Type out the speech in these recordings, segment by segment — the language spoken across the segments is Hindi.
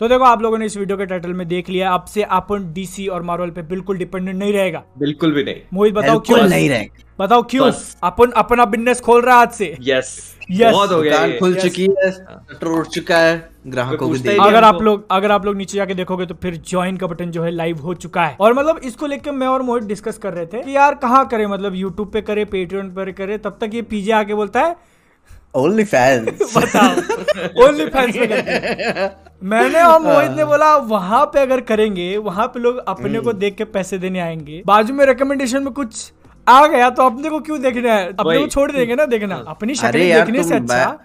तो देखो आप लोगों ने इस वीडियो के टाइटल में देख लिया। अब से अपन डीसी और मार्वल पे बिल्कुल डिपेंडेंट नहीं रहेगा। बिल्कुल भी नहीं। मोहित बताओ क्यों? नहीं रहेगा। बताओ क्यों? अपन अपना बिज़नेस खोल रहा है आज से। यस यस बहुत हो गया खुल चुकी है चुका है ग्राहकों को अगर आप लोग अगर आप लोग नीचे जाके देखोगे तो फिर ज्वाइन का बटन जो है लाइव हो चुका है। और मतलब इसको लेकर मैं और मोहित डिस्कस कर रहे थे कि यार कहाँ करे? मतलब यूट्यूब पे करे पेट्रियन पर करे तब तक ये पीजे आके बोलता है ओनली फैंस बताओ। ओनली फैंस हैं। मैंने और मोहित ने बोला वहाँ पे अगर करेंगे वहाँ पे लोग अपने को देख के पैसे देने आएँगे। बाजू में रिकमेंडेशन में कुछ आ गया तो अपने को क्यों देखना है? अपने को छोड़ देंगे ना देखना। अपनी शक्ल देखने से अच्छा।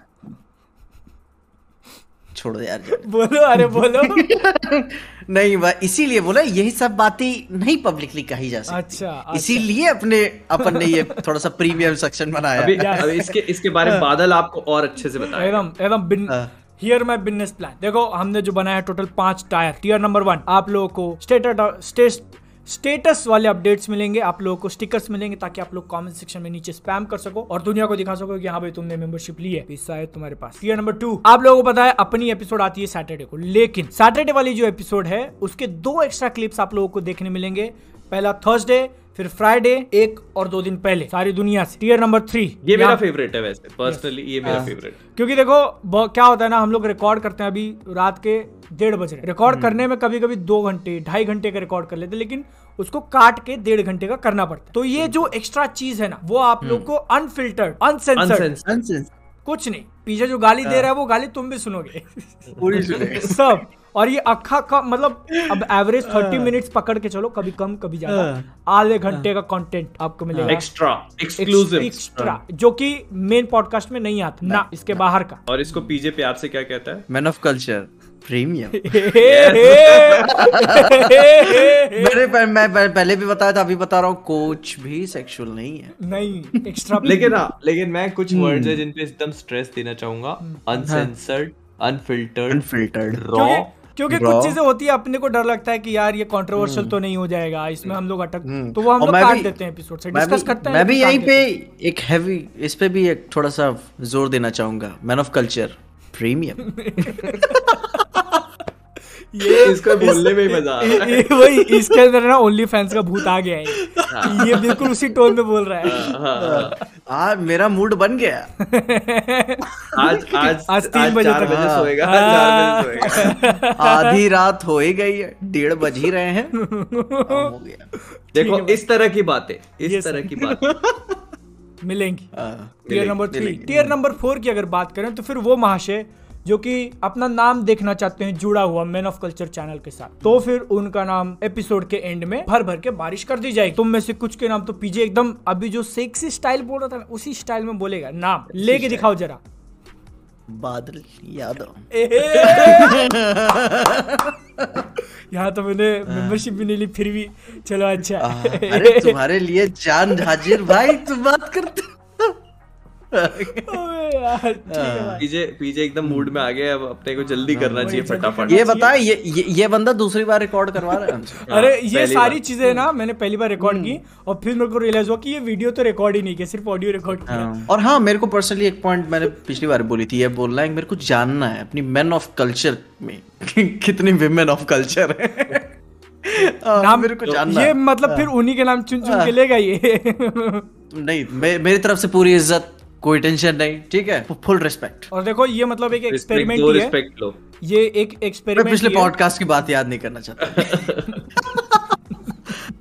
छोड़ो यार। बोलो अरे बोलो। नहीं वह इसीलिए बोला यही सब बातें नहीं पब्लिकली कही जा सकती। अच्छा, अच्छा। इसीलिए अपने अपन ने ये थोड़ा सा प्रीमियम सेक्शन बनाया। अभी अभी इसके इसके बारे में बादल आपको और अच्छे से बताएगा एकदम एकदम बिन हाँ। हियर माई बिज़नेस प्लान देखो हमने जो बनाया है टोटल पाँच टायर। टीयर नंबर वन आप लोगों को स्टेटस स्टेटस वाले अपडेट्स मिलेंगे, आप लोगों को स्टिकर्स मिलेंगे ताकि आप लोग कमेंट सेक्शन में नीचे स्पैम कर सको और दुनिया को दिखा सको कि हाँ भाई तुमने मेंबरशिप ली है। पैसा है तुम्हारे पास। टियर नंबर टू आप लोगों को पता है अपनी एपिसोड आती है सैटरडे को। लेकिन सैटरडे वाली जो एपिसोड है, उसके दो एक्स्ट्रा क्लिप्स आप लोगों को देखने मिलेंगे। पहला थर्सडे फिर फ्राइडे एक और दो दिन पहले सारी दुनिया से। टियर नंबर थ्री ये मेरा फेवरेट है वैसे पर्सनली ये मेरा फेवरेट क्योंकि देखो क्या होता है ना हम लोग रिकॉर्ड करते हैं अभी रात के डेढ़ बज रहे रिकॉर्ड करने में कभी कभी दो घंटे ढाई घंटे का रिकॉर्ड कर लेते हैं, लेकिन उसको काट के डेढ़ घंटे का करना पड़ता है। तो ये जो एक्स्ट्रा चीज़ है ना वो आप लोग को अनफिल्टर्ड अनसेंसर्ड कुछ नहीं। पीछे जो गाली दे रहा है वो गाली तुम भी सुनोगे। पूरी सुने सब। और ये अक्खा का मतलब अब एवरेज थर्टी मिनट्स पकड़ के चलो कभी कम कभी ज़्यादा। आधे घंटे का कंटेंट आपको मिलेगा। एक्स्ट्रा एक्सक्लूसिव एक्स्ट्रा जो कि मेन पॉडकास्ट में नहीं आता ना इसके बाहर का। और इसको पीजे प्यार से क्या कहता है? मैन ऑफ़ कल्चर प्रीमियम मेरे पह- मैं पहले भी बताया था अभी बता रहा हूँ कोच भी सेक्सुअल नहीं है। नहीं एक्स्ट्रा लेकिन हाँ लेकिन मैं कुछ वर्ड्स है जिन पे एकदम स्ट्रेस देना चाहूँगा। अनसेंसर्ड अनफिल्टर्ड अनफिल्टर्ड रॉ क्योंकि कुछ चीज़ें होती है अपने को डर लगता है कि यार ये कंट्रोवर्शियल तो नहीं हो जाएगा इसमें हम लोग अटक तो वो हम लोग काट देते हैं एपिसोड से डिस्कस करते हैं मैं भी यहीं पे एक हैवी इस पे भी एक थोड़ा सा ज़ोर देना चाहूँगा। Man of culture premium. ये इसको बोलने में ही मज़ा आ रहा है। वही इसके अंदर ना ओनली फैंस का भूत आ गया है। ये बिल्कुल उसी टोन में बोल रहा है। हाँ, आज मेरा मूड बन गया। आज आज आज तीन बजे तक। बजे हाँ। सोएगा आधी रात हो ही गई है डेढ़ बज ही रहे हैं। हो गया। देखो इस तरह की बातें इस तरह की बातें। मिलेंगी। हाँ, tier number three tier number four की अगर बात करें तो फिर वो महाशय जो कि अपना नाम देखना चाहते हैं जुड़ा हुआ मैन ऑफ़ कल्चर चैनल के साथ। तो फिर उनका नाम एपिसोड के एंड में भर भर के बारिश कर दी जाएगी। तुम में से कुछ के नाम तो पीजे एकदम अभी जो सेक्सी स्टाइल बोल रहा था ना, उसी स्टाइल में बोलेगा। नाम लेके दिखाओ जरा। बादल यादव। यहाँ तो मैंने मेंबरशिप भी नहीं ली फिर भी चलो अच्छा। अरे तुम्हारे लिए जान हाजिर भाई तुम बात करते यार, है। पीजे पीजे एकदम मूड में आ गया अब अपने को जल्दी करना चाहिए फटाफट। ये बता ये ये, ये बंदा दूसरी बार रिकॉर्ड करवा रहा है? अरे हाँ, ये सारी चीज़ें ना मैंने पहली बार रिकॉर्ड की और फिर मेरे को रियलाइज़ हुआ कि ये वीडियो तो रिकॉर्ड ही नहीं किया सिर्फ़ ऑडियो रिकॉर्ड किया। और हाँ मेरे को पर्सनली एक पॉइंट मैंने पिछली बार बोली थी ये बोलना है मेरे को जानना है अपनी मैन ऑफ़ कल्चर में कितनी विमेन ऑफ़ कल्चर है। हाँ, नाम मेरे को जानना ये है। मतलब फिर उन्हीं के नाम चुन चुन के लेगा ये। नहीं मे, मेरी तरफ़ से पूरी इज़्ज़त कोई टेंशन नहीं ठीक है? Full respect. और देखो ये मतलब एक एक्सपेरिमेंट ही है। रिस्पेक्ट लो। ये एक मैं एक्सपेरिमेंट पिछले पॉडकास्ट की बात याद नहीं करना चाहता।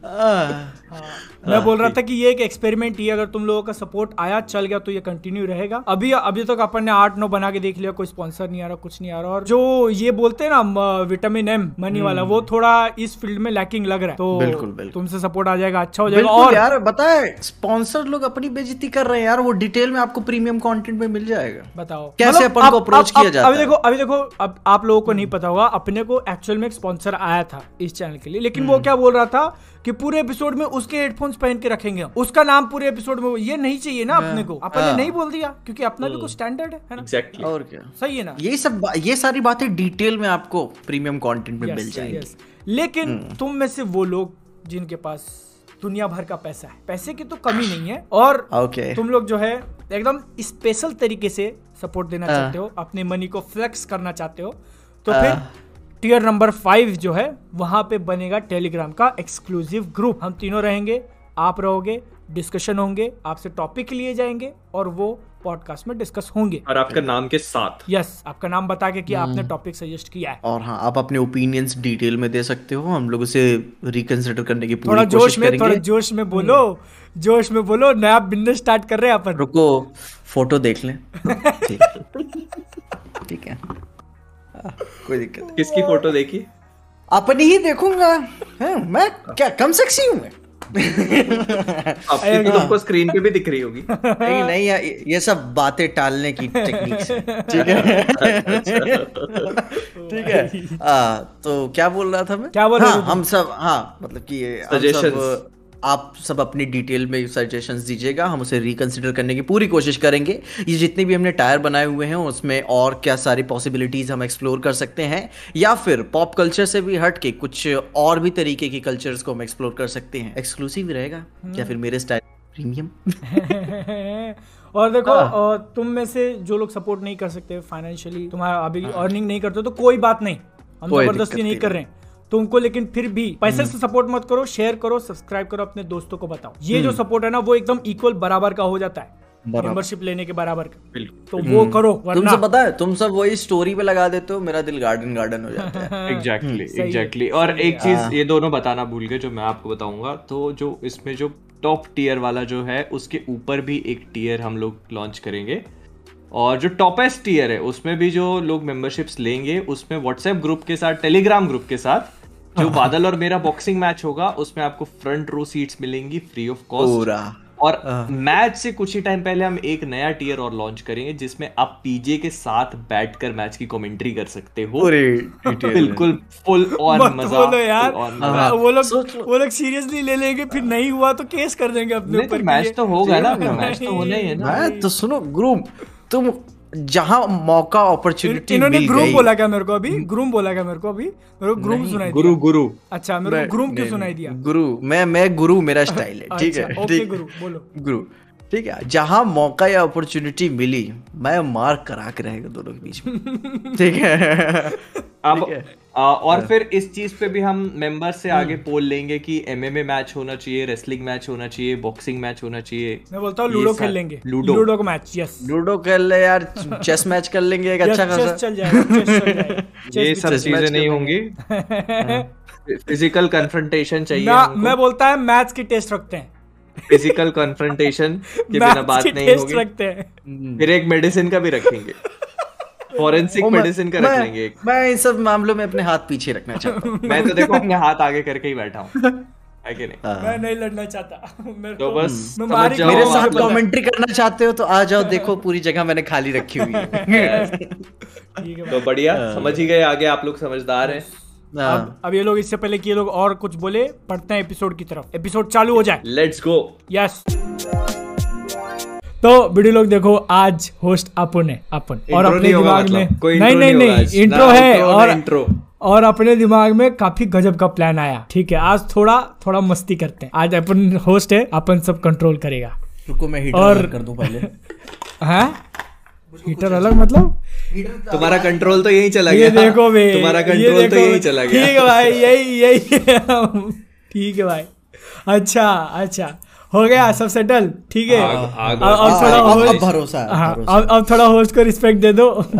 मैं बोल रहा था कि ये एक एक्सपेरिमेंट ही अगर तुम लोगों का सपोर्ट आया चल गया तो ये कंटिन्यू रहेगा। अभी अभी तक अपन ने आठ नौ बना के देख लिया कोई स्पॉन्सर नहीं आ रहा कुछ नहीं आ रहा। और जो ये बोलते हैं ना विटामिन एम मनी वाला वो थोड़ा इस फ़ील्ड में लैकिंग लग रहा है। तो बिल्कुल, बिल्कुल। तुमसे सपोर्ट आ जाएगा अच्छा हो जाएगा। और यार बताए स्पॉन्सर लोग अपनी बेजती कर रहे हैं यार वो डिटेल में आपको प्रीमियम कंटेंट में मिल जाएगा। बताओ। कैसे मतलब अपन को अब- किया जाता अभी देखो अभी देखो अब आप लोगों को नहीं पता होगा अपने को एक्चुअल में एक स्पॉन्सर आया था इस चैनल के लिए। लेकिन हम्म। वो क्या बोल रहा था कि पूरे एपिसोड में उसके हेडफोन्स पहन के रखेंगे हम। उसका नाम पूरे एपिसोड में ये नहीं चाहिए ना अपने को अपन ने हाँ। नहीं बोल दिया क्योंकि अपना भी कुछ स्टैंडर्ड है है ना एग्जैक्टली और क्या सही है ना ये सब ये सारी बातें डिटेल में आपको प्रीमियम कंटेंट में Yes, मिल जाएँगी yes. लेकिन हम्म। तुम में से वो लोग जिनके पास दुनिया भर का पैसा है पैसे की तो कमी नहीं है और ओके तुम लोग जो है एकदम स्पेशल तरीके से सपोर्ट देना हाँ। चाहते हो अपने मनी को फ्लेक्स करना चाहते हो तो फिर टीयर नंबर फाइव जो है वहाँ पे बनेगा टेलीग्राम का एक्सक्लूसिव ग्रुप हम तीनों रहेंगे आप रहोगे डिस्कशन होंगे आपसे टॉपिक लिए जाएँगे और वो पॉडकास्ट में डिस्कस होंगे। और आपका नाम के साथ। यस yes, आपका नाम बता के कि आपने टॉपिक सजेस्ट किया है। और हाँ आप अपने ओपिनियंस डिटेल में दे सकते हो हम लोग उसे रिकंसिडर करने की पूरी थोड़ा जोश में थोड़ा जोश में बोलो जोश में बोलो नया बिज़नेस स्टार्ट कर रहे हैं अपन। रुको फ़ोटो देख लें। ठीक ठीक है। हाँ, कोई दिक्कत किसकी फ़ोटो देखी? अपनी ही देखूँगा। मैं क्या कम सेक्सी हूँ मैं? आपकी तो तुमको स्क्रीन पे भी दिख रही होगी। नहीं नहीं यार, ये सब बातें टालने की टेक्निक्स ठीक है? ठीक है। आ, तो क्या बोल रहा था मैं? क्या बोल रहा हाँ, हम सब हाँ मतलब कि ये हम सब आप सब अपनी डिटेल में सजेशंस दीजिएगा हम उसे रिकंसिडर करने की पूरी कोशिश करेंगे। ये जितने भी हमने टायर बनाए हुए हैं उसमें और क्या सारी पॉसिबिलिटीज हम एक्सप्लोर कर सकते हैं या फिर पॉप कल्चर से भी हट के कुछ और भी तरीके के कल्चर्स को हम एक्सप्लोर कर सकते हैं। एक्सक्लूसिव रहेगा? या फिर मेरे स्टाइल प्रीमियम और देखो हाँ। और तुम में से जो लोग सपोर्ट नहीं कर सकते फाइनेंशियली तुम्हारा अभी अर्निंग नहीं करते तो कोई बात नहीं। हम ज़बरदस्ती नहीं। कर रहे हैं। तुमको लेकिन फिर भी पैसे से सपोर्ट मत करो शेयर करो सब्सक्राइब करो अपने दोस्तों को बताओ। ये जो सपोर्ट है ना वो एकदम इक्वल बराबर का हो जाता है। मेंबरशिप लेने के बराबर का। तो वो करो वरना तुमसे पता है तुम सब वही स्टोरी पे लगा देते हो मेरा दिल गार्डन गार्डन हो जाता है। एग्जैक्टली है, एग्जैक्टली और एक चीज़ ये दोनों बताना भूल गए जो मैं आपको बताऊँगा। तो जो इसमें जो टॉप टीयर वाला जो है उसके ऊपर भी एक टीयर हम लोग लॉन्च करेंगे। और जो टॉपेस्ट टीयर है उसमें भी जो लोग मेंबरशिप्स लेंगे उसमें व्हाट्सएप ग्रुप के साथ टेलीग्राम ग्रुप के साथ जो बादल और मेरा बॉक्सिंग मैच होगा उसमें आपको फ्रंट रो सीट्स मिलेंगी फ्री ऑफ़ कॉस्ट पूरा। और मैच से कुछ ही टाइम पहले हम एक नया टीयर और लॉन्च करेंगे जिसमें आप पीजे के साथ बैठकर मैच की कमेंट्री कर सकते हो। बिल्कुल फुल ऑन मज़ा बोलो यार। हाँ। वो लोग वो लोग सीरियसली ले लेंगे फिर नहीं हुआ तो केस कर देंगे अपने तो ऊपर मैच तो होगा ना मैच तो होना ही है ना। तो सुनो ग्रुप तुम जहाँ मौका अपॉर्चुनिटी इन, इन्होंने ग्रूम बोला क्या मेरे को अभी? ग्रूम बोला क्या मेरे को अभी? मेरे को ग्रूम सुनाई गुरु दिया। गुरु। अच्छा मेरे को ग्रूम क्यों सुनाई दिया? गुरु मैं मैं गुरु मेरा स्टाइल है ठीक अच्छा, है ठीक गुरु बोलो। गुरु ठीक है जहाँ मौका या अपॉर्चुनिटी मिली मैं मार करा के रहेगा दोनों के बीच में। ठीक है? अब ठीक है। और फिर इस चीज़ पे भी हम मेंबर से आगे पोल लेंगे कि एमएमए मैच होना चाहिए रेसलिंग मैच होना चाहिए बॉक्सिंग मैच होना चाहिए मैं बोलता हूँ लूडो खेल लेंगे। लूडो। लूडो का मैच यस लूडो खेल ले यार चेस मैच कर लेंगे एक अच्छा खासा। चल जाएगा चेस चल जाएगा ये सब चीज़ें नहीं होंगी। फ़िज़िकल कन्फ्रंटेशन चाहिए मैं मैं बोलता है मैच की टेस्ट रखते हैं। फ़िज़िकल कन्फ्रंटेशन के बिना बात नहीं होगी। रखते हैं। फिर एक मेडिसिन का भी रखेंगे। फॉरेंसिक मेडिसिन का रख मैं- लेंगे एक। मैं इन सब मामलों में अपने हाथ पीछे रखना चाहता हूँ। मैं तो देखो अपने हाथ आगे करके ही बैठा हूँ। नहीं? मैं नहीं लड़ना चाहता। मेरे तो बस मैं समझ मारी जाओ मेरे साथ कमेंट्री करना चाहते हो तो आ जाओ देखो पूरी जगह मैंने खाली रखी हुई है। तो बढ़िया समझ ही गए आगे आप लोग समझदार हैं। हाँ। अब अब ये लोग इससे पहले कि ये लोग और कुछ बोले पढ़ते हैं एपिसोड की तरफ़। एपिसोड चालू हो जाए। लेट्स गो यस तो वीडियो लोग देखो आज होस्ट अपन है अपन। और अपने दिमाग मतलब, में कोई नहीं नहीं नहीं नहीं इंट्रो ना है ना और इंट्रो और अपने दिमाग में काफ़ी गजब का प्लान आया ठीक है? आज थोड़ा थोड़ा मस्ती करते हैं। आज अपन होस्ट है अपन सब कंट्रोल करेगा। रुको मैं हीटर और- कर दूँ पहले। हैं? हीटर अलग मतलब? तुम्हारा कंट्रोल तो यही चला ये गया। देखो बे तुम्हारा ये कंट्रोल तो यही। चला ठीक है भाई यही यही ठीक है भाई। अच्छा अच्छा। हो गया सब सेटल ठीक है। अब अब थोड़ा अब- अब भरोसा है, हाँ अब अब थोड़ा होस्ट को रिस्पेक्ट दे दो।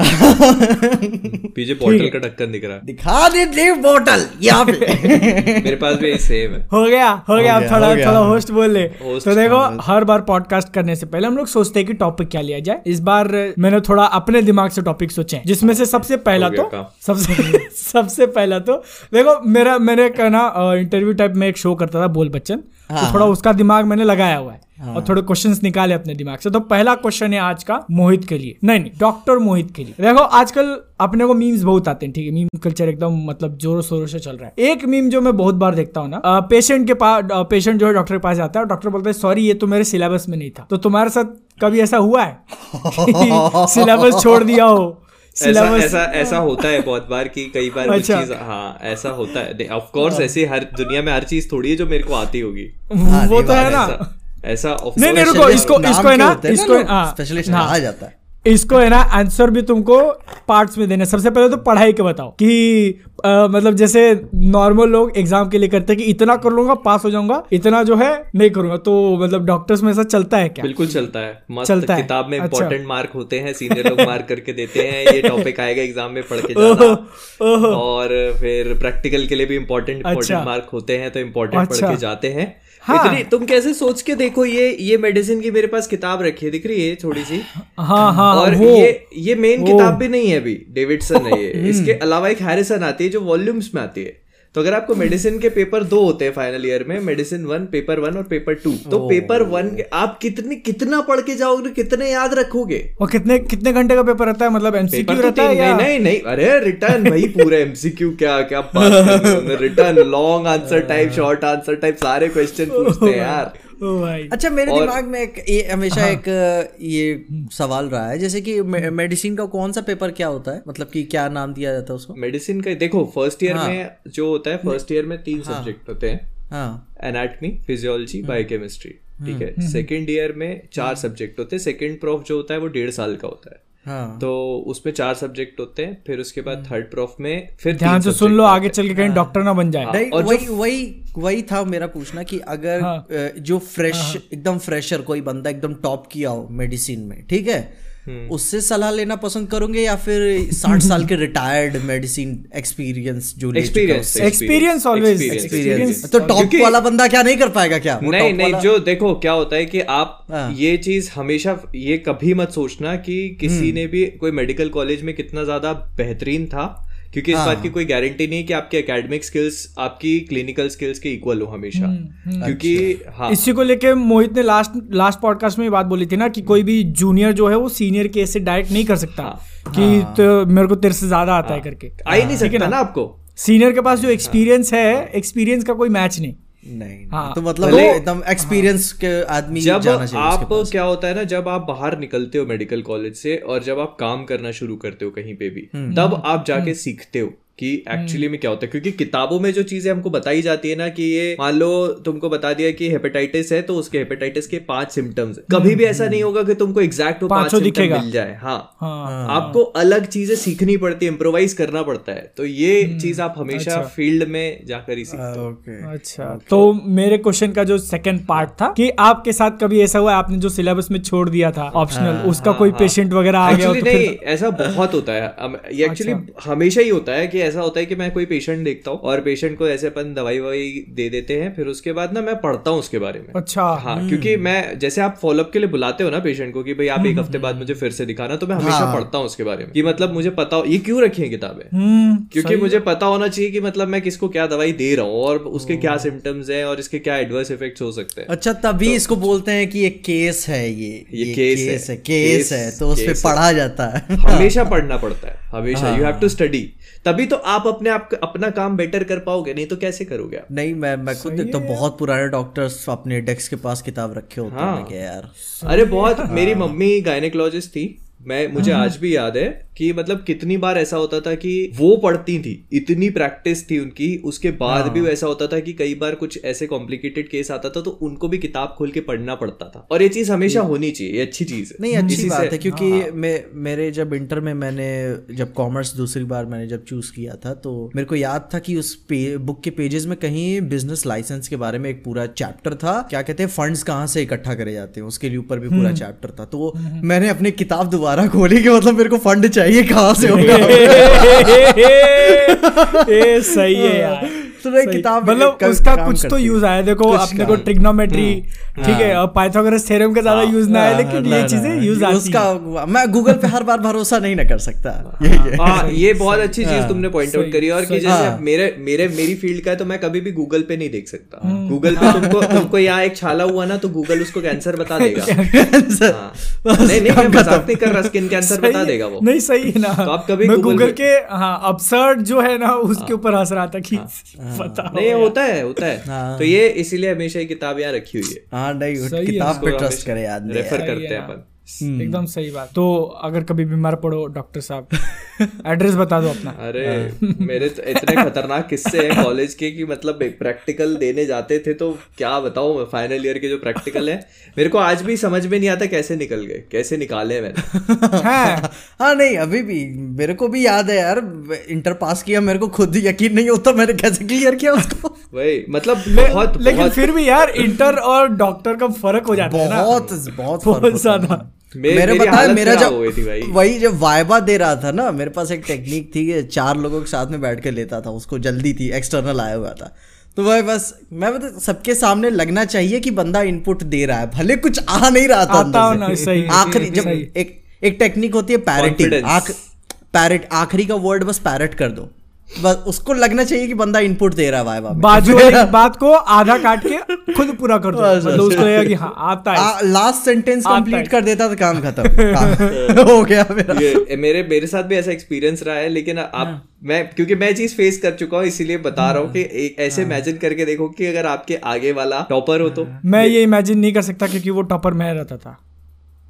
पीछे पोर्टल का ढक्कन दिख रहा दिखा दे देव बोतल यहाँ पे। मेरे पास भी सेम है। हो गया हो गया अब थोड़ा थोड़ा होस्ट बोल ले। तो देखो हर बार पॉडकास्ट करने से पहले हम लोग सोचते हैं कि टॉपिक क्या लिया जाए। इस बार मैंने थोड़ा अपने दिमाग से टॉपिक सोचे हैं, जिसमें से सबसे पहला तो सबसे सबसे पहला तो देखो मेरा मैंने कहना इंटरव्यू टाइप में एक शो करता था बोल बच्चन। तो थोड़ा उसका दिमाग मैंने लगाया हुआ है। हाँ, और थोड़े क्वेश्चंस निकाले अपने दिमाग से। तो पहला क्वेश्चन है आज का मोहित के लिए। नहीं नहीं डॉक्टर मोहित के लिए। देखो आजकल अपने को मीम्स बहुत आते हैं ठीक है? मीम कल्चर एकदम मतलब जोरों शोरों से चल रहा है। एक मीम जो मैं बहुत बार देखता हूँ ना पेशेंट के पास पेशेंट जो है डॉक्टर के पास जाता है और डॉक्टर बोलता है सॉरी ये तो मेरे सिलेबस में नहीं था। तो तुम्हारे साथ कभी ऐसा हुआ है? सिलेबस छोड़ दिया हो? ऐसा ऐसा ऐसा होता है बहुत बार कि कई बार अच्छा। चीज़ हाँ ऐसा होता है। ऑफ़ कोर्स ऐसी हर दुनिया में हर चीज़ थोड़ी है जो मेरे को आती होगी। वो तो है ना। ऐसा नहीं नहीं रुको इसको इसको है ना हैं इसको हाँ स्पेशलिस्ट हाँ। आ जाता है। इसको है ना आंसर भी तुमको पार्ट्स में देना सबसे पहले तो पढ़ाई के बताओ कि आ, मतलब जैसे नॉर्मल लोग एग्ज़ाम के लिए करते हैं कि इतना कर लूँगा पास हो जाऊँगा इतना जो है नहीं करूँगा तो मतलब डॉक्टर्स में ऐसा चलता है क्या बिल्कुल चलता है मस्त चलता है। किताब में अच्छा। मार्क होते हैं सीनियर लोग मार्क करके देते हैं ये टॉपिक आएगा एग्ज़ाम में पढ़ के जाना और फिर प्रैक्टिकल के लिए भी इंपॉर्टेंट अच्छा। इंपॉर्टेंट मार्क होते हैं तो इम्पोर्टेंट पढ़ अच्छा। के जाते हैं हाँ। इतनी तुम कैसे सोच के देखो ये ये मेडिसिन की मेरे पास किताब रखी है दिख रही है थोड़ी सी। हाँ हाँ और वो ये ये मेन किताब भी नहीं है अभी डेविडसन है ये। इसके अलावा एक हैरिसन आती है जो वॉल्यूम्स में आती है। तो अगर आपको मेडिसिन के पेपर दो होते हैं फाइनल ईयर में मेडिसिन वन पेपर वन और पेपर टू तो पेपर वन के आप कितने कितना पढ़ के जाओगे कितने याद रखोगे? और कितने कितने घंटे का पेपर रहता है? मतलब एमसीक्यू तो रहता है या नहीं नहीं नहीं अरे रिटर्न भाई पूरे एमसीक्यू क्या क्या written long answer type short answer type सारे क्वेश्चन पूछते हैं यार। अच्छा मेरे और- दिमाग में एक ये हमेशा हाँ। एक ये सवाल रहा है जैसे कि मेडिसिन का कौन सा पेपर क्या होता है? मतलब कि क्या नाम दिया जाता है उसको? मेडिसिन का देखो फ़र्स्ट ईयर हाँ। में जो होता है फ़र्स्ट ईयर में तीन हाँ। सब्जेक्ट होते हैं। हाँ। एनाटमी फिजियोलॉजी बायोकेमिस्ट्री ठीक हम्म। है सेकेंड ईयर में चार सब्जेक्ट होते हैं। सेकेंड प्रोफ जो होता है वो डेढ़ साल का होता है। हाँ तो उसमें चार सब्जेक्ट होते हैं फिर उसके बाद थर्ड प्रोफ में फिर ध्यान से सुन लो आगे चल के कहीं डॉक्टर ना बन जाए और वही वही वही था मेरा पूछना कि अगर हाँ। जो फ्रेश हाँ. एकदम फ्रेशर कोई बंदा एकदम टॉप किया हो मेडिसिन में ठीक है हम्म। उससे सलाह लेना पसंद करोगे या फिर साठ साल के रिटायर्ड मेडिसिन एक्सपीरियंस जो उससे? एक्सपीरियंस ऑलवेज एक्सपीरियंस तो टॉप वाला बंदा क्या नहीं कर पाएगा क्या नहीं नहीं जो देखो क्या होता है कि आप हाँ। ये चीज़ हमेशा ये कभी मत सोचना कि हम्म। किसी ने भी कोई मेडिकल कॉलेज में कितना ज़्यादा बेहतरीन था क्योंकि इस हाँ। बात की कोई गारंटी नहीं कि आपके एकेडमिक स्किल्स आपकी क्लिनिकल स्किल्स के इक्वल हो हमेशा। हम्म, क्योंकि अच्छा। हाँ। इसी को लेके मोहित ने लास्ट लास्ट पॉडकास्ट में ये बात बोली थी ना कि कोई भी जूनियर जो है वो सीनियर के से डायरेक्ट नहीं कर सकता। हाँ। कि तो मेरे को तेरे से ज़्यादा आता है करके। आई नहीं सकता? ना? आपको? सीनियर के पास जो एक्सपीरियंस है एक्सपीरियंस का कोई मैच नहीं। नहीं हाँ। तो मतलब एकदम एक्सपीरियंस के आदमी जब जाना चाहिए आप क्या होता है ना जब आप बाहर निकलते हो मेडिकल कॉलेज से और जब आप काम करना शुरू करते हो कहीं पे भी हम्म। तब आप जाके सीखते हो कि एक्चुअली में क्या होता है? क्योंकि किताबों में जो चीज़ें हमको बताई जाती है ना कि ये मान लो तुमको बता दिया कि हेपेटाइटिस है तो उसके हेपेटाइटिस के पाँच सिम्टम्स है। कभी भी ऐसा नहीं होगा कि तुमको एग्जैक्ट वो पाँच सिम्टम मिल जाए। हाँ। हाँ। आपको अलग चीज़ें सीखनी पड़ती है इम्प्रोवाइज करना पड़ता है। तो ये चीज़ आप हमेशा अच्छा। फ़ील्ड में जाकर ही सीखते हो। अच्छा। तो मेरे क्वेश्चन का जो सेकंड पार्ट था कि आपके साथ कभी ऐसा हुआ आपने जो सिलेबस में छोड़ दिया था ऑप्शनल उसका कोई पेशेंट वगैरह आ गया हो तो नहीं अच्छा। ऐसा बहुत होता है। ये एक्चुअली हमेशा ही होता है कि ऐसा होता है कि मैं कोई पेशेंट देखता हूँ और पेशेंट को ऐसे अपन दवाई ववाई दे देते हैं फिर उसके बाद ना मैं पढ़ता हूँ उसके बारे में। अच्छा। हाँ क्योंकि मैं जैसे आप फॉलोअप के लिए बुलाते हो ना पेशेंट को कि भाई आप एक हफ़्ते बाद मुझे फिर से दिखाना तो मैं हमेशा पढ़ता हूँ उसके बारे में। कि मतलब मुझे पता हो ये क्यों रखी है किताबें? हम्म क्योंकि मुझे पता होना चाहिए कि मतलब मैं किसको क्या दवाई दे रहा हूँ और उसके क्या सिम्टम्स हैं और इसके क्या एडवर्स इफेक्ट्स हो सकते हैं। अच्छा तभी इसको बोलते हैं कि ये केस है ये। ये केस है। है केस है तो उस पे केस है। पढ़ा जाता है। हमेशा पढ़ना पड़ता है हमेशा। यू हैव टू स्टडी तभी तो आप अपने आप अपना काम बेटर कर पाओगे नहीं तो कैसे करोगे आप? नहीं मैं मैं खुद देखता हूँ। बहुत पुराने डॉक्टर्स अपने डेस्क के पास किताब रखे होते हैं हाँ। हैं यार। अरे बहुत मेरी मम्मी गायनेकोलॉजिस्ट थी। मैं मुझे आज भी याद है। कि मतलब कितनी बार ऐसा होता था कि वो पढ़ती थी इतनी प्रैक्टिस थी उनकी उसके बाद भी ऐसा होता था कि कई बार कुछ ऐसे कॉम्प्लिकेटेड केस आता था तो उनको भी किताब खोल के पढ़ना पड़ता था। और ये चीज़ हमेशा होनी चाहिए ये अच्छी चीज़ है। नहीं अच्छी बात है क्योंकि मैं मेरे जब इंटर में मैंने जब कॉमर्स दूसरी बार मैंने जब चूज़ किया था तो मेरे को याद था कि उस बुक के पेजेस में कहीं बिज़नेस लाइसेंस के बारे में एक पूरा चैप्टर था। क्या कहते हैं फंड्स कहाँ से इकट्ठा करे जाते हैं उसके लिए ऊपर भी पूरा चैप्टर था। तो मैंने अपनी किताब दोबारा खोली कि मतलब मेरे को फंड चाहिए। कहाँ से होगा? ये सही है यार। तो किताब मतलब उसका कुछ तो यूज़ आया देखो अपने को ट्रिग्नोमेट्री ठीक है और पाइथागोरस थ्योरम का ज़्यादा यूज़ ना है लेकिन ये चीज़ें यूज़ आती उसका मैं गूगल पे हर बार भरोसा नहीं ना कर सकता। है। हाँ ये बहुत अच्छी चीज़ तुमने पॉइंट आउट करी और कि जैसे हाँ। मेरे मेरे मेरी फ़ील्ड का है तो मैं कभी भी गूगल पे नहीं देख सकता। हम्म। गूगल पे तुमको तुमको यहाँ एक छाला हुआ ना तो गूगल उसको कैंसर बता देगा। हाँ। नहीं नहीं मैं मज़ाक नहीं कर रहा स्किन कैंसर सही बता है। देगा वो। नहीं सही है ना। तो आप कभी गूगल के हाँ अपसर्ड जो है ना उसके ऊपर हंस रहा था कि बताओ नहीं होता है होता है। हाँ। तो ये इसीलिए हमेशा ये किताब यहाँ रखी हुई है। हाँ नहीं किताब पे ट्रस्ट करें करे आदमी। रेफर करते हैं। अपन। एकदम सही बात। तो अगर कभी बीमार पड़ो डॉक्टर साहब एड्रेस बता दो अपना। अरे मेरे तो इतने खतरनाक किस्से हैं कॉलेज के कि मतलब प्रैक्टिकल देने जाते थे तो क्या बताऊँ मैं फाइनल ईयर के जो प्रैक्टिकल है मेरे को आज भी समझ में नहीं आता कैसे निकल गए कैसे निकाले मैंने। हाँ। नहीं अभी भी मेरे को भी याद है यार इंटर पास किया मेरे को खुद ही यकीन नहीं होता मैंने कैसे क्लियर किया उसको। वही मतलब बहुत लेकिन बहुत फिर भी यार इंटर और डॉक्टर का फ़र्क हो जाता है बहुत बहुत बहुत ज़्यादा। मे- मेरे पता है मेरा जब गई थी भाई। वही जब वाइबा दे रहा था ना मेरे पास एक टेक्निक थी कि चार लोगों के साथ में बैठ के लेता था उसको जल्दी थी एक्सटर्नल आया हुआ था। तो वह बस मैं बता सबके सामने लगना चाहिए कि बंदा इनपुट दे रहा है। भले कुछ आ नहीं रहा था आता हो अंदर ना, सही, आखिरी जब एक एक टेक्निक होती है पैरेटिंग पैरेट आखिरी का वर्ड बस पैरेट कर दो। बस उसको लगना चाहिए कि बंदा इनपुट दे रहा है बाजू वाली बात को आधा काट के खुद पूरा कर दो। मतलब उसको लगेगा कि हाँ आता है। लास्ट सेंटेंस कंप्लीट कर देता तो काम खत्म। हो गया मेरा। मेरे मेरे साथ भी ऐसा एक्सपीरियंस रहा है लेकिन हाँ। आप मैं क्योंकि मैं चीज़ फेस कर चुका हूँ इसीलिए बता रहा हूँ कि एक ऐसे हाँ। इमेजिन करके देखो कि अगर आपके आगे वाला टॉपर हो तो। मैं ये इमेजिन नहीं कर सकता क्योंकि वो टॉपर मैं रहता था।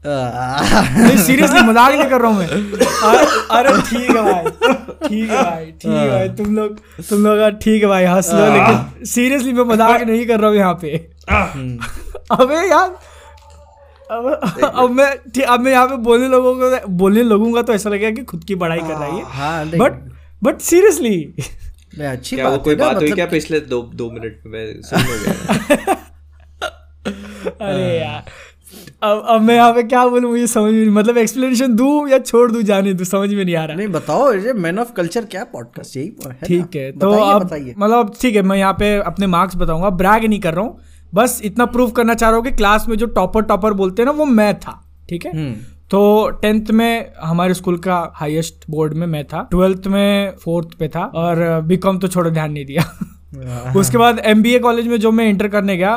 नहीं सीरियसली मज़ाक नहीं कर रहा हूँ मैं। अरे ठीक है भाई ठीक है भाई ठीक है भाई तुम लोग तुम लोग ठीक है भाई हंस लो लेकिन सीरियसली मैं मज़ाक नहीं कर रहा हूँ यहाँ पे। अबे यार अब अब मैं ठीक- अब मैं यहाँ पे बोलने लोगों को बोलने लगूँगा तो ऐसा लगेगा कि खुद की बड़ाई कर रही है हाँ बट बट सीरियसली नहीं, अच्छी क्या बात कोई है बात हुई मतलब क्या पिछले दो दो मिनट में? सुन हो अरे यार। अब अब मैं यहाँ पे क्या बोलूँ मुझे समझ में मतलब एक्सप्लेनेशन दूँ या छोड़ दूँ जाने दूँ समझ में नहीं आ रहा। नहीं बताओ ये मैन ऑफ़ कल्चर क्या पॉडकास्ट यही है ठीक है तो अब मतलब ठीक है मैं यहाँ पे अपने मार्क्स बताऊँगा ब्रैग नहीं कर रहा हूँ बस इतना प्रूव करना चाह रहा हूँ कि क्लास में जो टॉपर टॉपर बोलते हैं ना वो मैं था ठीक है? हम्म। तो टेंथ में हमारे स्कूल का हाईएस्ट बोर्ड में मैं था ट्वेल्थ में फोर्थ पे था और बीकॉम तो छोड़ो ध्यान नहीं दिया। उसके बाद एमबीए कॉलेज में जो मैं इंटर करने गया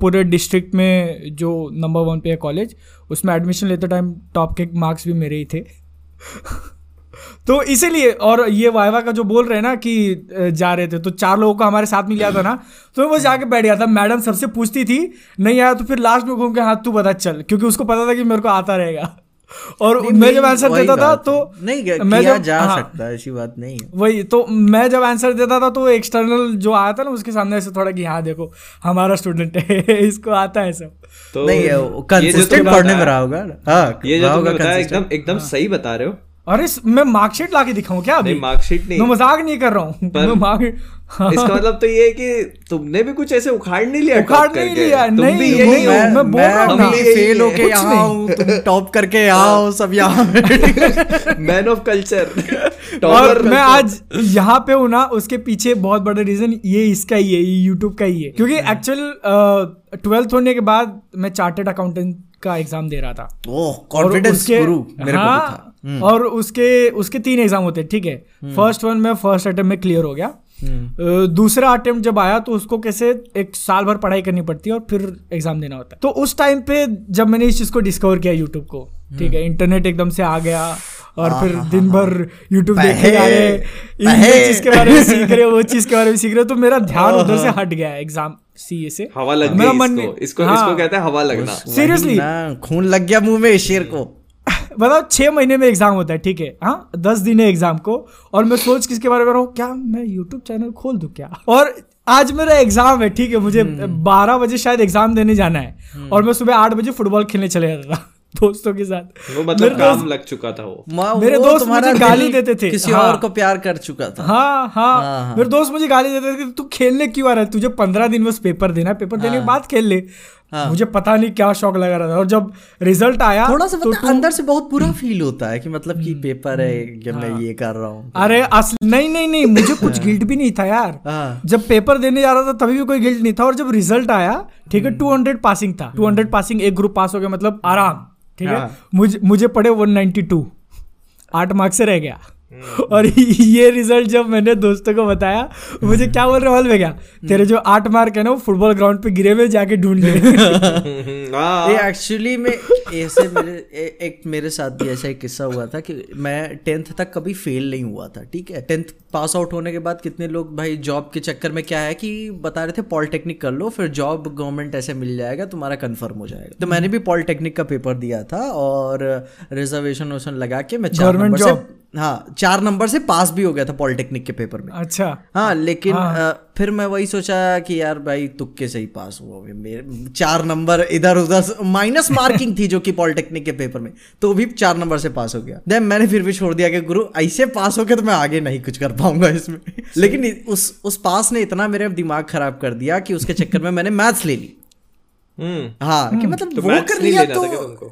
पूरे डिस्ट्रिक्ट में जो नंबर वन पे है कॉलेज उसमें एडमिशन लेते टाइम टॉप के मार्क्स भी मेरे ही थे। तो इसीलिए, और ये वाइवा का जो बोल रहे हैं ना कि जा रहे थे तो चार लोगों को हमारे साथ में लिया था ना तो मैं बस जाके बैठ गया था। मैडम सबसे पूछती थी, नहीं आया तो फिर लास्ट में घूम के हाथ तू बता, चल। क्योंकि उसको पता था कि मेरे को आता रहेगा। और मैं जब आंसर देता था तो है। नहीं किया मैं जब- जा हाँ, सकता है ऐसी बात नहीं है। वही तो मैं जब आंसर देता था तो एक्सटर्नल जो आया था ना उसके सामने से थोड़ा कि हाँ देखो हमारा स्टूडेंट है इसको आता है सब। तो नहीं ये कंसिस्टेंट पढ़ने में रहा होगा। हाँ ये जो तुमने बताया एकदम एकदम सही बता रहे हो। अरे मैं मार्कशीट ला के दिखाऊँ क्या अभी? मार्कशीट नहीं। मैं मज़ाक नहीं कर रहा हूँ। पर- मैं मार्क इसका मतलब तो ये है कि तुमने भी कुछ ऐसे उखाड़ नहीं लिया उखाड़ नहीं लिया, तुम नहीं, भी यही हो। मैं- मैं बोल रहा हूँ यही फेल होके कुछ यहाँ हूँ। तुम टॉप करके यहाँ हो। सब यहाँ मैन ऑफ़ कल्चर और मैं आज यहाँ पे हूँ ना उसके पीछे बहुत बड़ा रीजन ये इसका ही है ये यूट्यूब का ही है। क्योंकि एक्चुअल ट्वेल्थ होने के बाद मैं चार्टेड अकाउंटेंट का एग्ज़ाम दे रहा था। ओह और कॉन्फिडेंस उसके- गुरु मेरे को हाँ, था हम्म। और उसके उसके तीन एग्ज़ाम होते हैं ठीक है। फ़र्स्ट वन में फ़र्स्ट अटेम्प्ट में क्लियर हो गया। हम्म। दूसरा अटेम्प्ट जब आया तो उसको कैसे एक साल भर पढ़ाई करनी पड़ती है और फिर एग्ज़ाम देना होता है। तो उस टाइम पे जब मैंने इस चीज़ को डिस्कवर किया यूट्यूब को ठीक है इंटरनेट एकदम से आ गया और फिर दिन भर यूट्यूब देखे जा रहे ये चीज़ के बारे में सीख रहे वो चीज़ के बारे में सीख रहे तो मेरा ध्यान उधर से हट गया एग्ज़ाम सीए से। हवा लग मेरा गई मन इसको। इसको हाँ। इसको कहते हैं हवा लगना। सीरियसली खून लग गया मुँह में शेर को। बताओ छह महीने में एग्ज़ाम होता है ठीक है? हाँ दस दिन है एग्ज़ाम को और मैं सोच किसके बारे में रहा हूँ? क्या मैं यूट्यूब चैनल खोल दूँ क्या? और आज मेरा एग्ज़ाम है ठीक है? मुझे हम्म। बारह बजे शायद एग्ज़ाम देने जाना है और मैं सुबह आठ बजे फुटबॉल खेलने चले जाता था दोस्तों के साथ। वो मतलब मेरे काम दोस्त- लग चुका था वो। मेरे वो दोस्त मुझे गाली देते थे। किसी हाँ। और को प्यार कर चुका था। हाँ हाँ। हाँ, हाँ। मेरे दोस्त मुझे गाली देते थे कि तू खेलने क्यों आ रहा है? तुझे पंद्रह दिन बस पेपर देना है पेपर देने के बाद खेल ले। हाँ। मुझे पता नहीं क्या शौक लगा रहा था। और जब रिज़ल्ट आया थोड़ा सा तो पता अंदर से बहुत बुरा फील होता है कि मतलब कि पेपर है कि हाँ. मैं ये कर रहा हूँ। अरे असली नहीं नहीं नहीं मुझे कुछ गिल्ट भी नहीं था यार। हाँ। जब पेपर देने जा रहा था तभी भी कोई गिल्ट नहीं था। और जब रिज़ल्ट आया ठीक है टू हंड्रेड पासिंग था। टू हंड्रेड पासिंग एक ग्रुप पास हो गया मतलब आराम ठीक है? हाँ। मुझे मुझे पड़े वन नाइनटी टू आठ मार्क्स से रह गया। और ये रिज़ल्ट जब मैंने दोस्तों को बताया मुझे क्या बोल रहे हॉल में क्या तेरे जो आठ मार्क है ना वो फुटबॉल ग्राउंड पे गिरे हुए जाके ढूंढ ले। हाँ। ये एक्चुअली में ऐसे मेरे ए, एक मेरे साथ भी ऐसा एक किस्सा हुआ था कि मैं टेंथ तक कभी फेल नहीं हुआ था ठीक है? टेंथ पास आउट होने के बाद कितने लोग भाई जॉब के चक्कर में क्या है कि बता रहे थे पॉलिटेक्निक कर लो फिर जॉब गवर्नमेंट ऐसे मिल जाएगा तुम्हारा कंफर्म हो जाएगा। तो मैंने भी पॉलिटेक्निक का पेपर दिया था और रिजर्वेशन वर्सन लगा के मैं चार नंबर से हाँ चार नंबर से पास भी हो गया था पॉलिटेक्निक के पेपर में। अच्छा। हाँ लेकिन अ, फिर मैं वही सोचा कि यार भाई तुक्के से ही पास हुआ मेरे चार नंबर इधर उधर माइनस मार्किंग थी जो कि पॉलिटेक्निक के पेपर में तो भी चार नंबर से पास हो गया। देन मैंने फिर भी छोड़ दिया कि गुरु ऐसे पास हो गया तो मैं आगे नहीं कुछ कर पाऊँगा इसमें। लेकिन उस उस पास ने इतना मेरे दिमाग खराब कर दिया कि उसके चक्कर में मैंने मैथ्स ले ली। हम्म। हाँ कि मतलब तो वो कर लिया तो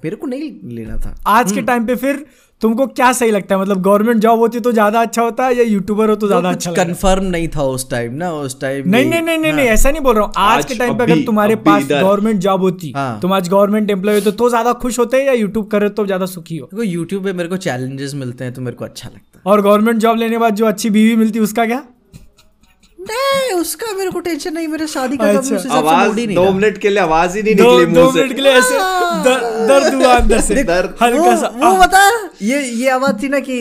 मेरे को नहीं लेना था। आज के टाइम पे फिर तुमको क्या सही लगता है? मतलब गवर्नमेंट जॉब होती तो ज़्यादा अच्छा होता है या यूट्यूबर हो तो ज़्यादा कुछ अच्छा कंफर्म नहीं था उस टाइम ना उस टाइम नहीं नहीं नहीं नहीं नहीं ऐसा नहीं बोल रहा हूँ। आज आज के टाइम पे अगर तुम्हारे पास। गवर्नमेंट जॉब होती हाँ। तुम आज गवर्नमेंट एम्प्लॉय होते तो ज़्यादा खुश होते या यूट्यूब करे तो ज़्यादा सुखी हो? देखो यूट्यूब पे मेरे को चैलेंजेस मिलते हैं तो मेरे को अच्छा लगता है। और गवर्नमेंट जॉब लेने के बाद जो अच्छी बीवी मिलती है उसका क्या? नहीं उसका मेरे को टेंशन नहीं मेरे शादी का अच्छा। आवाज़ मूड नहीं दो। मिनट के लिए आवाज़ ही नहीं दो निकली दो मुँह से। मिनट के लिए ऐसे दर्द हुआ अंदर से। दर्द। हल्का सा वो, बता ये ये आवाज़ थी ना कि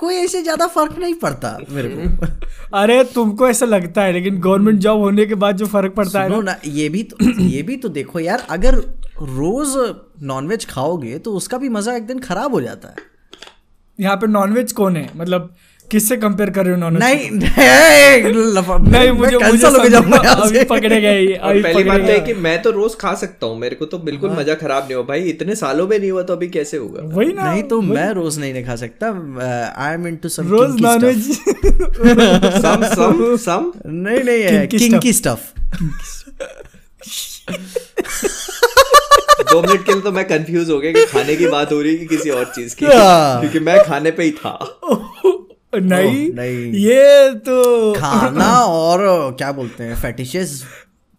कोई ऐसे ज़्यादा फ़र्क नहीं पड़ता मेरे को। अरे तुमको ऐसा लगता है लेकिन गवर्नमेंट जॉब होने के बाद जो फ़र्क पड़ता है ना। ये भी तो ये भी तो देखो यार अगर रोज नॉनवेज खाओगे तो उसका भी मज़ा एक दिन खराब हो जाता है। यहाँ पे नॉनवेज कौन है? मतलब किससे कंपेयर कर रहे हो नॉनवेज नहीं नहीं नहीं मुझे मुझे cancel होके जाऊँगा अभी पकड़े गए अभी पहली बात तो है कि मैं तो रोज खा सकता हूँ मेरे को तो बिल्कुल मज़ा खराब नहीं हुआ। भाई इतने सालों में नहीं हुआ तो अभी कैसे होगा? वही ना नहीं तो मैं रोज नहीं नहीं खा सकता। आई एम इनटू सम रोज नॉनवेज सम सम सम नहीं नहीं है किंकी स्टफ़ दो मिनट के लिए तो मैं कंफ्यूज हो गया कि खाने की बात हो रही है कि किसी और चीज़ की। हाँ। क्योंकि मैं खाने पे ही था। नहीं। नहीं। ये तो खाना और क्या बोलते हैं फेटिशेस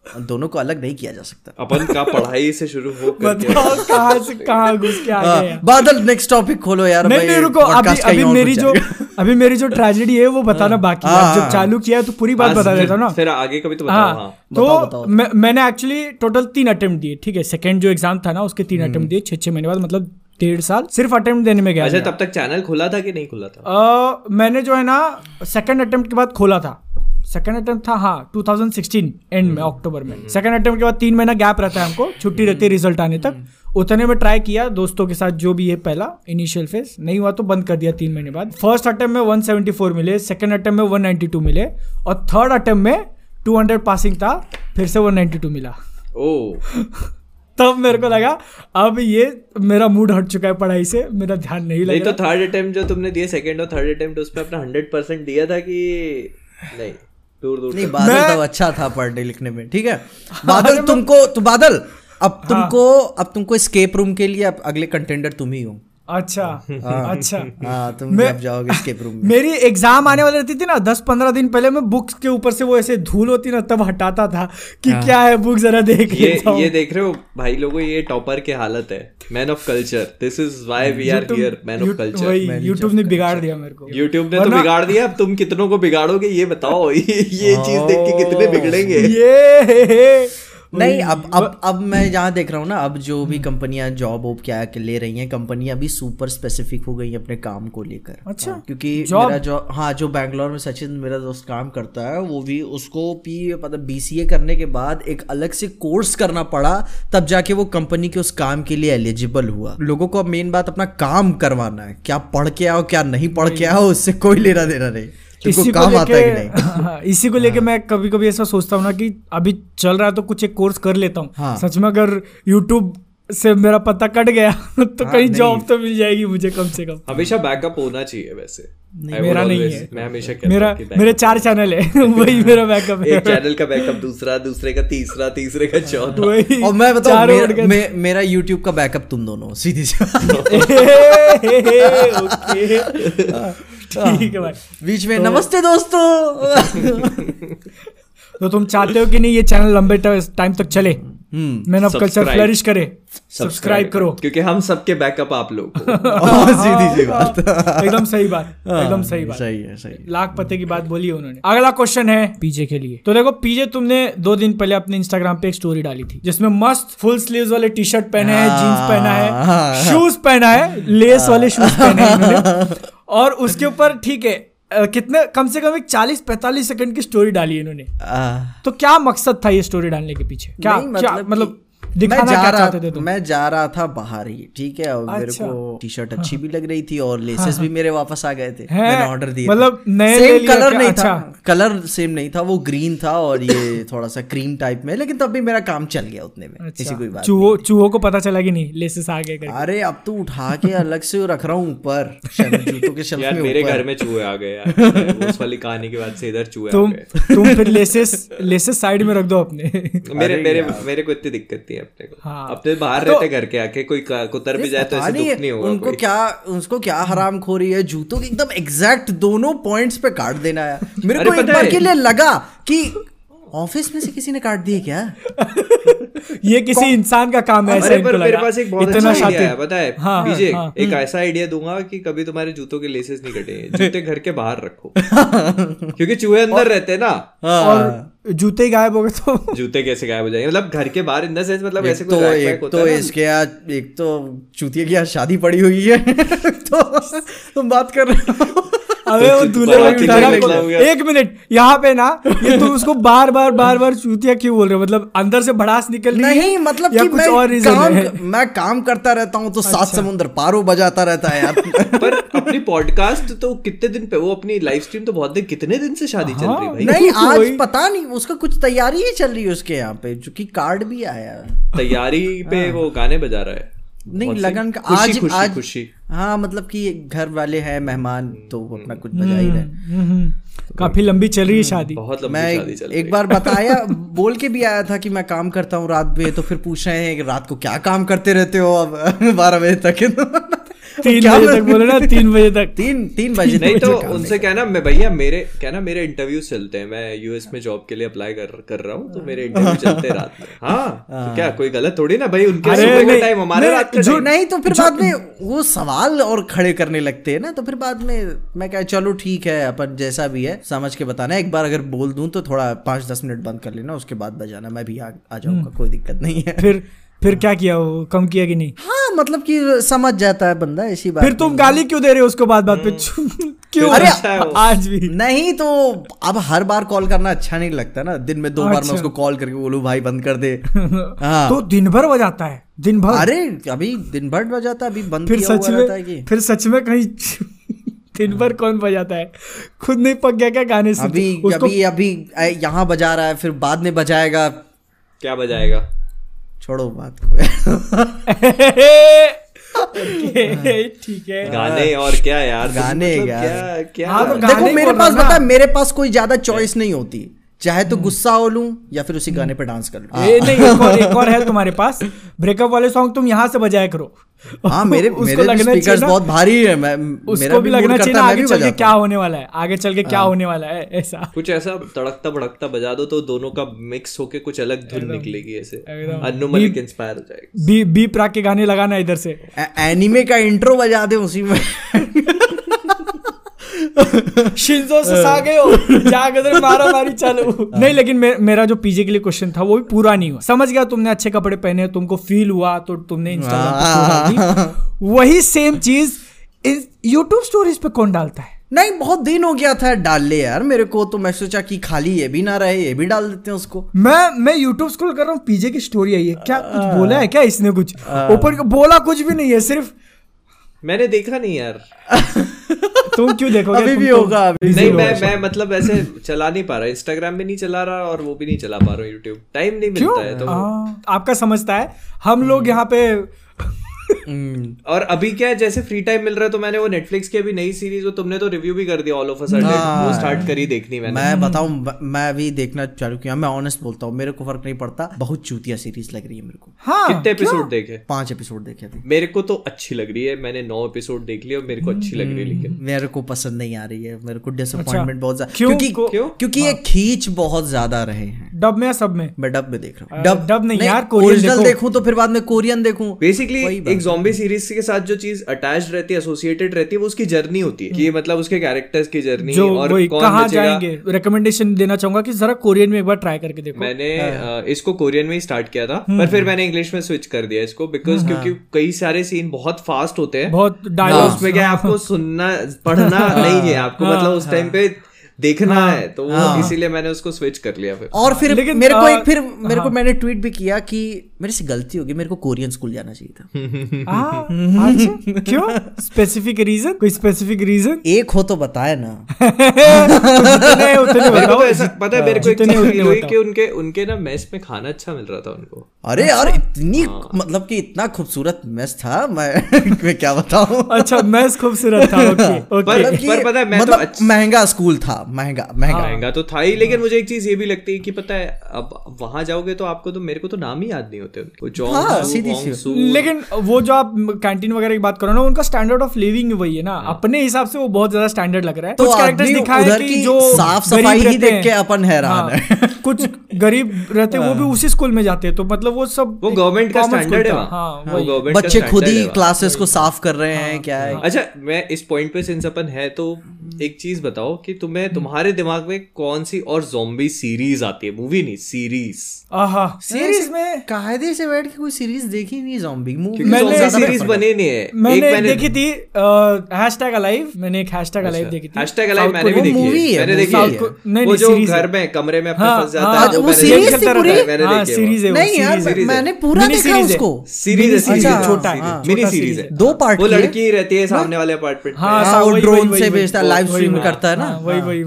दोनों को अलग नहीं किया जा सकता। अपन का पढ़ाई से शुरू हो बताओ कहाँ से कहाँ घुस के आ हाँ, गए बादल नेक्स्ट टॉपिक खोलो यार नहीं भाई, नहीं रुको अभी अभी मेरी जो अभी मेरी जो ट्रेजेडी है वो बताना बाकी है। हाँ, जब हाँ। चालू किया है तो पूरी बात हाँ, बता देता हूँ ना। फिर आगे कभी तो बताओ हाँ हाँ। तो बताओ, बताओ। मैं, मैंने एक्चुअली टोटल तीन अटेम्प्ट दिए ठीक है? सेकंड जो एग्ज़ाम था ना उसके तीन हम्म। अटेम्प्ट दिए छह छह महीने बाद मतलब डेढ़ साल सिर्फ़ अटेम्प्ट देने में गया अच्छा तब तक चैनल खुला था कि नहीं खुला था? अ, मैंने जो है ना सेकंड अटेम्प्ट के बाद खोला था। सेकंड अटेम्प्ट था हाँ 2016 एंड में अक्टूबर में। सेकंड अटेम्प्ट के बाद तीन महीना गैप रहता है हमको छुट्टी रहती है रिज़ल्ट आने तक। उतने में ट्राई किया दोस्तों के साथ जो भी है पहला इनिशियल फ़ेज़ नहीं हुआ तो बंद कर दिया तीन महीने बाद। फ़र्स्ट अटेम्प्ट में 174 मिले सेकंड अटेम्प्ट में 192 मिले और थर्ड अटेम्प्ट में 200 पासिंग था फिर से 192 मिला। ओ। तब मेरे को लगा अब ये मेरा मूड हट चुका है पढ़ाई से मेरा ध्यान नहीं लगा तो थर्ड अटेम्प्ट जो तुमने दिया सेकंड और थर्ड अटेम्प्ट उसमें अपना हंड्रेड परसेंट दिया था कि नहीं दूर दूर नहीं बादल मैं- तो अच्छा था पढ़ने लिखने में ठीक है? बादल तुमको तो बादल अब तुमको अब तुमको स्केप रूम के लिए अब अगले कंटेंडर तुम ही हो। अच्छा आ, अच्छा। हाँ तुम मैं- जब जाओगे स्केप रूम में। मेरी एग्ज़ाम आने वाली रहती थी ना दस पंद्रह दिन पहले मैं बुक्स के ऊपर से वो ऐसे धूल होती ना तब हटाता था कि आ, क्या है बुक जरा देख ये ये देख रहे हो भाई लोगों ये टॉपर की हालत है। Man of culture this is why we are YouTube- here man of culture YouTube ने बिगाड़ दिया मेरे को। यूट्यूब ने तो बिगाड़ दिया अब तुम कितनों को बिगाड़ोगे ये बताओ ये ये चीज़ देख के कितने बिगड़ेंगे। ये नहीं अब अब अब मैं जहाँ देख रहा हूँ ना अब जो भी कंपनियाँ जॉब वॉब क्या के ले रही हैं कंपनियाँ भी सुपर स्पेसिफिक हो गई हैं अपने काम को लेकर। अच्छा, हाँ, क्योंकि job? मेरा जो हाँ जो बैंगलोर में सचिन मेरा दोस्त काम करता है वो भी उसको भी मतलब बीसीए करने के बाद एक अलग से कोर्स करना पड़ा तब जाके वो कंपनी के उस काम के लिए एलिजिबल हुआ। लोगों को अब मेन बात अपना काम करवाना है क्या पढ़ के आओ क्या नहीं पढ़ के आओ उससे कोई लेना देना नहीं। इसी को काम आता है कि लेके हाँ, इसी को लेके मैं कभी कभी ऐसा सोचता हूँ ना कि अभी चल रहा है तो कुछ एक कोर्स कर लेता हूँ। हाँ। सच में अगर यूट्यूब से मेरा पता कट गया तो हाँ, कहीं जॉब तो मिल जाएगी मुझे कम से कम। हमेशा बैकअप होना चाहिए वैसे। would मेरा नहीं है। मैं हमेशा मेरा मेरे चार चैनल है वही मेरा बैकअप है। एक चैनल का बैकअप दूसरा दूसरे का तीसरा तीसरे का चौथा। और मैं बताऊँ मेरा, मे, मेरा यूट्यूब का बैकअप तुम दोनों सीधी सी ओके। ठीक है भाई। बीच में नमस्ते दोस्तों। तो तुम चाहते हो कि नहीं ये चैनल लंबे टाइम तक चले? मैन ऑफ़ कल्चर फ्लरिश करे। सब्सक्राइब करो। क्योंकि हम सबके बैकअप आप लोग सीधी सी बात। एकदम सही बात एकदम सही बात। सही है सही लाख पते की बात बोली है उन्होंने। अगला क्वेश्चन है पीजे के लिए। तो देखो पीजे तुमने दो दिन पहले अपने इंस्टाग्राम पे एक स्टोरी डाली थी जिसमें मस्त फुल स्लीव्स वाले टी शर्ट पहने हैं जीन्स पहना है शूज़ पहना है लेस वाले शूज़ पहने हैं और उसके ऊपर ठीक है कितने कम से कम एक चालीस पैंतालीस सेकंड की स्टोरी डाली इन्होंने। तो क्या मकसद था ये स्टोरी डालने के पीछे? क्या मतलब क्या कि मतलब मैं दिखाना जा क्या रहा चाहते थे तुम? मैं जा रहा था बाहर ही ठीक है? और मेरे अच्छा। को टी शर्ट अच्छी भी लग रही थी और लेसेस भी मेरे वापस आ गए थे। मैंने ऑर्डर दिए मतलब नए सेम कलर नहीं अच्छा। था कलर सेम नहीं था वो ग्रीन था और ये थोड़ा सा क्रीम टाइप में लेकिन तब भी मेरा काम चल गया उतने में ऐसी कोई बात चूहो चूहो को पता चला कि नहीं लेसेस आ गए अरे अब तो उठा के अलग से रख रहा हूँ ऊपर जूतों के शेल्फ यार में मेरे घर में चूहे आ गए यार। उस वाली कहानी के बाद से इधर चूहे तुम तुम फिर लेसेस लेसेस साइड में रख दो अपने। मेरे मेरे मेरे को इतनी दिक्कत नहीं है। अपने को हाँ। अपने बाहर तो- रहते घर के आके कोई कुतर भी जाए तो ऐसे दुख नहीं होगा उनको कोई। क्या उसको क्या हराम खो रही है जूतों की एकदम एग्जैक्ट दोनों पॉइंट्स पे काट देना है मेरे को एक बार के लिए लगा कि ऑफ़िस में से किसी ने काट दिए क्या? ये किसी इंसान का काम है ऐसा पर मेरे पास एक बहुत इतना अच्छा आइडिया है पता है? हाँ, बीजे हाँ, एक ऐसा आइडिया दूँगा कि कभी तुम्हारे जूतों के लेसेस नहीं कटेंगे जूते घर के बाहर रखो। क्योंकि चूहे अंदर रहते हैं ना। और जूते गायब हो गए तो जूते कैसे गायब हो जाएँगे? मतलब घर के बाहर इन द सेंस मतलब ऐसे एक तो rack एक तो इसके यहाँ एक तो चूतिया की यहाँ शादी पड़ी हुई है। तो तुम बात कर रहे हो। अबे वो दूल्हे बड़ा वाली उठा खिचड़ी रहा निकला हुआ है। एक मिनट यहाँ पे ना ये तुम उसको बार बार बार बार चूतिया क्यों बोल रहे हो? मतलब अंदर से भड़ास निकल रही है नहीं मतलब या कि कुछ मैं और रीजन काम है? मैं काम करता रहता हूँ तो सात अच्छा। समुद्र पारो बजाता रहता है यार। पर अपनी पॉडकास्ट तो कितने दिन पे वो अपनी लाइव स्ट्रीम तो बहुत दिन कितने दिन से शादी चल रही है भाई? नहीं आज पता नहीं उसका कुछ तैयारी ही चल रही है उसके यहाँ पे जो कि कार्ड भी आया तैयारी पे वो गाने बजा रहा है। नहीं लगन का खुशी, आज खुशी, आज खुशी। हाँ मतलब कि घर वाले हैं मेहमान तो वो अपना कुछ बजा ही रहे हम्म, हम्म। काफ़ी लंबी चल रही है शादी। बहुत लंबी मैं शादी चल रही एक बार बताया बोल के भी आया था कि मैं काम करता हूँ रात में तो फिर पूछ रहे हैं कि रात को क्या काम करते रहते हो अब? बारह बजे तक। तीन बजे तक बोले ना तीन बजे तक। तीन तीन बजे नहीं तो उनसे कहना मैं भैया मेरे कहना मेरे इंटरव्यू चलते हैं। मैं यूएस में जॉब के लिए अप्लाई कर कर रहा हूँ तो मेरे इंटरव्यू चलते हैं रात में। हाँ। तो क्या कोई गलत थोड़ी ना भाई उनके सुबह का नहीं, टाइम हमारा रात का जो नहीं तो फिर बाद में वो सवाल और खड़े करने लगते हैं ना तो फिर बाद में मैं कहा चलो ठीक है अपन जैसा भी है समझ के बताना एक बार अगर बोल दूँ तो थोड़ा पाँच दस मिनट बंद कर लेना उसके बाद बजाना मैं भी आ, आ जाऊँगा कोई दिक्कत नहीं है। फिर फिर क्या किया वो? कम किया कि नहीं? हाँ मतलब कि समझ जाता है बंदा ऐसी बात फिर तुम गाली क्यों दे रहे हो उसको बात बात पे? क्यों? फिर अच्छा है। आज भी। नहीं तो अब हर बार कॉल करना अच्छा नहीं लगता ना। दिन में दो अच्छा। बार अच्छा। मैं उसको कॉल करके बोलूँ भाई बंद कर दे। हाँ। तो दिन भर बजाता है दिन भर। अरे अभी दिन भर बजाता अभी बंद फिर सच है में फिर सच में कहीं दिन भर कौन बजाता है? खुद नहीं पक गया क्या गाने से? अभी अभी अभी यहाँ बजा रहा है फिर बाद में बजाएगा। क्या बजाएगा? छोड़ो बात को। ठीक है। गाने और क्या यार? गाने मतलब यार। क्या क्या हाँ, तो देखो मेरे पास बता मेरे पास कोई ज़्यादा चॉइस नहीं होती। चाहे तो गुस्सा हो लूँ या फिर उसी गाने पर डांस कर लूँ। ये नहीं एक और, एक और है तुम्हारे पास। ब्रेकअप वाले सॉन्ग तुम यहाँ से बजाया करो। हाँ मेरे उसको मेरे स्पीकर्स बहुत भारी है मैं मेरा भी, भी लगना चाहिए है, आगे चल के क्या होने वाला है? आगे चल के क्या होने वाला है? ऐसा। कुछ ऐसा तड़कता भड़कता बजा दो तो दोनों का मिक्स होके कुछ अलग धुन निकलेगी ऐसे। अनु अन्नू मलिक इंस्पायर हो जाएगी। बी बी प्राक के गाने लगाना इधर से। हूँ। एनिमे का इंट्रो बजा दे उसी में। शिंजो ससागे हो जाकर मारा मारी चालू नहीं लेकिन मे, मेरा जो पीजे के लिए क्वेश्चन था वो भी पूरा नहीं हुआ। समझ गया तुमने अच्छे कपड़े पहने तुमको फील हुआ तो तुमने इंस्टाग्राम डाली। वही सेम चीज़ यूट्यूब स्टोरीज पे कौन डालता है? नहीं बहुत दिन हो गया था डाल ले यार मेरे को तो मैं सोचा कि खाली ये भी ना रहे ये भी डाल देते हैं उसको। मैं मैं यूट्यूब स्क्रॉल कर रहा हूँ पीजे की स्टोरी आई है। क्या आ, कुछ बोला है क्या इसने कुछ? ऊपर बोला कुछ भी नहीं है सिर्फ़ मैंने देखा नहीं यार। तुम क्यों देखोगे? अभी तुम भी तो होगा, अभी नहीं मैं मैं मतलब ऐसे चला नहीं पा रहा। इंस्टाग्राम भी नहीं चला रहा और वो भी नहीं चला पा रहा हूँ यूट्यूब टाइम नहीं मिलता है तो आपका समझता है। हम लोग यहाँ पे और अभी क्या है जैसे फ्री टाइम मिल रहा है तो मैंने वो नेटफ्लिक्स की अभी नई सीरीज़ वो तुमने तो रिव्यू भी कर दिया ऑल ऑफ़ अ सडन वो स्टार्ट करी देखनी मैंने। मैं बताऊँ मैं अभी देखना चालू किया मैं ऑनेस्ट बोलता हूँ मेरे को फ़र्क नहीं पड़ता बहुत चूतिया सीरीज़ लग रही है मेरे को। हाँ कितने एपिसोड देखे? पाँच एपिसोड देखे थे मेरे को तो अच्छी लग रही है मैंने नौ एपिसोड देख लिए और मेरे को अच्छी लग रही है लेकिन मेरे को पसंद नहीं आ रही है मेरे को डिसअपॉइंटमेंट बहुत ज़्यादा क्यों? क्योंकि क्योंकि ये खींच बहुत ज़्यादा रहे हैं। डब में या सब में? मैं डब में देख रहा हूँ। डब डब नहीं यार कोरियन ओरिजिनल देखो। तो फिर बाद में कोरियन देखूँ। बेसिकली एक जॉम्बी सीरीज़ के साथ जो चीज़ अटैच रहती है एसोसिएटेड रहती है वो उसकी जर्नी होती है कि मतलब उसके कैरेक्टर्स की जर्नी जो और कहाँ जाएँगे? रिकमेंडेशन देना चाहूँगा कि जरा कोरियन में एक बार ट्राई करके देखो। मैंने अ, इसको कोरियन में ही स्टार्ट किया था पर फिर मैंने इंग्लिश में स्विच कर दिया इसको बिकॉज़ क्योंकि कई सारे सीन बहुत फास्ट होते हैं। बहुत तो डायलॉग उसमें क्या है, आपको सुनना पढ़ना नहीं है आपको मतलब उस टाइम पे देखना हाँ, है तो वो इसीलिए मैंने उसको स्विच कर लिया फिर। और फिर लेकिन, मेरे को एक फिर मेरे को मैंने ट्वीट भी किया कि मेरे से गलती होगी मेरे को कोरियन स्कूल जाना चाहिए था। हाँ, अच्छा, क्यों? स्पेसिफिक रीजन कोई स्पेसिफिक रीजन एक हो तो बताए ना। उतने उतने मेरे को तो ऐसा पता है मेरे को एक चीज़ हुई कि उनके उनके ना मेस में खाना अच्छा मिल रहा था उनको। अरे यार इतनी मतलब कि इतना खूबसूरत मैस था मैं मैं क्या बताऊँ? अच्छा मैच खूबसूरत था ओके ओके मतलब पर पता है, मैं तो मतलब महँगा स्कूल था महँगा महँगा। महँगा तो था ही लेकिन मुझे एक चीज़ ये भी लगती है कि पता है अब वहाँ जाओगे तो आपको तो मेरे को तो नाम ही याद नहीं होते जोंग हाँ, सीधी सी। लेकिन वो जो आप कैंटीन वगैरह की बात करो ना उनका स्टैंडर्ड ऑफ़ लिविंग वही है ना। अपने हिसाब से वो बहुत ज़्यादा स्टैंडर्ड लग रहा है। तो कुछ कैरेक्टर्स दिखाए कि जो साफ़ सफ़ाई ही देख के अपन हैरान हाँ, है। कुछ गरीब रहते वो भी उसी स्कूल में जाते हैं तो मतलब वो सब वो एक गवर्नमेंट का स्टैंडर्ड है। हाँ बच्चे खुद ही क्लासेस को साफ़ कर रहे हैं क्या है? अच्छा मैं इस पॉइंट पे सिंस अपन है तो एक चीज़ बताओ कि तुम्हें तुम्हारे दिमाग में कौन सी और जोम्बी सीरीज़ आती है? मूवी नहीं सीरीज़ आहा। सीरीज़ में कायदे से बैठ के कोई सीरीज़ देखी नहीं जॉम्बी मूवी मैंने सीरीज़ बनी नहीं है मैंने एक देखी थी हैशटैग अलाइव मैंने एक हैशटैग अलाइव देखी थी हैशटैग अलाइव मैंने भी देखी है है, मैंने देखी है। है नहीं, वो जो घर में कमरे में अपने हाँ, फंस जाता हाँ, है वो मैंने series है। थी पूरी? मैंने हाँ, देखी है वो। है वो, नहीं यार मैंने पूरा देखा उसको सीरीज़ है सीरीज़ है है, छोटा है, हाँ, मिनी सीरीज़ है है। दो पार्ट वो है। लड़की रहती है सामने वाले अपार्टमेंट हाँ, में हाँ वो ड्रोन से भेजता है लाइव स्ट्रीम करता है ना हाँ, वही वही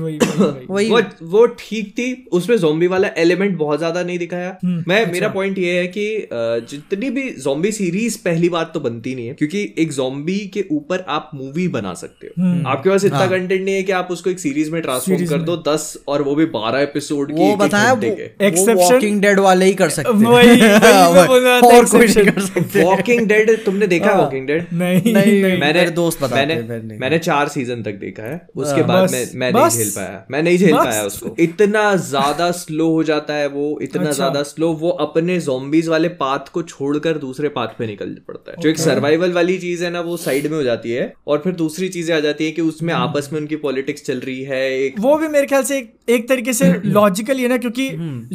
वही वो वो ठीक थी उसमें जोम्बी वाला एलिमेंट बहुत ज़्यादा नहीं दिखाया मैं अच्छा। मेरा पॉइंट ये है कि अ, जितनी भी जोम्बी सीरीज़ पहली बात तो बनती नहीं है क्योंकि एक जोम्बी के ऊपर आप मूवी बना सकते हो। हम्म। आपके पास इतना हाँ। कंटेंट नहीं है कि आप उसको एक सीरीज़ में ट्रांसफॉर्म कर दो दस और वो भी बारह एपिसोड की बताया के। वॉकिंग डेड वाले ही कर सकते हैं। वॉकिंग डेड तुमने देखा वॉकिंग डेड नहीं नहीं, नहीं मैंने दोस्त मैंने मैंने- चार सीज़न तक देखा है उसके हाँ, बाद मैं मैं नहीं झेल पाया। मैं नहीं झेल पाया उसको। इतना ज़्यादा स्लो हो जाता है वो इतना अच्छा। ज़्यादा स्लो वो अपने zombies वाले पाथ को छोड़कर दूसरे पाथ पे निकल पड़ता है okay. जो एक सर्वाइवल वाली चीज़ है ना वो साइड में हो जाती है और फिर दूसरी चीज़ें आ जाती है कि उसमें हम्म। आपस में उनकी पॉलिटिक्स चल रही है एक वो भी मेरे ख्याल से एक, एक तरीके से लॉजिकल ही है ना क्योंकि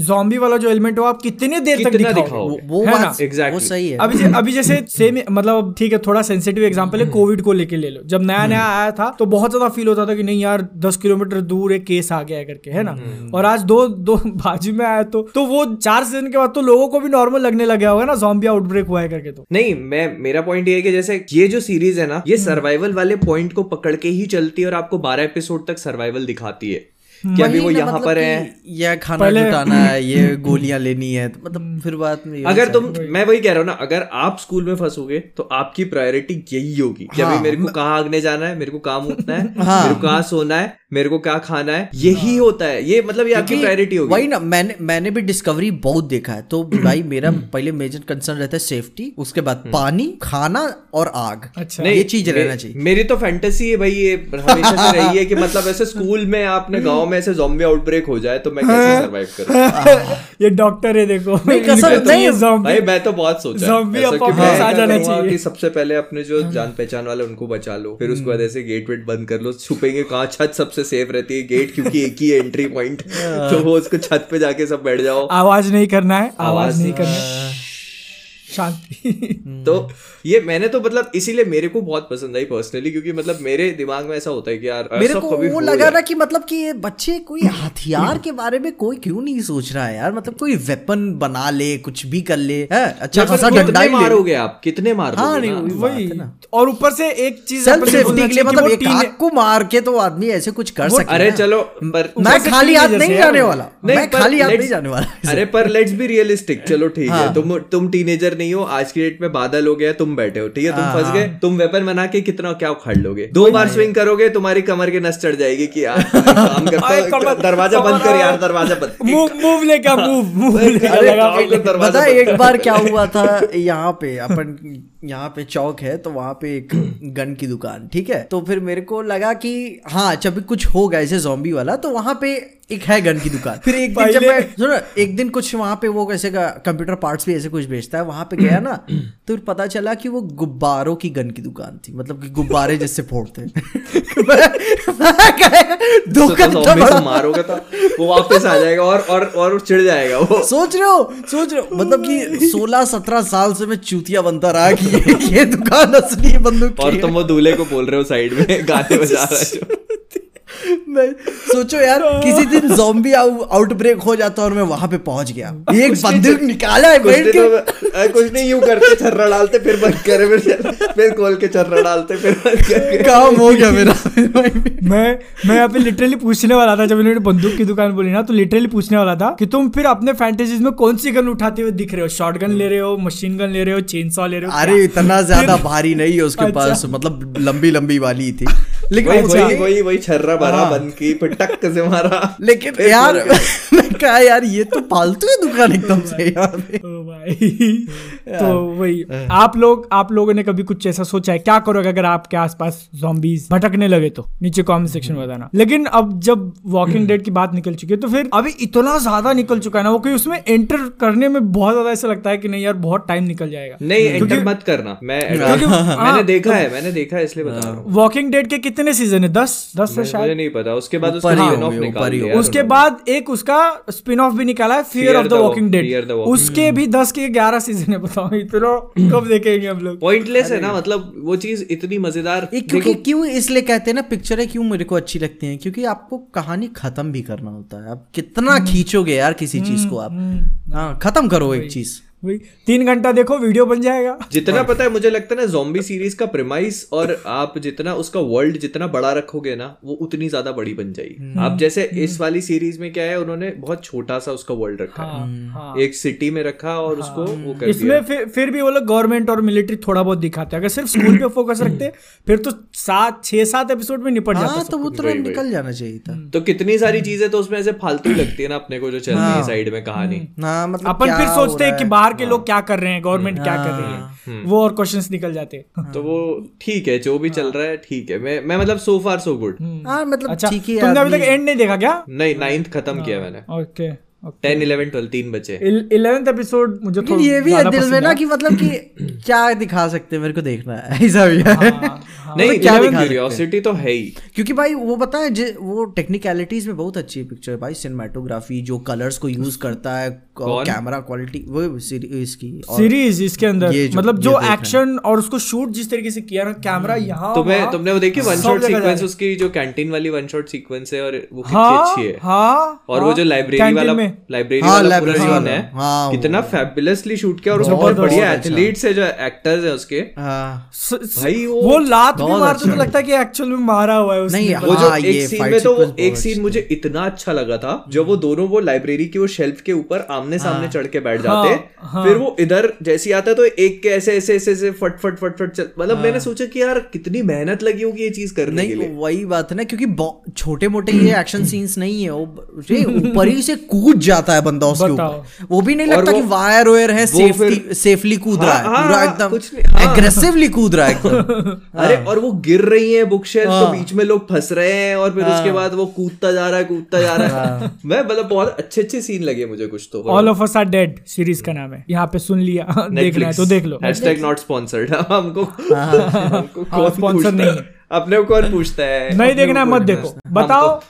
जॉम्बी वाला जो एलिमेंट हो आप कितने देर तक दिखाओगे? वो है? Exactly. सही है अभी जे- अभी जैसे सेम मतलब ठीक है थोड़ा सेंसिटिव एग्जांपल हम्म। है कोविड को लेके ले लो जब नया नया आया था तो बहुत ज़्यादा फील होता था कि नहीं यार दस किलोमीटर दूर एक केस आ गया है करके है ना। और आज दो दो बाजू में आया तो तो वो चार सीज़न के बाद तो लोगों को भी नॉर्मल लगने लग गया होगा ना जॉम्बी आउटब्रेक हुआ है करके तो नहीं मैं मेरा पॉइंट ये है कि जैसे ये जो सीरीज़ है ना ये हम्म। सर्वाइवल वाले पॉइंट को पकड़ के ही चलती है और आपको बारह एपिसोड तक सर्वाइवल दिखाती है कि अभी वो यहाँ मतलब पर है यह खाना जुटाना है ये गोलियाँ लेनी है तो मतलब फिर बात में यही अगर तुम मैं वही कह रहा हूँ ना अगर आप स्कूल में फंसोगे तो आपकी प्रायोरिटी यही होगी कि अभी हाँ, मेरे को कहाँ आगने जाना है मेरे को कहाँ मुतना है हाँ। मेरे को कहाँ सोना है मेरे को क्या खाना है यही होता है। ये मतलब ये आपकी प्रायोरिटी होगी। वही ना मैंने मैंने भी डिस्कवरी बहुत देखा है। तो भाई मेरा पहले मेजर कंसर्न रहता है सेफ्टी उसके बाद पानी खाना और आग। अच्छा। ये चीज़ रहना चाहिए। मेरी तो फैंटेसी है भाई ये हमेशा से रही है कि मतलब ऐसे स्कूल में आपने गाँव में ऐसे जॉम्बी आउटब्रेक हो जाए तो मैं कैसे सरवाइव करूँ? ये डॉक्टर है देखो। नहीं, कसम तो नहीं, ये zombie- भाई मैं तो बहुत सोचा है। Apocalypse मैं आ जाना चाहिए। कि सबसे पहले अपने जो जान पहचान वाले उनको बचा लो फिर उसके बाद ऐसे गेट वेट बंद कर लो छुपेंगे कहाँ छत सबसे सेफ़ रहती है गेट क्योंकि एक ही एंट्री पॉइंट तो वो उसको छत पे जाके सब बैठ जाओ। आवाज़ नहीं करना है आवाज़ नहीं करना है। शांति तो ये मैंने तो मतलब इसीलिए मेरे को बहुत पसंद आई पर्सनली क्योंकि मतलब मेरे दिमाग में ऐसा होता है कि यार मेरे को कभी वो लगा। ना कि मतलब कि ये बच्चे कोई हथियार के बारे में कोई क्यों नहीं सोच रहा है यार मतलब कोई वेपन बना ले कुछ भी कर ले है अच्छा खासा डंडा ही मारोगे आप कितने मार हाँ, नहीं? वही वही है ना। और ऊपर से एक चीज़ सेल्फ सेफ्टी के लिए मतलब एक आग को मार के तो आदमी ऐसे कुछ कर सकता अरे है। चलो पर मैं खाली हाथ नहीं जाने वाला नहीं, मैं खाली हाथ नहीं जाने वाला अरे पर लेट्स बी रियलिस्टिक चलो ठीक है हाँ। तुम तुम टीनेजर नहीं हो आज की डेट में बादल हो गया तुम बैठे हो ठीक है? तुम हाँ, फंस गए तुम वेपन बना के कितना क्या उखाड़ लोगे? दो बार स्विंग करोगे तुम्हारी कमर के नस चढ़ जाएगी कि यार काम करता हूँ, दरवाज़ा बंद कर यार दरवाज़ा बंद मूव मूव लेके मूव मूव लगा। दरवाज़ा है एक बार क्या हुआ था यहाँ पे अपन यहाँ पे चौक है तो वहाँ पे एक गन की दुकान ठीक है? तो फिर मेरे को लगा कि हाँ जब कुछ होगा ऐसे जॉम्बी वाला तो वहाँ पे एक है गन की दुकान। फिर एक दिन जब मैं सुनो एक दिन कुछ वहाँ पे वो कैसे का कंप्यूटर पार्ट्स भी ऐसे कुछ बेचता है वहाँ पे गया ना तो फिर पता चला कि वो गुब्बारों की गन की दुकान थी मतलब कि गुब्बारे जिससे फोड़ते हैं। तो बड़ा- को मारोगे तो वो वापस आ जाएगा और और और चिढ़ जाएगा वो। सोच रहे हो सोच रहे हो मतलब कि 16 17 साल से मैं चूतिया बनता रहा कि ये, दुकान असली बंदूक और तुम वो दूल्हे को बोल रहे हो साइड में गाने बजा रहा है। सोचो यार किसी दिन जोम्बी आउटब्रेक हो जाता और मैं वहाँ पे पहुँच गया। एक बंदूक निकाला है कुछ के। अ, कुछ नहीं यूँ करते छर्रा डालते फिर बंद करे फिर फिर खोल के छर्रा डालते फिर बंद करके। काम हो गया मेरा। मैं मैं यहाँ पे लिटरली पूछने वाला था जब इन्होंने बंदूक की दुकान बोली ना तो लिटरली पूछने वाला था कि तुम फिर अपने फैंटेसीज में कौन सी गन उठाते हुए दिख रहे हो? शॉर्ट गन ले रहे हो मशीन गन ले रहे हो चेन सॉ ले रहे हो? अरे इतना ज़्यादा भारी नहीं है उसके अच्छा। पास मतलब लंबी लंबी वाली थी। लेकिन वही वही वही छर्रा भरा हाँ। बंद की फिर टक से मारा। लेकिन यार मैं कहा यार ये तो पालतू है दुकान एकदम से। यार तो वही आप लोग आप लोगों ने कभी कुछ ऐसा सोचा है? क्या करोगे अगर आपके आसपास जॉम्बीज भटकने लगे तो? नीचे कमेंट सेक्शन में बताना। लेकिन अब जब वॉकिंग डेड की बात निकल चुकी है तो फिर अभी इतना ज़्यादा निकल चुका है ना वो कि उसमें एंटर करने में बहुत ज़्यादा ऐसा लगता है कि नहीं यार बहुत टाइम निकल जाएगा। नहीं एंटर मत करना। मैं मैंने हाँ, देखा है मैंने देखा है इसलिए बता रहा हूँ। वॉकिंग डेड के कितने सीज़न है? दस दस से शायद? नहीं पता। उसके बाद उसका स्पिन ऑफ़ निकाल दिया उसके बाद एक उसका स्पिन ऑफ़ भी निकाला है fear of the walking dead उसके भी दस के ग्यारह सीज़न है बताओ इतना कब देखेंगे हम लोग? पॉइंटलेस है ना मतलब वो चीज़ इतनी मज़ेदार। क्योंकि क्यों इसलिए कहते हैं ना पिक्चरें क्यों मेरे को अच्छी लगती हैं? क्योंकि आपको कहानी खत्म भी करना होता है। आप कितना खींचोगे यार किसी चीज़ को आप। हाँ खत्म करो एक चीज़। वही तीन घंटा देखो वीडियो बन जाएगा। जितना पता है मुझे लगता है ना जॉम्बी सीरीज़ का प्रेमाइस और आप जितना उसका वर्ल्ड जितना बड़ा रखोगे ना वो उतनी ज़्यादा बड़ी बन जाएगी। आप जैसे इस वाली सीरीज़ में क्या है उन्होंने बहुत छोटा सा उसका वर्ल्ड रखा। हाँ, हाँ। एक सिटी में रखा और हाँ, उसको वो कर इसमें फिर फिर भी वो लोग गवर्नमेंट और मिलिट्री थोड़ा बहुत दिखाते हैं। अगर सिर्फ़ स्कूल पे फोकस रखते फिर तो सात छह सात एपिसोड में निपट जाता हाँ तो वो। तुरंत निकल जाना चाहिए था। तो कितनी सारी चीज़ें तो उसमें ऐसे फालतू लगती है ना अपने को जो चल रही है साइड में कहानी। हाँ मतलब अपन फिर सोचते हैं कि बाहर के लोग क्या कर रहे हैं गवर्नमेंट क्या कर रही है? वो और क्वेश्चन निकल जाते। हैं। तो वो ठीक है जो भी चल रहा है ठीक है। मैं मैं मतलब सो फार सो गुड हाँ मतलब अच्छा ठीक है तुमने अभी तक एंड नहीं देखा क्या? नहीं नाइन्थ खत्म किया मैंने। ओके टेन इलेवन ट्वेल्व तीन बचे। इलेवेंथ एपिसोड मुझे थोड़ा ये भी है दिल में ना कि मतलब कि क्या दिखा सकते हैं मेरे को देखना है। ऐसा भी है। नहीं मतलब क्या क्या हैं? क्यूरियोसिटी तो है ही। क्योंकि भाई वो पता है वो टेक्निकलिटीज में बहुत अच्छी पिक्चर है भाई सिनेमाटोग्राफी जो कलर्स को यूज़ करता है कैमरा क्वालिटी वो सीरी- इसकी सीरीज़ इसके अंदर। मतलब जो हैं। एक्शन और उसको शूट जिस तरीके से किया ना कैमरा यहाँ तुम्हें तुमने वो देखी वन शॉट सीक्वेंस उसकी जो कैंटीन वाली वन शॉट सीक्वेंस है और वो कितनी हाँ अच्छी है। हाँ और वो जो लाइब्रेरी वाला। लाइब्रेरी हाँ, वाला पूरा सीन वाला, है। हाँ, कितना फैबुलसली शूट किया और उसमें बहुत बढ़िया अच्छा। एथलीट्स है जो एक्टर्स है उसके। हाँ। भाई वो- वो लात भी मारते तो अच्छा लगता है कि एक्चुअल में मारा हुआ है उसने। वो जो हाँ, एक सीन में तो एक सीन मुझे इतना अच्छा लगा था जब वो दोनों वो लाइब्रेरी की वो शेल्फ के ऊपर आमने सामने चढ़ के बैठ जाते हाँ, फिर वो इधर जैसे आता है तो एक के ऐसे ऐसे ऐसे ऐसे फट फट फट फट चल मतलब मैंने सोचा कि यार कितनी मेहनत लगी होगी ये चीज़ करने के लिए। वही बात है ना क्योंकि छोटे मोटे ये एक्शन सीन्स नहीं है वो ऊपर ही से कूद जाता है बंदा उसके ऊपर। वो भी नहीं लगता कि वायर वायर है वो सेफली सेफली कूद हाँ, रहा है हाँ, पूरा हाँ, एकदम हाँ। एग्रेसिवली कूद रहा है एकदम। अरे और वो गिर रही है बुक शेल्फ तो हाँ। बीच में लोग फंस रहे हैं और फिर उसके बाद वो कूदता जा रहा है कूदता जा रहा है। मैं मतलब बहुत अच्छे अच्छे सीन लगे मुझे कुछ तो। All of us are dead series का नाम है। यहाँ पे सुन लिया। देखना है तो देख लो। हैशटैग नॉट स्पॉन्सर्ड हमको हमको कौन sponsor नहीं अपने को कौन पूछता है? नहीं देखना मत देखो। बताओ।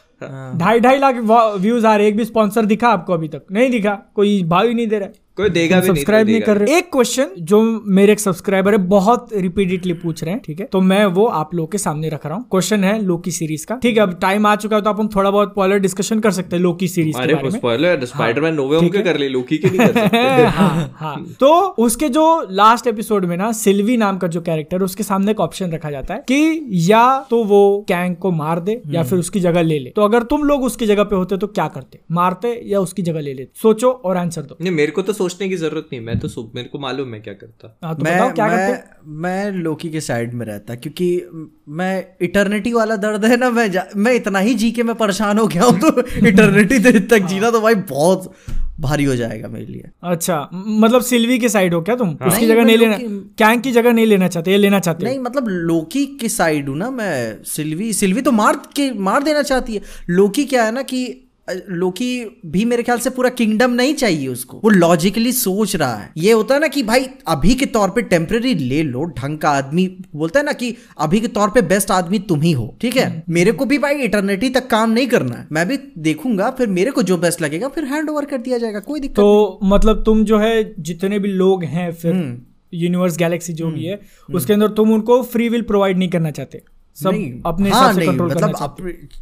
ढाई ढाई लाख व्यूज़ आ रहे एक भी स्पॉन्सर दिखा आपको अभी तक। नहीं दिखा। कोई भाव ही नहीं दे रहा है। कोई देगा भी नहीं सब्सक्राइब तो नहीं कर रहे एक क्वेश्चन जो मेरे एक सब्सक्राइबर है बहुत रिपीटेडली पूछ रहे हैं ठीक है? तो मैं वो आप लोग के सामने रख रहा हूँ। क्वेश्चन है लोकी सीरीज़ का। ठीक है अब टाइम आ चुका है तो अपन थोड़ा बहुत पॉलर डिस्कशन कर सकते हैं लोकी सीरीज़ के अरे बारे में। स्पॉइलर स्पाइडरमैन नोवे होम के कर ले लोकी के नहीं कर सकते हाँ, हाँ। तो उसके जो लास्ट एपिसोड में ना सिल्वी नाम का जो कैरेक्टर उसके सामने एक ऑप्शन रखा जाता है कि या तो वो कैंग को मार दे या फिर उसकी जगह ले ले। तो अगर तुम लोग उसकी जगह पे होते तो क्या करते? मारते या उसकी जगह ले लेते? सोचो और आंसर दो। नहीं मेरे को तो सोचने की ज़रूरत नहीं मैं तो सो- मेरे को मालूम है क्या करता। हाँ, तो मैं क्या मैं करते मैं लोकी के साइड में रहता क्योंकि मैं इटर्निटी वाला दर्द है ना मैं मैं इतना ही जी के मैं परेशान हो गया हूँ तो इटर्निटी तक जीना तो भाई बहुत भारी हो जाएगा मेरे लिए। अच्छा मतलब सिल्वी के साइड हो क्या तुम? हाँ। उसकी जगह नहीं लेना कैंग की जगह नहीं लेना चाहते ये लेना चाहते नहीं मतलब लोकी की साइड हूँ ना मैं सिल्वी सिल्वी तो मार के मार देना चाहती है। लोकी क्या है ना कि लोकी भी मेरे ख्याल से पूरा किंगडम नहीं चाहिए उसको। वो लॉजिकली सोच रहा है। ये होता है ना कि भाई अभी के तौर पे टेम्पररी ले लो ढंग का आदमी बोलता है ना कि अभी के तौर पे बेस्ट आदमी तुम ही हो ठीक है? मेरे को भी भाई इटर्निटी तक काम नहीं करना है। मैं भी देखूँगा फिर मेरे को जो बेस्ट लगेगा फिर हैंड ओवर कर दिया जाएगा कोई दिक्कत तो मतलब तुम जो है जितने भी लोग हैं फिर यूनिवर्स गैलेक्सी जो भी है उसके अंदर तुम उनको फ्री विल प्रोवाइड नहीं करना चाहते। सब नहीं, अपने हाँ, से नहीं, मतलब अप,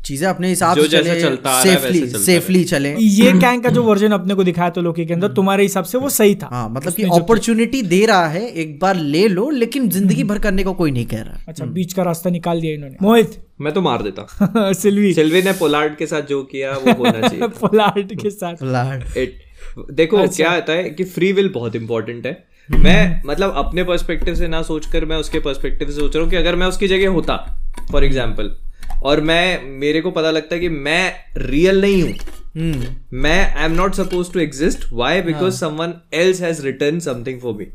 चीज़ें अपने हिसाब से चले चलता आ रहा है, सेफली सेफली चले। ये कैंग का जो वर्जन अपने को दिखाया तो लोकी के अंदर तुम्हारे हिसाब से वो सही था। हाँ मतलब कि अपॉर्चुनिटी दे रहा है एक बार ले लो लेकिन ज़िंदगी भर करने को कोई नहीं कह रहा। अच्छा बीच का रास्ता निकाल दिया इन्होंने। मोहित। मैं तो मार देता। सिल्वी। सिल्वी ने पोलार्ड के साथ जो किया वो होना चाहिए। पोलार्ड के साथ। इट देखो अच्छा। क्या आता है कि फ्री विल बहुत इंपॉर्टेंट है। मैं मतलब अपने पर्सपेक्टिव से ना सोचकर मैं उसके पर्सपेक्टिव से सोच रहा हूँ कि अगर मैं उसकी जगह होता फॉर एग्ज़ाम्पल और मैं मेरे को पता लगता है कि मैं रियल नहीं हूँ। हम्म मैं I am not suppose to exist why because someone else has return something for me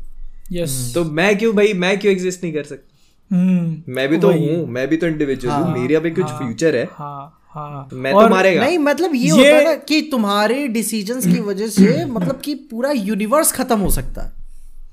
yes तो मैं क्यों भाई मैं क्यों एग्जिस्ट नहीं कर सकता? हम्म मैं भी तो हूँ मैं भी तो इंडिविजुअल हूँ मेरा भी कुछ फ्यूचर है। हाँ हाँ। मैं तो मारेगा। नहीं मतलब ये, ये- होता है ना कि तुम्हारे डिसीजंस की वजह से मतलब कि पूरा यूनिवर्स खत्म हो सकता है।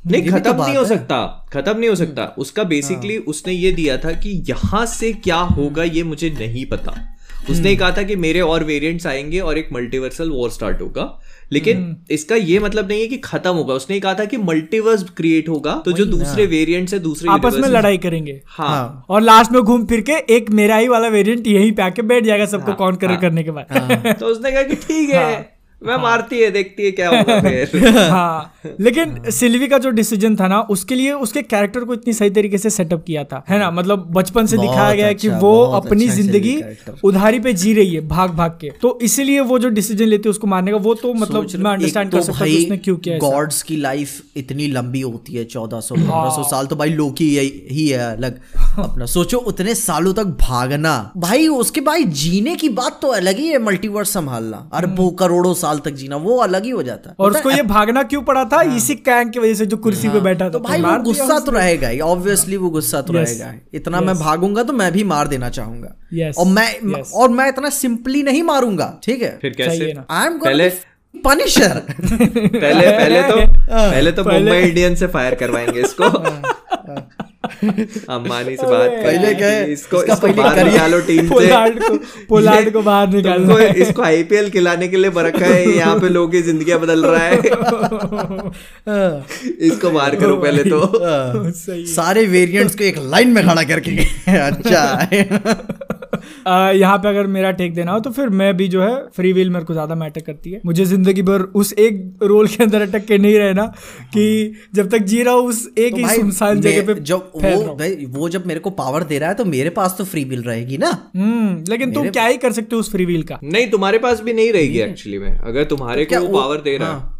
नहीं तो खत्म नहीं हो सकता खत्म नहीं हो सकता। उसका बेसिकली उसने ये दिया था कि यहाँ से क्या होगा ये मुझे नहीं पता। उसने कहा था कि मेरे और वेरिएंट्स आएँगे और एक मल्टीवर्सल वॉर स्टार्ट होगा। लेकिन इसका ये मतलब नहीं है कि खत्म होगा। उसने कहा था कि मल्टीवर्स क्रिएट होगा। तो जो दूसरे वेरिएंट्स है दूसरे आपस में लड़ाई करेंगे। हाँ। और लास्ट में घूम फिर के एक मेरा ही वाला वेरिएंट यहीं पे आके बैठ जाएगा सबको हाँ, कॉन्कर हाँ, करने के बाद। तो उसने कहा कि ठीक है। मैं मारती है देखती है क्या होगा फिर। हाँ लेकिन सिल्वी का जो डिसीज़न था ना उसके लिए उसके कैरेक्टर को इतनी सही तरीके से सेटअप किया था है ना? मतलब बचपन से दिखाया गया है कि अच्छा, वो अपनी अच्छा ज़िंदगी उधारी पे जी रही है भाग भाग के। तो इसीलिए वो जो डिसीज़न लेती है उसको मारने का वो तो मतलब मैं अंडरस्टैंड कर सकता हूँ उसने क्यों किया गॉड्स की लाइफ इतनी लंबी होती है चौदह सौ पंद्रह सौ साल तो भाई लोकी ही है अलग अपना। सोचो उतने सालों तक भागना। भाई उसके भाई जीने की बात तो अलग ही है मल्टीवर्स संभालना। अरबों करोड़ों साल तक जीना वो अलग ही हो जाता। और उसको ये भागना क्यों पड़ा था? इसी कैंग की वजह से जो कुर्सी पे बैठा था तो भाई वो गुस्सा तो रहेगा ही ऑब्वियसली वो गुस्सा तो रहेगा इतना मैं भागूँगा तो मैं भी मार देना चाहूँगा। Yes. और मैं Yes. और मैं इतना सिंपली नहीं मारूँगा ठीक है? फिर कैसे? आई एम पहले पनिशर पहले पहले तो पहले तो मुंबई इंडियंस से फायर करवाएँगे इसको। अंबानी से बात पहले क्या है? कि इसको इसका इसको बाहर निकालो टीम से। पोलार्ड को पोलार्ड को बाहर निकालो इसको आईपीएल खिलाने के लिए बरखा है यहाँ पे लोगों की ज़िंदगी बदल रहा है। इसको बाहर करो पहले तो। सारे वेरिएंट्स को एक लाइन में खड़ा करके। अच्छा। यहाँ पे अगर मेरा टेक देना हो तो फिर मैं भी जो है फ्री विल मेरे को ज़्यादा मैटर करती है। मुझे ज़िंदगी भर उस एक रोल के अंदर अटक के नहीं रहना कि जब तक जी रहा हूँ उस एक तो ही सुनसान जगह पे जब वो भाई वो जब मेरे को पावर दे रहा है तो मेरे पास तो फ्री बिल रहेगी ना। हम्म लेकिन तुम क्या ही कर सकते हो उस फ्री विल का? नहीं तुम्हारे पास भी नहीं रहेगी एक्चुअली में। अगर तुम्हारे तो को पावर दे रहा हाँ, है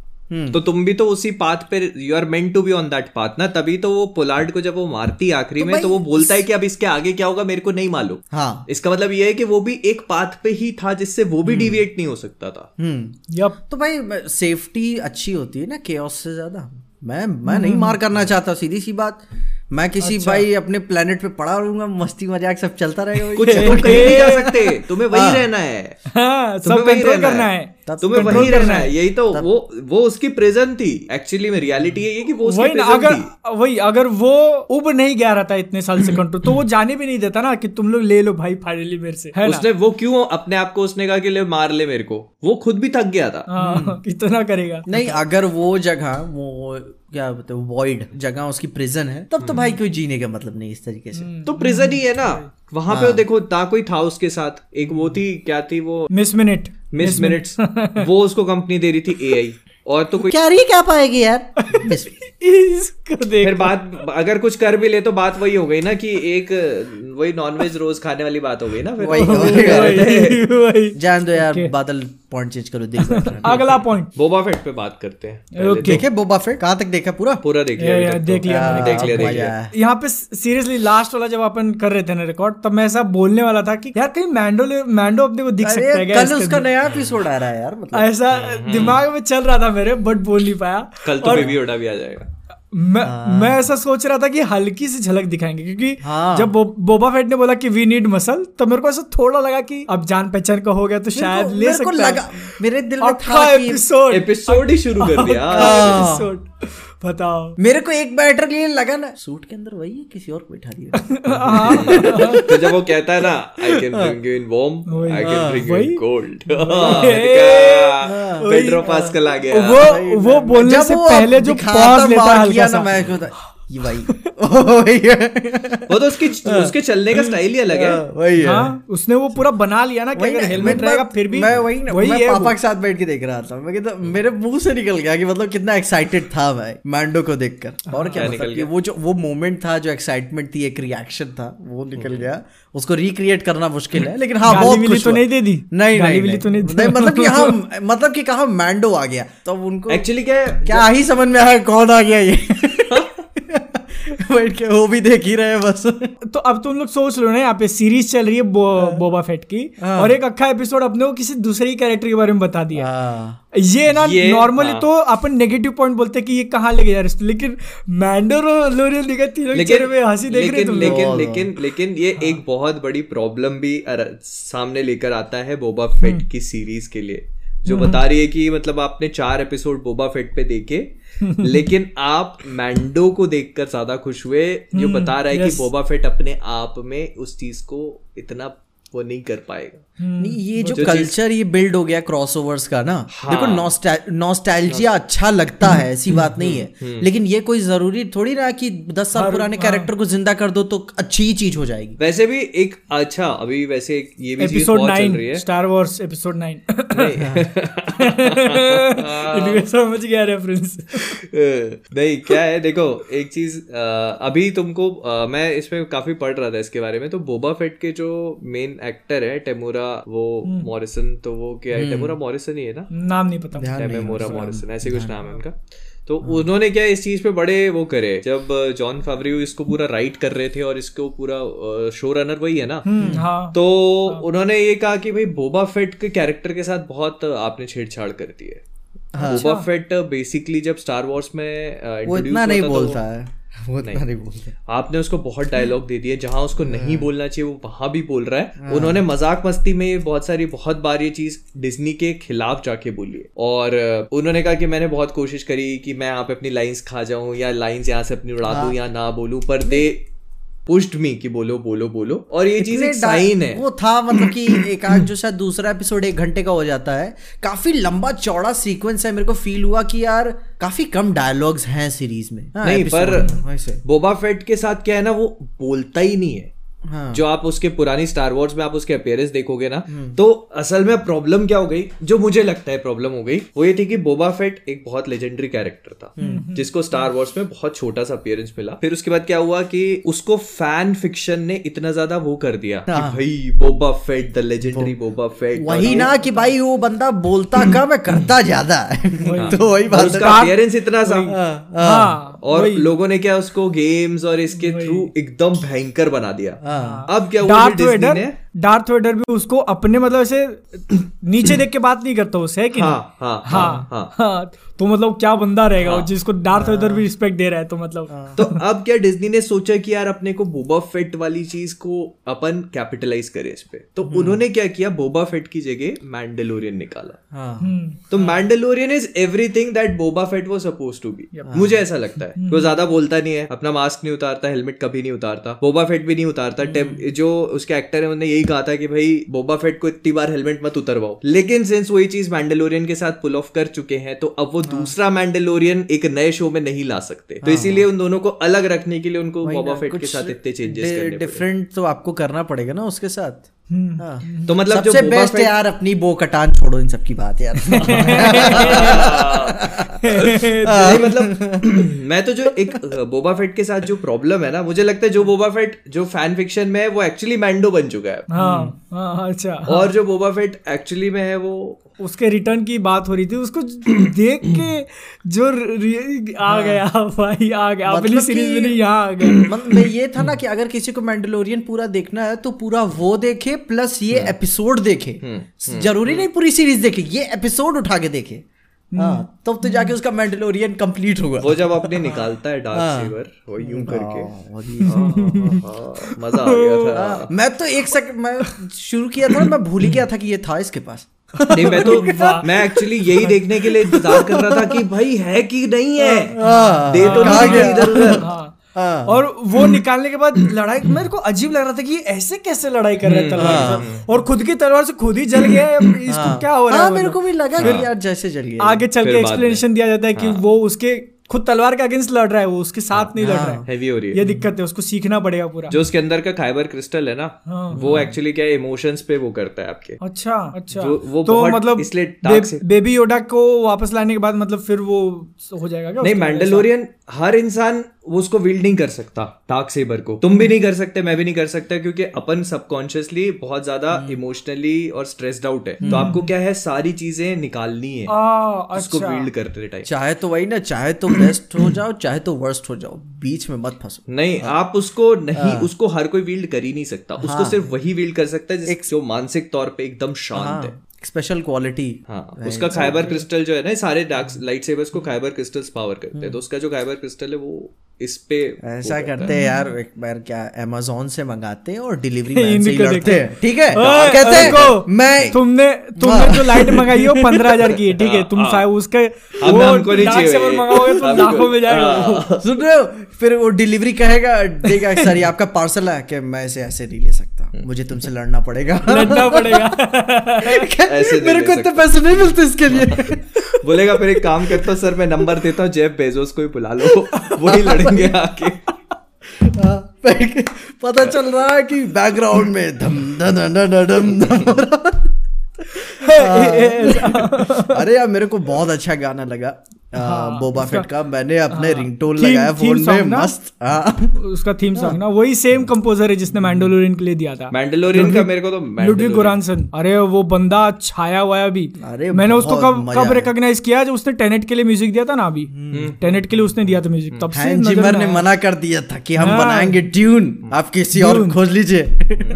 तो तुम भी तो उसी पाथ पे you are meant to be on that path ना? तभी तो वो पोलार्ड को जब वो मारती है आखिरी में तो वो बोलता है कि अब इसके आगे क्या होगा मेरे को नहीं मालूम। हाँ। इसका मतलब ये है कि वो भी एक पाथ पे ही था जिससे वो भी डिविएट नहीं हो सकता था। हम्म यप तो भाई सेफ्टी अच्छी होती है ना के से ज़्यादा? मैं मैं नहीं मार करना चाहता सीधी सी बात। मैं किसी अच्छा। भाई अपने प्लेनेट पे पड़ा रहूँगा मस्ती मज़ाक सब चलता रहेगा कुछ तुम कहीं नहीं जा सकते। तुम्हें वही रहना है। हाँ तुम्हें सब वही रहना करना है। है। तुम्हें वही रहना है। यही तो वो वो उसकी प्रेजेंट थी। एक्चुअली में रियलिटी है ये कि वो उसकी अगर थी। वही अगर वो उब नहीं गया रहता इतने साल से कंट्रोल तो वो जाने भी नहीं देता ना कि तुम लोग ले लो भाई फाइनली मेरे से है उसने वो क्यों अपने आप को उसने कहा कि ले मार ले मेरे को? वो खुद भी थक गया था। हाँ कितना करेगा। नहीं अगर वो जगह वो क्या बोलते हैं वॉइड जगह उसकी प्रिजन है तब तो भाई कोई जीने का मतलब नहीं इस तरीके से। तो प्रिजन ही है ना। वहाँ पे देखो ना कोई था उसके साथ एक वो थी क्या थी वो? मिस मिनट मिस मिनट्स वो उसको कंपनी दे रही थी एआई और तो कोई क्या रही क्या पाएगी यार? इसको देख। फिर बात अगर कुछ कर भी ले तो बात वही हो गई ना कि एक वही नॉनवेज रोज खाने वाली बात हो गई ना फिर। वही वही- वही वही। जान दो यार okay. बादल पॉइंट चेंज करो देख। अगला पॉइंट बोबा फेट पे बात करते हैं। ओके देखे बोबा फेट कहाँ तक देखा पूरा? पूरा देख लिया तो। देख लिया देख लिया देख लिया। यहाँ पे सीरियसली लास्ट वाला जब अपन कर रहे थे ना रिकॉर्ड तब मैं ऐसा बोलने वाला था कि यार कहीं मैंडो मैंडो अपने को दिख सकता है कल उसका नया एपिसोड आ रहा है यार मतलब। ऐसा दिमाग में चल रहा था मेरे बट बोल नहीं पाया। कल तो बेबी ओडा भी आ जाएगा। मैं मैं ऐसा सोच रहा था कि हल्की सी झलक दिखाएँगे क्योंकि हाँ। जब बो, बोबा फेट ने बोला कि वी नीड मसल तो मेरे को ऐसा थोड़ा लगा कि अब जान पहचान का हो गया तो शायद ले सकता है। मेरे दिल में था कि एपिसोड एपिसोड ही शुरू कर दिया। एपिसोड बताओ। मेरे को एक बैटर के लिए लगा ना सूट के अंदर वही है किसी और को बैठा दिया तो जब वो कहता है ना I can bring you in warm I can bring you in cold Pedro Pascal आ गया। वो वो बोलने से पहले जो पॉज लेता है हल्का सा। मैं को ये भाई। वही वो तो उसकी उसके चलने का स्टाइल ही अलग है। वही है। हाँ उसने वो पूरा बना लिया ना कि अगर हेलमेट रहेगा फिर भी मैं वही वही मैं पापा के साथ बैठ के देख रहा था। मैं कहता मेरे मुँह से निकल गया कि मतलब कितना एक्साइटेड था मैं मैंडो को देखकर। और क्या क्या मतलब निकल गया? वो जो वो मोमेंट था जो एक्साइटमेंट थी एक रिएक्शन था वो निकल गया। उसको रिक्रिएट करना मुश्किल है लेकिन हाँ बहुत मिली खुश तो नहीं दे दी? नहीं नहीं मिली तो नहीं दी? मतलब कि हाँ मतलब कि कहा मैंडो आ गया। तो उनको एक्चुअली क्या क्या ही समझ में आया कौन आ गया ये। बैठ के वो भी देख ही रहे हैं बस तो अब तुम लोग सोच लो ना यहाँ पे सीरीज़ चल रही है बो, बोबा फेट की हाँ। और एक अक्खा एपिसोड अपने को किसी दूसरे कैरेक्टर के बारे में बता दिया हाँ ये ना नॉर्मली हाँ। तो अपन नेगेटिव पॉइंट बोलते हैं कि ये कहाँ लेके जा रहे हैं लेकिन मैंडर और लोरियल दिखा तीनों के चेहरे पे हँसी देख रहे लेकिन तुम लेकिन लेकिन लेकिन ये हाँ। एक बहुत बड़ी प्रॉब्लम भी अर- सामने लेकर आता है बोबा फेट हम्म। की सीरीज़ के लिए जो बता रही है कि मतलब आपने चार एपिसोड बोबा फेट पे देखे लेकिन आप मैंडो को देखकर ज़्यादा खुश हुए जो बता रहा है कि हम्म, बोबा फेट अपने आप में उस चीज़ को इतना वो नहीं कर पाएगा। नहीं ये जो जो कल्चर ये बिल्ड हो गया क्रॉसओवर्स का ना हाँ। देखो नॉस्टैल्जिया अच्छा लगता है ऐसी बात नहीं है। लेकिन ये कोई ज़रूरी थोड़ी ना कि दस साल हर- पुराने हाँ। कैरेक्टर को ज़िंदा कर दो तो अच्छी ही चीज़ हो जाएगी। वैसे भी एक अच्छा अभी वैसे एक ये भी एपिसोड बहुत चल रही nine Star Wars episode nine समझ गया रेफरेंस नहीं क्या है देखो एक चीज़ अभी तुमको मैं इसमें काफ़ी पढ़ रहा था इसके बारे में तो बोबा फेट के जो मेन एक्टर है टेमुरा वो मॉरिसन तो वो क्या है? टेमुरा मॉरिसन ही है ना? नाम नहीं पता टेमुरा मॉरिसन ऐसे कुछ नाम है उनका। तो उन्होंने क्या इस चीज़ पे बड़े वो करे जब जॉन फेवरियो इसको पूरा राइट कर रहे थे और इसको पूरा शो रनर वही है ना? हम्म, हाँ। तो हाँ, उन्होंने ये कहा कि भाई बोबा फेट के कैरेक्टर के साथ बहुत आपने छेड़छाड़ कर दी है। हाँ, बोबा फेट बेसिकली जब स्टार वॉर्स में वो इतना नहीं तो बोलता है। वो नहीं, नहीं बोलते। आपने उसको बहुत डायलॉग दे दिए जहाँ उसको हाँ। नहीं बोलना चाहिए वो वहाँ भी बोल रहा है। उन्होंने मज़ाक मस्ती में ये बहुत सारी बहुत बार ये चीज़ डिज्नी के खिलाफ जाके बोली है। और उन्होंने कहा कि मैंने बहुत कोशिश करी कि मैं यहाँ पे अपनी लाइंस खा जाऊँ या लाइंस यहाँ से अपनी उड़ा दू या ना बोलू पर दे पुश्ड मी कि बोलो बोलो बोलो। और ये चीज़ एक साइन है। वो था मतलब कि एक आज जो शायद दूसरा एपिसोड एक घंटे का हो जाता है। काफ़ी लंबा चौड़ा सीक्वेंस है। मेरे को फील हुआ कि यार काफ़ी कम डायलॉग्स हैं सीरीज़ में। हाँ, नहीं पर में, बोबा फेट के साथ क्या है ना वो बोलता ही नहीं है। हाँ। जो आप उसके पुरानी स्टार वॉर्स में आप उसके अपियरेंस देखोगे ना हम्म। तो असल में प्रॉब्लम क्या हो गई? जो मुझे लगता है प्रॉब्लम हो गई वो ये थी कि बोबा फेट एक बहुत लेजेंडरी कैरेक्टर था हम्म। जिसको स्टार वॉर्स में बहुत छोटा सा अपियरेंस मिला। फिर उसके बाद क्या हुआ कि उसको फ़ैन फिक्शन ने इतना ज़्यादा वो कर दिया कि भाई Boba Fett the legendary Boba Fett हाँ। वही ना कि भाई वो बंदा बोलता कम है करता ज़्यादा। है तो वही बात उसका अपियरेंस इतना सा। हाँ। और लोगों ने क्या उसको गेम्स और इसके थ्रू एकदम भयंकर बना दिया। हाँ। अब क्या हुआ डार्थ वेडर ने डार्थ वेडर भी उसको अपने मतलब ऐसे नीचे देख के बात नहीं करता उससे है कि नहीं? हाँ हाँ हाँ हाँ। हाँ तो मतलब क्या बंदा रहेगा वो जिसको डार्थ वेदर भी रिस्पेक्ट दे रहा है तो मतलब। तो अब क्या डिज्नी ने सोचा कि यार अपने को बोबा फेट वाली चीज़ को अपन कैपिटलाइज करे इस पे? तो उन्होंने क्या किया? बोबा फेट की जगह मैंडलोरियन निकाला। हाँ। हम्म, तो Mandalorian is everything that Boba Fett वो सपोज़ टू बी मुझे ऐसा लगता है। वो ज़्यादा बोलता नहीं है। अपना मास्क नहीं उतारता हेलमेट कभी नहीं उतारता। बोबा फेट भी नहीं उतारता। जो उसके एक्टर है उन्होंने यही कहा था कि भाई बोबा फेट को इतनी बार हेलमेट मत उतरवाओ लेकिन सिंस वही चीज़ मैंडलोरियन के साथ पुल ऑफ़ कर चुके हैं तो अब वो दूसरा मैंडलोरियन एक नए शो में नहीं ला सकते तो इसीलिए उन दोनों को अलग रखने के लिए उनको बोबा फेट के साथ इतने चेंजेस डिफरेंट तो आपको करना पड़ेगा ना उसके साथ। हाँ। तो मतलब सबसे जो बेस्ट है यार अपनी बो कटान छोड़ो इन सब की बात यार। नहीं मतलब मैं तो जो एक बोबा फेट के साथ जो प्रॉब्लम है ना मुझे लगता है जो बोबा फेट जो फ़ैन फिक्शन में है वो एक्चुअली मैंडो बन चुका है। हाँ हाँ अच्छा। और जो बोबा फेट एक्चुअली में है वो उसके रिटर्न की बात हो रही थी उसको देख के जो आ गया भाई आ गया मतलब अपनी सीरीज़ में नहीं यहाँ आ गया। मतलब ये था ना कि अगर किसी को मैंडलोरियन पूरा देखना है तो पूरा वो देखे प्लस ये एपिसोड देखे। ज़रूरी नहीं पूरी सीरीज़ देखे ये एपिसोड उठा के देखे। हाँ तब तो जाके उसका मैंडलोरियन कंप्लीट होगा। वो जब अपने निकालता है डार्क हाँ। सेवर वो यूँ करके। हाँ, हाँ, हाँ, मज़ा आ गया था। हाँ, मैं तो एक सेकंड मैं शुरू किया था मैं भूल ही गया था कि ये था इसके पास। नहीं मैं तो मैं एक्चुअली यही देखने के लिए इंतज़ार कर रहा था कि भाई है कि नहीं है? हाँ, दे तो नहीं इधर उधर। हाँ। हाँ। और वो निकालने के बाद लड़ाई मेरे को अजीब लग रहा था कि ये ऐसे कैसे लड़ाई कर रहे हैं तलवार से और खुद की तलवार से खुद ही जल गया इसको क्या हो रहा है हाँ मेरे? को भी लगा कि यार जैसे जल गया। आगे चल के एक्सप्लेनेशन दिया जाता है कि वो उसके खुद तलवार के अगेंस्ट लड़ रहा है वो उसके साथ नहीं लड़ रहा है। हैवी हो रही है। ये दिक्कत है उसको सीखना पड़ेगा पूरा। जो उसके अंदर का खाइबर क्रिस्टल है ना हाँ, वो एक्चुअली क्या इमोशंस पे वो करता है आपके। अच्छा अच्छा। वो तो मतलब इसलिए बे, बेबी योडा को वापस लाने के बाद मतलब फिर वो हो जाएगा क्या नहीं मैंडलोरियन हर इंसान वो उसको विल्ड नहीं कर सकता डार्क सेबर को। तुम भी नहीं कर सकते मैं भी नहीं कर सकता क्योंकि अपन सबकॉन्शियसली बहुत ज़्यादा हम्म। इमोशनली और स्ट्रेस्ड आउट है। तो आपको क्या है सारी चीज़ें निकालनी है? आ, उसको अच्छा। विल्ड करते टाइम चाहे तो वही ना चाहे तो बेस्ट हो जाओ चाहे तो वर्स्ट हो जाओ बीच में मत फंसो। नहीं हाँ। आप उसको नहीं हाँ। उसको हर कोई विल्ड कर ही नहीं सकता। उसको सिर्फ़ वही विल्ड कर सकता है जिस जो मानसिक तौर पे एकदम शांत है। स्पेशल क्वालिटी हाँ उसका खाइबर क्रिस्टल जो है ना सारे डार्क लाइट सेवर्स को खाइबर क्रिस्टल्स पावर करते हैं। तो उसका जो खाइबर क्रिस्टल है वो इस पे ऐसा करते हैं यार एक बार क्या अमेजोन से मंगाते हैं और डिलीवरी मैन से लड़ते हैं। ठीक है? कहते हैं मैं तुमने तुमने जो लाइट मंगाई है वो पंद्रह हज़ार की है ठीक है? तुम हाँ। शायद उसके तो लाखों में जाएगा। सुन रहे हो? फिर वो डिलीवरी कहेगा देगा सर ये आपका पार्सल है कि मैं इसे ऐसे नहीं ले सकता। मुझे तुमसे लड़ना पड़ेगा। लड़ना पड़ेगा। ऐसे नहीं मेरे को इतने पैसे नहीं मिलते इसके लिए। बोलेगा फिर एक काम करता हूँ सर मैं नंबर देता हूँ जेफ बेजोस को ही बुला लो। वही लड़ेंगे आके हाँ, पता चल रहा है कि बैकग्राउंड में धम धम धम धम धम धम अरे यार मेरे को बहुत अच्छा गाना लगा। बोबा फेट का मैंने अपने रिंगटोन Theme- लगाया फ़ोन में मस्त। हाँ। उसका थीम सॉन्ग ना? वही सेम कंपोजर है जिसने मैंडोलोरियन के लिए दिया था। मैंडलोरियन का मेरे को तो लुडविग Mandalorian- गोरानसन अरे वो बंदा छाया हुआ है अभी। अरे मैंने उसको कब कब रिकॉग्नाइज किया? जब उसने टेनेट के लिए म्यूज़िक दिया था ना अभी। टेनेट के लिए उसने दिया था म्यूज़िक तब से जिमर ने मना कर दिया था कि हम हाँ। बनाएँगे ट्यून आप किसी और खोज लीजिए।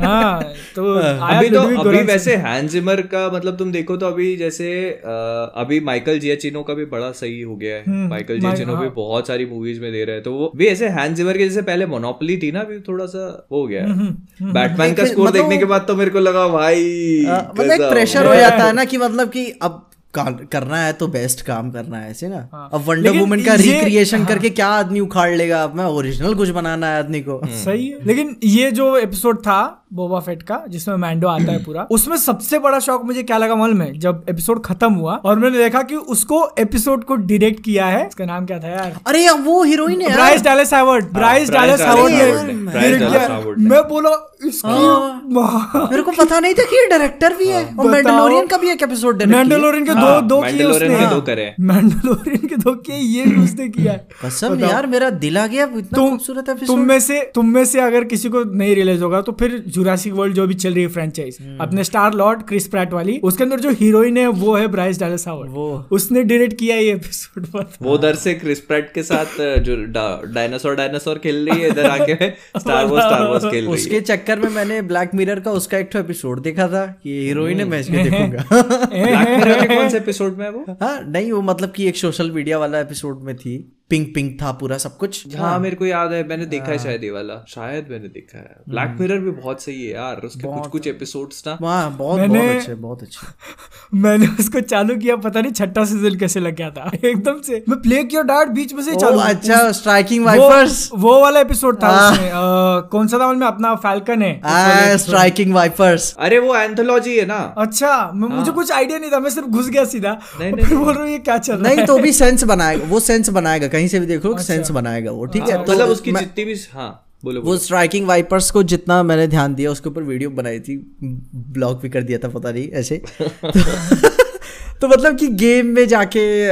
हाँ तो अभी तो अभी वैसे हैंड जिमर का मतलब तुम देखो तो अभी जैसे अभी माइकल जियाचिनो का भी बड़ा सही हो गया है। माइकल माइ- जियाचिनो भी हाँ। बहुत सारी मूवीज़ में दे रहे हैं। तो वो भी ऐसे हैंड जिमर के जैसे पहले मोनोपोली थी ना अभी थोड़ा सा हो गया हम्म, बैटमैन का स्कोर मतलब- देखने के बाद तो मेरे को लगा भाई मतलब एक प्रेशर हो जाता है ना कि मतलब कि अब करना है तो बेस्ट काम करना है ऐसे ना? हाँ। अब वंडर वुमन का रिक्रिएशन करके क्या आदमी उखाड़ लेगा? अब मैं ओरिजिनल कुछ बनाना है आदमी को। सही है। लेकिन ये जो एपिसोड था बोबा फेट का जिसमें मैंडो आता है पूरा। उसमें सबसे बड़ा शौक मुझे क्या लगा मालूम है? जब एपिसोड खत्म हुआ और मैंने देखा कि उसको एपिसोड को डायरेक्ट किया है। उसका नाम क्या था यार? अरे यार वो हीरोइन है Bryce Dallas Howard Bryce Dallas Howard ने Bryce किया। Dallas Howard ने। मैं बोला इसकी मेरे को पता नहीं था कि ये डायरेक्टर भी है। और मैंडलोरियन का भी एक एपिसोड डायरेक्ट मैंडलोरियन के दो हाँ, दो किए उसने। दो करे। मैंडलोरियन के दो किए ये भी उसने किया कसम यार मेरा दिल आ गया इतना खूबसूरत तुम में से तुम में से अगर किसी को नहीं रियलाइज़ होगा तो फिर जुरासिक वर्ल्ड जो भी चल रही है फ्रेंचाइज हम्म। अपने स्टार लॉर्ड क्रिस प्रैट वाली उसके अंदर जो हीरोइन है वो है ब्राइस डैलस हावर्ड वो। उसने डायरेक्ट किया ये एपिसोड पर वो उधर से क्रिस प्रैट के साथ जो डायनासोर डायनासोर खेल रही है इधर आके स्टार वॉर्स स्टार वॉर्स खेल रही है। उसके चक्कर में मैंने ब्लैक मिरर का उसका एक एपिसोड देखा था कि ये हीरोइन है मैं इसके देखूँगा। ब्लैक मिरर के कौन से एपिसोड में है वो? हाँ नहीं वो मतलब कि एक सोशल मीडिया वाला एपिसोड में थी। पिंक पिंक था पूरा सब कुछ। हाँ। मेरे को याद है मैंने देखा है शायद ये वाला। शायद मैंने देखा है। ब्लैक मिरर भी बहुत सही है यार उसके कुछ कुछ एपिसोड्स ना। वाह बहुत मैंने- बहुत अच्छे बहुत अच्छे। मैंने उसको चालू किया पता नहीं छठा सीज़न कैसे लग गया था। एकदम से। मैं प्ले किया डार्ट बीच में से चालू अच्छा स्ट्राइकिंग वो, वाइपर्स वो वाला एपिसोड था हाँ। उसमें। कौन सा था अपना फैल्कन है। स्ट्राइकिंग वाइपर्स अरे वो एंथोलॉजी है ना। अच्छा मैं- मुझे कुछ आइडिया नहीं था मैं सिर्फ़ घुस गया सीधा। नहीं, नहीं, बोल रहा हूँ ये क्या चल रहा नहीं है? तो भी सेंस बनाएगा वो सेंस बनाएगा कहीं से भी देख लो सेंस बनाएगा वो ठीक है तो मतलब उसकी जितनी भी हाँ बोलो वो स्ट्राइकिंग वाइपर्स को जितना मैंने ध्यान दिया उसके ऊपर वीडियो बनाई थी ब्लॉग भी कर दिया था पता नहीं ऐसे। तो मतलब कि गेम में जाके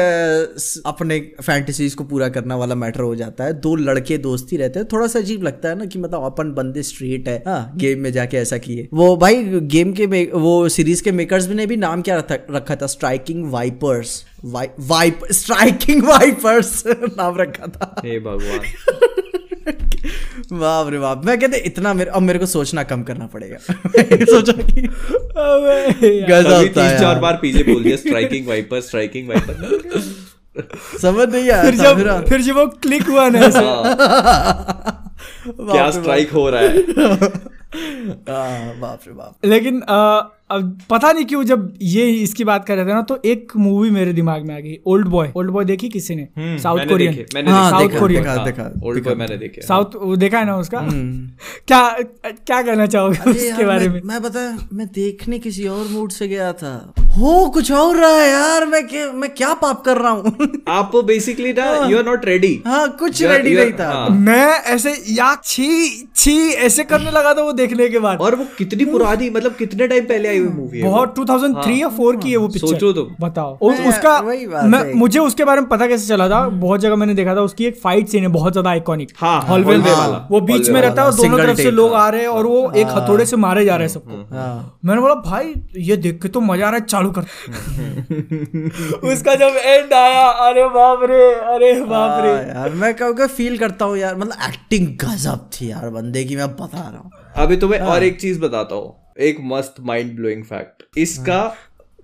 अपने फैंटेसीज को पूरा करना वाला मैटर हो जाता है। दो लड़के दोस्ती रहते हैं। थोड़ा सा अजीब लगता है ना कि मतलब अपन बंदे स्ट्रेट है। हाँ। गेम में जाके ऐसा किए। वो भाई गेम के वो सीरीज़ के मेकर्स ने भी नाम क्या रखा, रखा था? Striking vipers wipe striking vipers नाम रखा था। हे भगवान। बाप रे बाप मैं कहते इतना मेरे अब मेरे को सोचना कम करना पड़ेगा। सोचा कि अबे गजब था तीन चार बार पीछे बोल दिया स्ट्राइकिंग वाइपर स्ट्राइकिंग वाइपर समझ नहीं आया फिर जब मेरा फिर जब वो क्लिक हुआ ना ऐसे। क्या स्ट्राइक हो रहा है? हाँ, बाप रे बाप लेकिन अ, अब पता नहीं क्यों जब ये इसकी बात कर रहे थे ना तो एक मूवी मेरे दिमाग में आ गई ओल्ड बॉय ओल्ड बॉय देखी किसी ने? साउथ कोरियन देखे, मैंने हाँ, देखे, देखा, कोरियन। देखा, देखा, ओल्ड बॉय मैंने देखे साउथ देखा है ना उसका? हम्म। क्या क्या कहना चाहोगे उसके बारे में मैं? पता मैं देखने किसी और मूड से गया था। हो कुछ और रहा है यार मैं क्या मैं क्या पाप कर रहा हूँ? आप बेसिकली ना यू आर नॉट रेडी हाँ कुछ रेडी नहीं था। हाँ। मैं ऐसे या छी छी ऐसे करने लगा था वो देखने के बाद। और वो कितनी पुरानी मतलब कितने टाइम पहले आई हुई मूवी है बहुत 2003 या 4 की है वो पिक्चर सोचो तुम। बताओ। उसका मैं मुझे उसके बारे में पता कैसे चला था? बहुत जगह मैंने देखा था उसकी एक फाइट सीन है बहुत ज़्यादा आइकॉनिक हाँ, हाँ, में वाला, वो बीच में रहता है और दोनों तरफ़ से लोग आ रहे हैं और वो एक हथौड़े से मारे जा रहे हैं सबको। हाँ। मैंने बोला भाई ये देख के तो मज़ा आ रहा है चालू कर उसका जब एंड आया अरे बाप रे अरे बाप रे। हाँ यार मैं कहूँगा फील करता हूँ यार मतलब एक्टिंग गजब थी यार बंदे की मैं बता रहा हूँ। अभी तुम्हें हाँ। और एक चीज़ बताता हूँ। एक मस्त माइंड ब्लोइंग फैक्ट इसका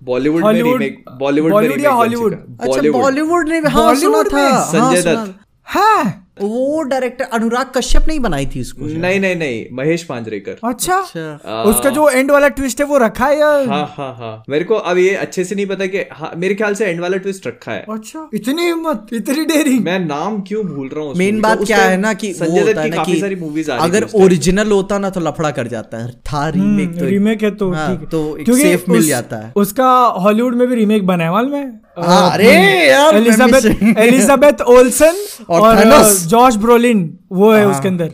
बॉलीवुड में Hollywood- रीमेक बॉलीवुड में रीमेक है। अच्छा Bollywood। बॉलीवुड ने हाँ सुना था हाँ, संजय दत्त। हाँ वो डायरेक्टर अनुराग कश्यप नहीं बनाई थी उसको नहीं नहीं नहीं महेश पांजरेकर। अच्छा। अच्छा। उसका जो एंड वाला ट्विस्ट है वो रखा है या? हाँ हाँ हाँ। मेरे को अब ये अच्छे से नहीं पता कि हाँ, मेरे ख्याल से एंड वाला ट्विस्ट रखा है। अच्छा। इतनी हिम्मत इतनी डेरी मैं नाम क्यों भूल रहा हूँ मेन बात क्या है ना कि संजय दत्त की काफ़ी सारी मूवीज़ आ अगर। ओरिजिनल होता ना तो लफड़ा कर जाता है। था रीमेक तो रीमेक है तो हाँ, तो एक मिल जाता है। उसका हॉलीवुड में भी रीमेक बना है मालूम हाँ, अरे यार, एलिजाबेथ एलिजाबेथ ओल्सन और। जॉर्ज ब्रोलिन वो है उसके अंदर।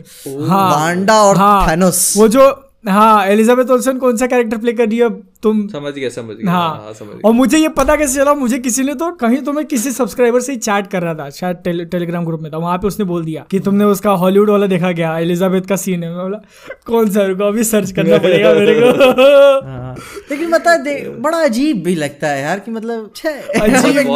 हाँ। वांडा और थैनोस। वो जो हाँ एलिजाबेथ ओल्सन कौन सा कैरेक्टर प्ले कर रही है तुम समझ गया समझ गया। हाँ, हाँ समझ गया। और मुझे ये पता कैसे चला मुझे किसी ने तो कहीं तो मैं किसी सब्सक्राइबर से ही चैट कर रहा था शायद टेल, टेलीग्राम ग्रुप में था वहाँ पे उसने बोल दिया कि तुमने उसका हॉलीवुड वाला देखा क्या? एलिजाबेथ का सीन है। मैं बोला कौन सा रुको अभी सर्च करना पड़ेगा मेरे को। हाँ। लेकिन बता दे बड़ा अजीब भी लगता है यार कि मतलब अजीब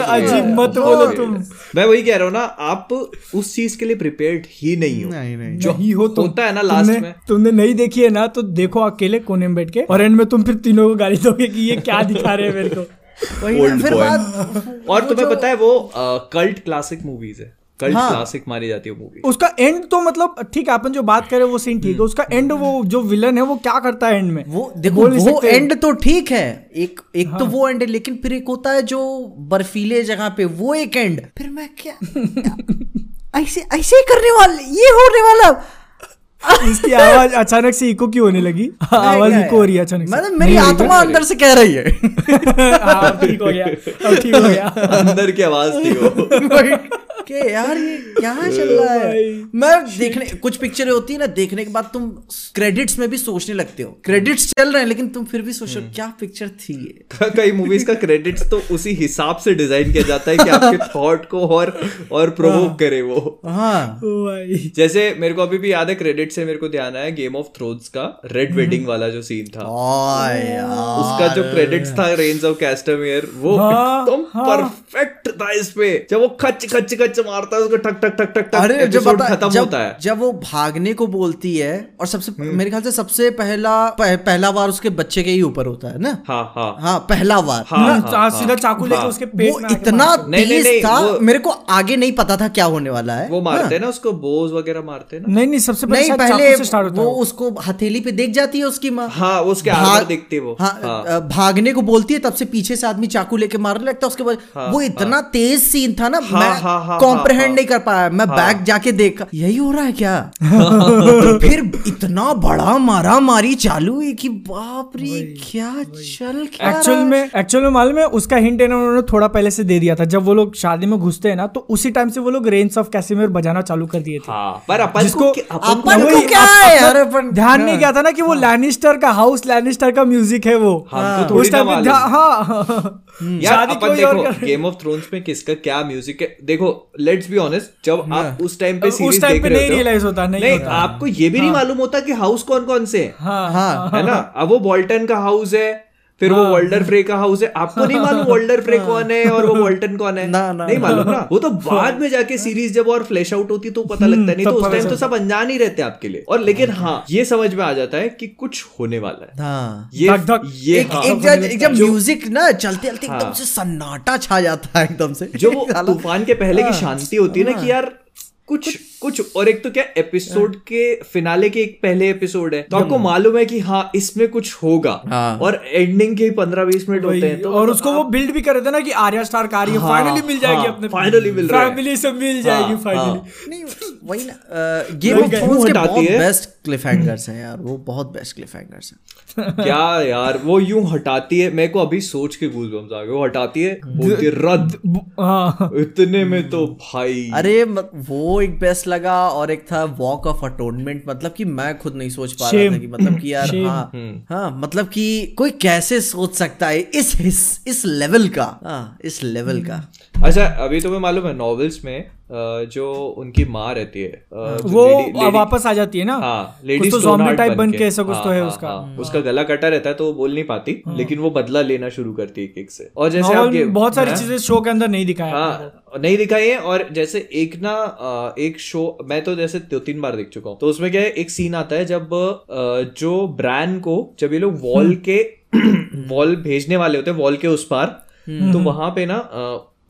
अजीब मत बोलो तुम। मैं वही कह रहा हूँ ना आप उस चीज़ के लिए प्रिपेयर्ड ही नहीं हो। नहीं नहीं। जो हो होता है ना लास्ट में। तुमने नहीं देखी है ना तो देखो अकेले कोने में बैठ के। और एंड में तुम फिर तीनों को गाली दोगे कि ये क्या दिखा रहे हैं मेरे को? वही फिर बात और तुम्हें पता है वो कल्ट क्लासिक मूवीज़ है। कल्ट हाँ। क्लासिक मानी जाती है मूवी उसका एंड तो मतलब ठीक है अपन जो बात करें वो सीन ठीक है उसका एंड वो जो विलन है वो क्या करता है एंड में? वो देखो वो एंड तो ठीक है। एक एक तो वो एंड है लेकिन फिर एक होता है जो बर्फीले जगह पे वो एक एंड फिर मैं क्या ऐसे ऐसे ही करने वाले ये होने वाला। इसकी आवाज़ अचानक से इको क्यों होने लगी? आवाज़ इको हो रही है अचानक मतलब मेरी आत्मा अंदर से कह रही है। हाँ, ठीक हो गया अब ठीक हो गया। अंदर की आवाज़ थी वो। कि यार ये क्या चल रहा है? मैं देखने कुछ पिक्चरें होती है ना देखने के बाद तुम क्रेडिट्स में भी सोचने लगते हो। क्रेडिट्स चल रहे हैं लेकिन तुम फिर भी सोच रहे क्या पिक्चर थी ये? कई मूवीज़ का क्रेडिट्स तो उसी हिसाब से डिज़ाइन किया जाता है कि आपके थॉट को और और प्रोवोक करे वो। हाँ। जैसे मेरे को अभी भी याद है क्रेडिट से मेरे को ध्यान आया गेम ऑफ़ थ्रोन्स का रेड वेडिंग वाला जो सीन था। उसका जो क्रेडिट्स था रेंज ऑफ़ कैस्टमियर वो हाँ, एकदम हाँ। परफेक्ट था इस पे जब वो खच खच खच मारता है उसको ठक ठक ठक ठक अरे जब खत्म होता है। जब वो भागने को बोलती है और सबसे मेरे ख्याल से सबसे पहला पह, पहला वार उसके बच्चे के ही ऊपर होता है ना? हाँ हाँ। हाँ पहला बार हाँ, हाँ, सीधा हाँ, चाकू लेके हाँ। उसके पेट वो में इतना नहीं, नहीं, तेज नहीं, था वो- मेरे को आगे नहीं पता था क्या होने वाला है। वो मारते हैं। ना उसको बोझ वगैरह मारते हैं नहीं नहीं सबसे पहले पहले वो उसको हथेली पे देख जाती है उसकी माँ। हाँ उसके भाग- देखते वो। हाँ, हाँ। भागने को बोलती है तब से पीछे से आदमी चाकू लेके मारने लगता है उसके बाद वो इतना तेज सीन था ना हाँ, मैं हाँ, हाँ, कॉम्प्रहेंड हाँ, नहीं कर पाया। मैं बैक जाके देखा यही हो रहा है क्या? तो फिर इतना बड़ा मारा मारी चालू है कि बाप रे क्या चल क्या एक्चुअल में एक्चुअल में मालूम है उसका हिंट है ना उन्होंने थोड़ा पहले से दे दिया था। जब वो लोग शादी में घुसते हैं ना तो उसी टाइम से वो लोग रेंज ऑफ़ कैसिमिर बजाना चालू कर दिए थे। हाँ पर अपन जिसको- को अपन अपन क्या है? यार अपन ध्यान नहीं गया था ना कि वो लैनिस्टर का हाउस लैनिस्टर का म्यूज़िक है वो। हमको तो उस टाइम पे मालूम। ध्या- हाँ। यार अपन देखो गेम ऑफ़ थ्रोन्स में किसका क्या म्यूज़िक है? देखो लेट्स बी ऑनेस्ट जब आप उस टाइम पे उस सीरीज़ देख पे रहे नहीं रियलाइज़ हो realize होता, नहीं। आपको ये भी नहीं मालूम होता कि हाउस कौन कौन से हाँ। हाँ। है ना? अब वो बॉल्टन का हाउस है फिर वो वोल्डर फ्रे का हाउस है। आपको नहीं मालूम वोल्डर फ्रे कौन है और वो वोल्टन कौन है? ना, ना, नहीं मालूम ना। वो तो बाद में जाके सीरीज़ जब और फ्लैश आउट होती तो पता लगता है। नहीं तो उस टाइम तो सब अनजान ही रहते आपके लिए। और लेकिन हाँ। ये समझ में आ जाता है कि कुछ होने वाला है। हाँ। ये धक धक। ये एक हाँ, एक जब म्यूज़िक ना चलते चलते एकदम हाँ। से सन्नाटा छा जाता है एकदम से। जो तूफ़ान के पहले की हाँ, शांति होती है ना कि यार कुछ कुछ और एक तो क्या एपिसोड के फिनाले के एक पहले एपिसोड है तो आपको मालूम है कि हाँ इसमें कुछ होगा हाँ। और एंडिंग के पंद्रह बीस मिनट होते हैं तो और उसको वो बिल्ड भी कर रहे थे ना कि आर्या स्टार आ रही है हाँ, फाइनली मिल जाएगी हाँ, अपने finally मिल रहा है। फैमिली से मिल जाएगी हाँ, फाइनली नहीं वही ना गेम ऑफ़ थ्रोन्स के हटाती बहुत है? बेस्ट क्लिफ हैंगर्स हैं यार वो बहुत बेस्ट क्लिफ हैंगर्स हैं क्या यार वो यूँ हटाती है मेरे को अभी सोच के गूज बम्स आ गए वो हटाती है बोलती है रद्द। हाँ। इतने में तो भाई। अरे वो एक बेस्ट लगा और एक था वॉक ऑफ़ अटोनमेंट मतलब कि मैं खुद नहीं सोच पा रहा था कि मतलब कि यार. हाँ हम्म। हाँ मतलब कि कोई कैसे सोच सकता है इस इस इस लेवल का? हाँ इस लेवल का। अच्छा अभी तुम्हें मालूम है नॉवेल्स में जो उनकी माँ रहती है वो lady- lady- वापस आ जाती है ना? हाँ लेडी तो type बन के ऐसा कुछ तो है उसका। उसका गला कटा रहता है तो वो बोल नहीं पाती लेकिन वो बदला लेना शुरू करती है किक से। और जैसे नॉवल आप बहुत सारी हाँ? चीज़ें शो के अंदर नहीं दिखाया हाँ नहीं दिखाई है और जैसे एक ना एक शो मैं तो जैसे दो तीन बार देख चुका हूँ। तो उसमें क्या है एक सीन आता है जब जो ब्रैन को जब ये लोग वॉल के वॉल भेजने वाले होते हैं वॉल के उस पार तो वहाँ पे ना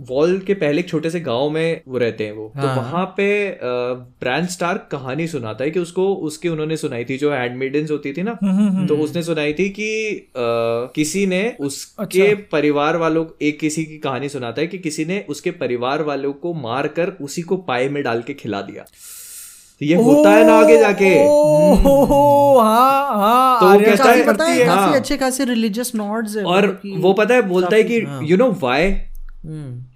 वॉल के पहले एक छोटे से गाँव में वो रहते हैं वो हाँ. तो वहाँ पे ब्रांड स्टार कहानी सुनाता है कि उसको उसके उन्होंने सुनाई थी जो हैंडमेडन्स होती थी ना तो उसने सुनाई थी कि अ, किसी ने उसके अच्छा। परिवार वालों एक किसी की कहानी सुनाता है कि किसी ने उसके परिवार वालों को मार कर उसी को पाए में डाल के खिला दिया तो ये होता है ना आगे जाके हाँ हाँ तो कहता है- है है हाँ। काफ़ी अच्छे खासे रिलीजियस नॉड्स है और वो पता है बोलता है कि। You know why hmm,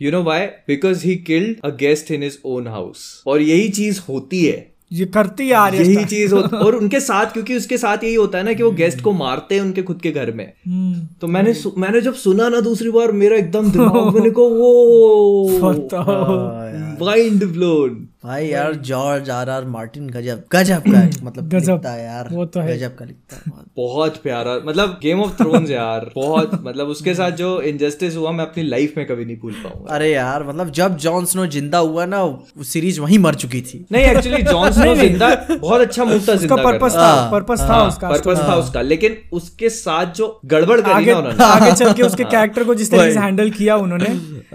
you know why because he killed a guest in his own house और यही चीज़ होती है। ये करती आ रही यही चीज़ होती और उनके साथ क्योंकि उसके साथ यही होता है ना कि वो गेस्ट को मारते हैं उनके खुद के घर में। हम्म, तो मैंने मैंने जब सुना ना दूसरी बार मेरा एकदम दिमाग मैंने को वो माइंड ब्लोन भाई यार जॉर्ज आर आर मार्टिन गजब गजब का मतलब गजब, लिखता है यार। वो तो है। गजब का लिखता है बहुत। बहुत प्यारा। मतलब गेम ऑफ़ थ्रोन्स यार बहुत। मतलब उसके साथ जो इनजस्टिस हुआ मैं अपनी लाइफ में कभी नहीं भूल पाऊँगा। अरे यार मतलब जब जॉन स्नो ज़िंदा हुआ ना सीरीज़ वहीं मर चुकी थी। नहीं एक्चुअली जॉन स्नो ज़िंदा बहुत अच्छा मूव था उसका ज़िंदा पर्पस था पर्पस था उसका पर्पस था उसका। लेकिन उसके साथ जो गड़बड़ करी ना उन्होंने। आगे चल के उसके कैरेक्टर को जिस तरीके से हैंडल किया उन्होंने।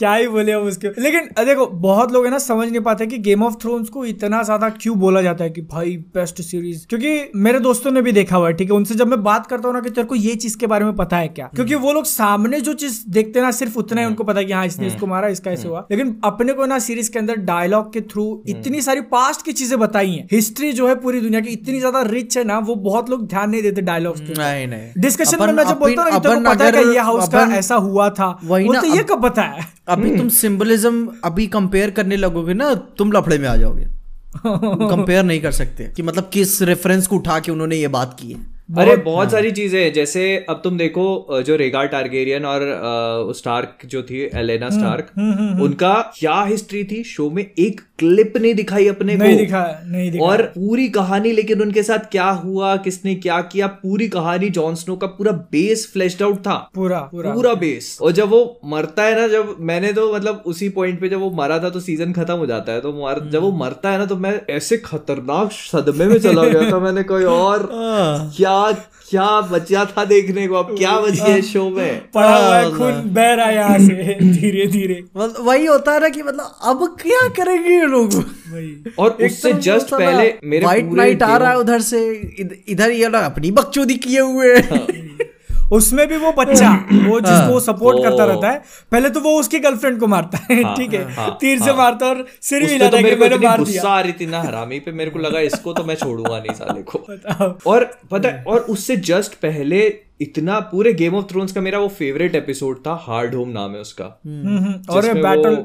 क्या ही बोले अब उसके। लेकिन देखो बहुत लोग है ना समझ नहीं पाते कि गेम ऑफ़ थ्रोन्स को इतना ज़्यादा क्यों बोला जाता है कि भाई बेस्ट सीरीज़ क्योंकि मेरे दोस्तों ने भी देखा हुआ है ठीक है? उनसे जब मैं बात करता हूँ ना कि तेरे को ये चीज़ के बारे में पता है क्या? क्योंकि वो लोग सामने जो चीज़ देखते हैं ना सिर्फ़ उतना ही उनको पता है कि हाँ इसने इसको मारा इसका ऐसे हुआ। लेकिन अपने को ना सीरीज़ के अंदर डायलॉग के थ्रू इतनी सारी पास्ट की चीज़ें बताई हैं। हिस्ट्री जो है पूरी दुनिया की इतनी ज़्यादा रिच है ना वो बहुत लोग ध्यान नहीं देते डायलॉग्स के डिस्कशन में मैं जब बोलता हूँ को पता है ये हाउस का ऐसा हुआ था वही तो ये कब पता है? अभी तुम सिंबलिज्म अभी कंपेयर करने लगोगे ना तुम लफड़े में आ जाओगे। कंपेयर नहीं कर सकते। कि मतलब किस रेफरेंस को उठा के उन्होंने ये बात की है। अरे बहुत सारी चीज़ें हैं। जैसे अब तुम देखो जो रेगा टारगेरियन और स्टार्क जो थी एलेना स्टार्क उनका क्या हिस्ट्री थी? शो में एक क्लिप नहीं दिखाई अपने नहीं को। दिखा नहीं दिखा। और पूरी कहानी लेकिन उनके साथ क्या हुआ किसने क्या किया पूरी कहानी जॉन स्नो का पूरा बेस फ्लैश्ड आउट था। पूरा पूरा। पूरा बेस और जब वो मरता है ना जब मैंने तो मतलब उसी पॉइंट पे जब वो मरा था तो सीज़न खत्म हो जाता है तो मर, जब वो मरता है ना तो मैं ऐसे खतरनाक सदमे में चला गया था मैंने कोई और क्या क्या बचा था देखने को? अब क्या बची है शो में? पड़ा हुआ है खून बह रहा है यहाँ से धीरे धीरे मतलब वही होता है ना कि मतलब अब क्या करेंगे ये लोग? और उससे जस्ट पहले मेरे व्हाइट नाइट आ रहा है उधर से इधर ये लोग अपनी बकचोदी किए हुए हैं। उसमें भी वो बच्चा वो जिसको सपोर्ट करता रहता है पहले तो वो उसकी गर्लफ्रेंड को मारता है ठीक है? हाँ, तीर से हाँ। मारता है और सिर भी हिलाता तो है मैंने मार गुस्सा दिया। आ रही थी ना हरामी पे मेरे को लगा इसको तो मैं छोड़ूँगा नहीं साले को। और पता और उससे जस्ट पहले इतना पूरे गेम ऑफ़ थ्रोन्स का मेरा वो फेवरेट एपिसोड था हार्ड होम नाम है उसका हम्म, हम्म। और ये बैटल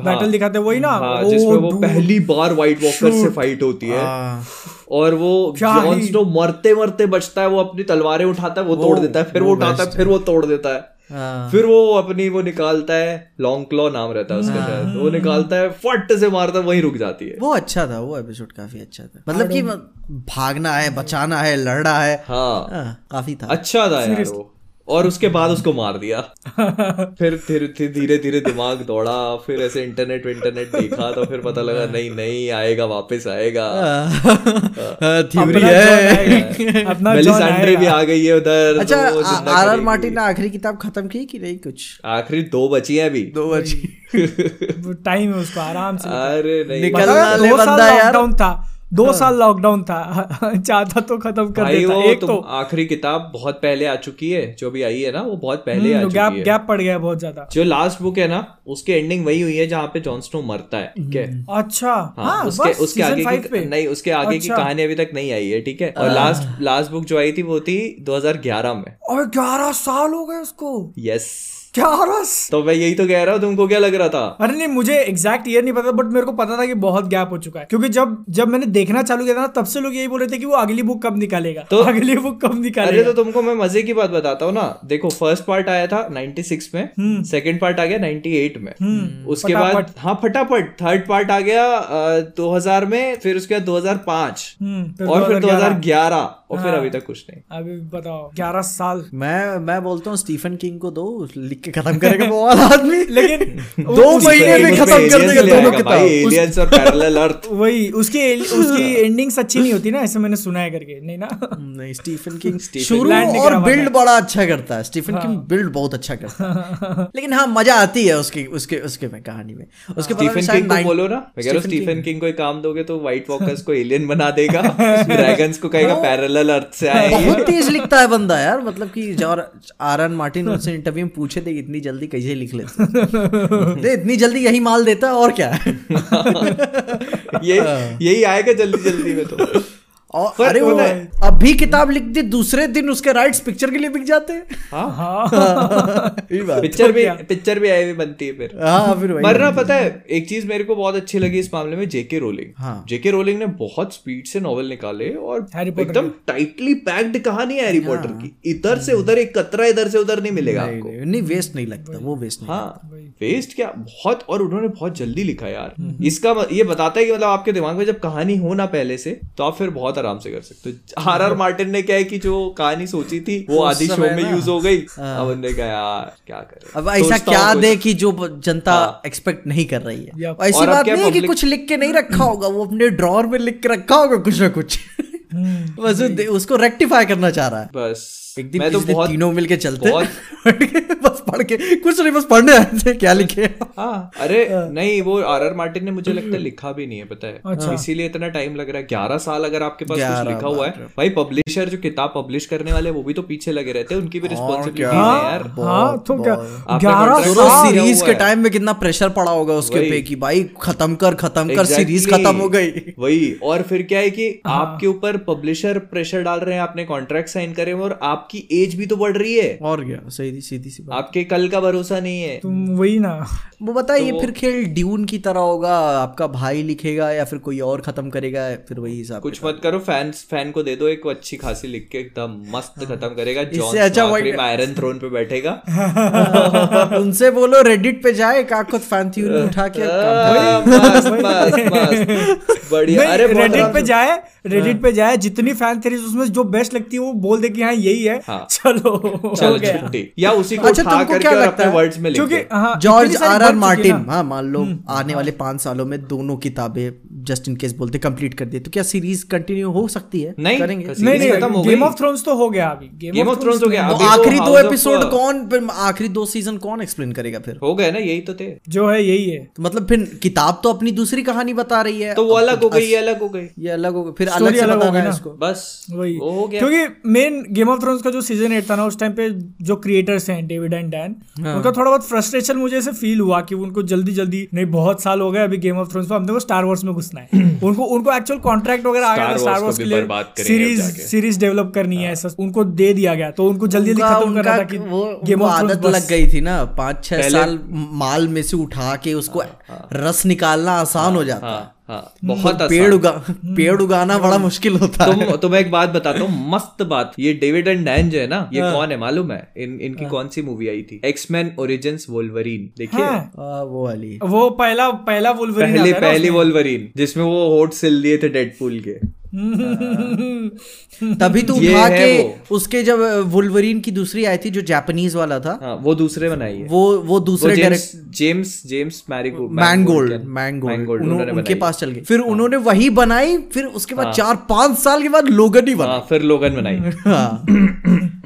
बैटल। दिखाते वही ना हाँ जिसमें वो पहली बार व्हाइट वॉकर से फाइट होती है हाँ। और वो जॉन स्नो मरते मरते बचता है वो अपनी तलवारें उठाता है वो तोड़ देता है फिर वो उठाता है फिर वो तोड़ देता है हाँ। फिर वो अपनी वो निकालता है लॉन्ग क्लॉ नाम रहता है उसका शायद। वो निकालता है फट से मारता है वहीं रुक जाती है। वो अच्छा था वो एपिसोड काफ़ी अच्छा था। मतलब कि भागना है बचाना है लड़ना है। हाँ। हाँ, काफ़ी था। अच्छा था यार वो। और उसके बाद उसको मार दिया। फिर धीरे धीरे धीरे दिमाग दौड़ा फिर ऐसे इंटरनेट इंटरनेट देखा तो फिर पता लगा नहीं नहीं आएगा वापस आएगा। थ्योरी है। जॉन आएगा, अपना जॉन मेलिसांड्रे भी आ गई है उधर अच्छा आर आर मार्टिन ने आखिरी किताब खत्म की कि नहीं कुछ? आखिरी दो बची हैं अभी। दो बची। टाइम है उसको आराम से। अरे नहीं। निकल- पता है, वाले दो साल बंदा यार। था। दो हाँ। साल लॉकडाउन था। चाहता तो खत्म कर देता। वो एक तो आखिरी किताब बहुत पहले आ चुकी है जो भी आई है ना वो बहुत पहले आ चुकी गैप है। गैप पड़ गया बहुत ज़्यादा। जो लास्ट बुक है ना उसकी एंडिंग वही हुई है जहाँ पे जॉन स्नो मरता है ठीक है? अच्छा। हाँ, हाँ उसके उसके आगे की नहीं उसके आगे की अच्छा। कहानी अभी तक नहीं आई है ठीक है? और लास्ट लास्ट बुक जो आई थी वो थी 2011 में। और ग्यारह साल हो गए उसको। यस ग्यारह तो मैं यही तो कह रहा हूँ तुमको क्या लग रहा था? अरे नहीं मुझे एग्जैक्ट ईयर नहीं पता बट मेरे को पता था कि बहुत गैप हो चुका है। क्योंकि जब जब मैंने देखना चालू किया था ना तब से लोग यही बोल रहे थे कि वो अगली बुक कब निकालेगा। तो- अगली बुक कब निकालेगा। अरे तो तुमको मैं मज़े की बात बताता हूँ ना। देखो फ़र्स्ट पार्ट आया था 96 में सेकेंड पार्ट आ गया 98 में। उसके बाद हाँ फटाफट। थर्ड पार्ट आ गया दो हज़ार में फिर उसके बाद 2005 हम्म, और फिर 2011 2011 और फिर हाँ। अभी तक कुछ नहीं। अभी बताओ ग्यारह साल। मैं मैं बोलता हूँ स्टीफन किंग को दो लिख खत्म करेगा वो वाला आदमी। लेकिन दो महीने में खत्म कर देगा दोनों किताब। एलियंस और पैरेलल अर्थ वही उसकी उसकी एंडिंग्स अच्छी नहीं होती ना ऐसे मैंने सुना है करके नहीं ना? नहीं स्टीफन किंग स्टीफन शुरू और बिल्ड बड़ा अच्छा करता है स्टीफन किंग बिल्ड बहुत अच्छा करता है। लेकिन हाँ मज़ा आती है उसकी उसके उसके में कहानी में। उसके स्टीफन किंग को बोलो ना मैं कह रहा हूँ स्टीफन किंग को काम दोगे तो व्हाइट वॉकर्स को एलियन बना देगा ड्रैगन्स को कहेगा पैरेलल अर्थ से आए बहुत तेज लिखता है बंदा यार मतलब कि जब आर एन मार्टिन उनसे इंटरव्यू में पूछे थे कि इतनी जल्दी कैसे लिख लेते दे इतनी जल्दी यही माल देता है और क्या? यही यही आएगा जल्दी जल्दी में तो। और अरे वो है- अभी किताब लिख दी दूसरे दिन उसके राइट्स पिक्चर के लिए बिक जाते हैं। हाँ। हाँ। पिक्चर भी पिक्चर भी आई हुई बनती है फिर। हाँ फिर वही मरना पता है एक चीज़ मेरे को बहुत अच्छी लगी इस मामले में जेके रोलिंग हाँ। जेके रोलिंग ने बहुत स्पीड से नॉवल निकाले और एकदम टाइटली पैक्ड कहानी है हैरी पॉटर की। इधर से उधर एक कतरा इधर से उधर नहीं मिलेगा नहीं, आपको। नहीं, नहीं वेस्ट नहीं लगता वो वेस्ट नहीं हाँ। वेस्ट क्या? बहुत और उन्होंने बहुत जल्दी लिखा यार। इसका ये बताता है कि मतलब आपके दिमाग में जब कहानी हो ना पहले से तो आप फिर बहुत आराम से कर सकते हो। आर आर मार्टिन ने क्या है कि जो कहानी सोची थी वो आधी शो में यूज़ हो गई। अब उन्होंने कहा यार क्या करे? अब ऐसा क्या दे। कि जो जनता हाँ। एक्सपेक्ट नहीं कर रही है। ऐसी बात नहीं है कि कुछ लिख के नहीं रखा होगा वो अपने ड्रॉर में लिख के रखा होगा कुछ ना कुछ। बस उसको रेक्टिफाई करना चाह रहा है। बस एक दिन मैं तो बहुत तीनों मिलके चलते बहुत- बस पढ़ के कुछ नहीं बस पढ़ने आए थे क्या लिखे हाँ? अरे नहीं वो आर आर मार्टिन ने मुझे लगता है लिखा भी नहीं है पता है। अच्छा। इसीलिए इतना टाइम लग रहा है। ग्यारह साल अगर आपके पास कुछ लिखा हुआ है। भाई पब्लिशर जो किताब पब्लिश करने वाले वो भी तो पीछे लगे रहते हैं उनकी भी रिस्पॉन्सिबिलिटी है हाँ यार। हाँ तो क्या? ग्यारह हाँ, सीरीज़ के टाइम में कितना प्रेशर पड़ा होगा उसके पे कि भाई खत्म कर खत्म कर सीरीज़ खत्म हो गई। वही और फिर क्या है कि हाँ। आपके ऊपर पब्लिशर प्रेशर डाल रहे हैं आपने कॉन्ट्रैक्ट साइन करे हुए और आपकी एज भी तो बढ़ रही है। और क्या? सही सीधी सीधी सी बात। आपके कल का भरोसा नहीं है। तुम वही ना। वो बताए तो ये फिर खेल ड्यून की तरह होगा आपका भाई लिखेगा या फिर कोई और खत्म करेगा फिर वही हिसाब कुछ मत करो फैंस फ़ैन को दे दो एक अच्छी खासी लिख के एकदम मस्त खत्म करेगा। जॉन हाँ। इससे अच्छा आयरन थ्रोन पे बैठेगा। उनसे बोलो रेडिट पे जाए का खुद फ़ैन थ्योरी उठा के बढ़िया। अरे रेडिट पे जाए रेडिट पे जाए जितनी फ़ैन थेरीज उसमें जो बेस्ट लगती है वो बोल दे कि हाँ यही है। हाँ। चलो चलो छुट्टी। या उसी को अच्छा, उठा तुमको करके क्या और लगता अपने है? वर्ड्स में क्योंकि हाँ जॉर्ज आर आर मार्टिन। हाँ मान लो आने वाले पाँच सालों में दोनों किताबें जस्ट इन केस बोलते कंप्लीट कर दिए तो क्या सीरीज़ कंटिन्यू हो सकती है? नहीं, करेंगे? सीरीज़ नहीं खत्म हो नहीं गेम ऑफ़ थ्रोन्स तो हो गया अभी। Game of Thrones हो गया। तो अभी तो आखिरी दो एपिसोड कौन फिर आखिरी दो सीज़न कौन एक्सप्लेन करेगा फिर? हो गए ना यही तो थे। जो है यही है। तो मतलब फिर किताब तो अपनी दूसरी कहानी बता रही है। तो वो अलग हो गई ये अलग हो गई। ये अलग हो गई। फिर अलग अलग हो बताना गई है ना। इसको। बस वही। हो गया। क्योंकि मेन गेम ऑफ़ थ्रोन्स का जो सीज़न एट था ना उस टाइम पे जो क्रिएटर्स हैं डेविड एंड डैन हाँ। उनका थोड़ा बहुत फ्रस्ट्रेशन मुझे ऐसे फील हुआ कि उनको जल्दी जल्दी नहीं बहुत साल हो गए अभी गेम ऑफ़ थ्रोन्स पे हमने को स्टार वॉर्स में घुसना है। उनको उनको एक्चुअल कॉन्ट्रैक्ट वगैरह आ गया था स्टार वॉर्स के लिए सीरीज़ सीरीज़ डेवलप करनी है ऐसा उनको दे दिया गया तो उनको जल्दी जल्दी खत्म करना था कि गेम ऑफ़ आदत थ्रोन्स लग गई थी ना पाँच छह साल माल में से उठा के उसको रस निकालना आसान हो जाता। हाँ बहुत पेड़ उगा पेड़ उगाना बड़ा मुश्किल होता तुम, है। तुम मैं एक बात बताता हूँ मस्त बात। ये डेविड एंड डैन जो है ना ये हाँ। कौन है मालूम है? इन इनकी कौन सी मूवी आई थी? एक्समैन ओरिजिन वोल्वरीन देखिए। हाँ, वो वाली। वो पहला पहला वोल्वरीन पहले पहली वोल्वरीन जिसमें वो होट सिल दिए थे डेडपूल के। तभी तो उठा के उसके जब वुल्वरीन की दूसरी आई थी जो जापानीज वाला था हाँ वो दूसरे बनाई है। वो वो दूसरे जेम्स जेम्स मैंगोल्ड मैंगोल्ड उनके पास चल गए फिर उन्होंने वही बनाई फिर उसके बाद हाँ। चार पाँच साल के बाद लोगन ही बना। हाँ फिर लोगन बनाई। हाँ।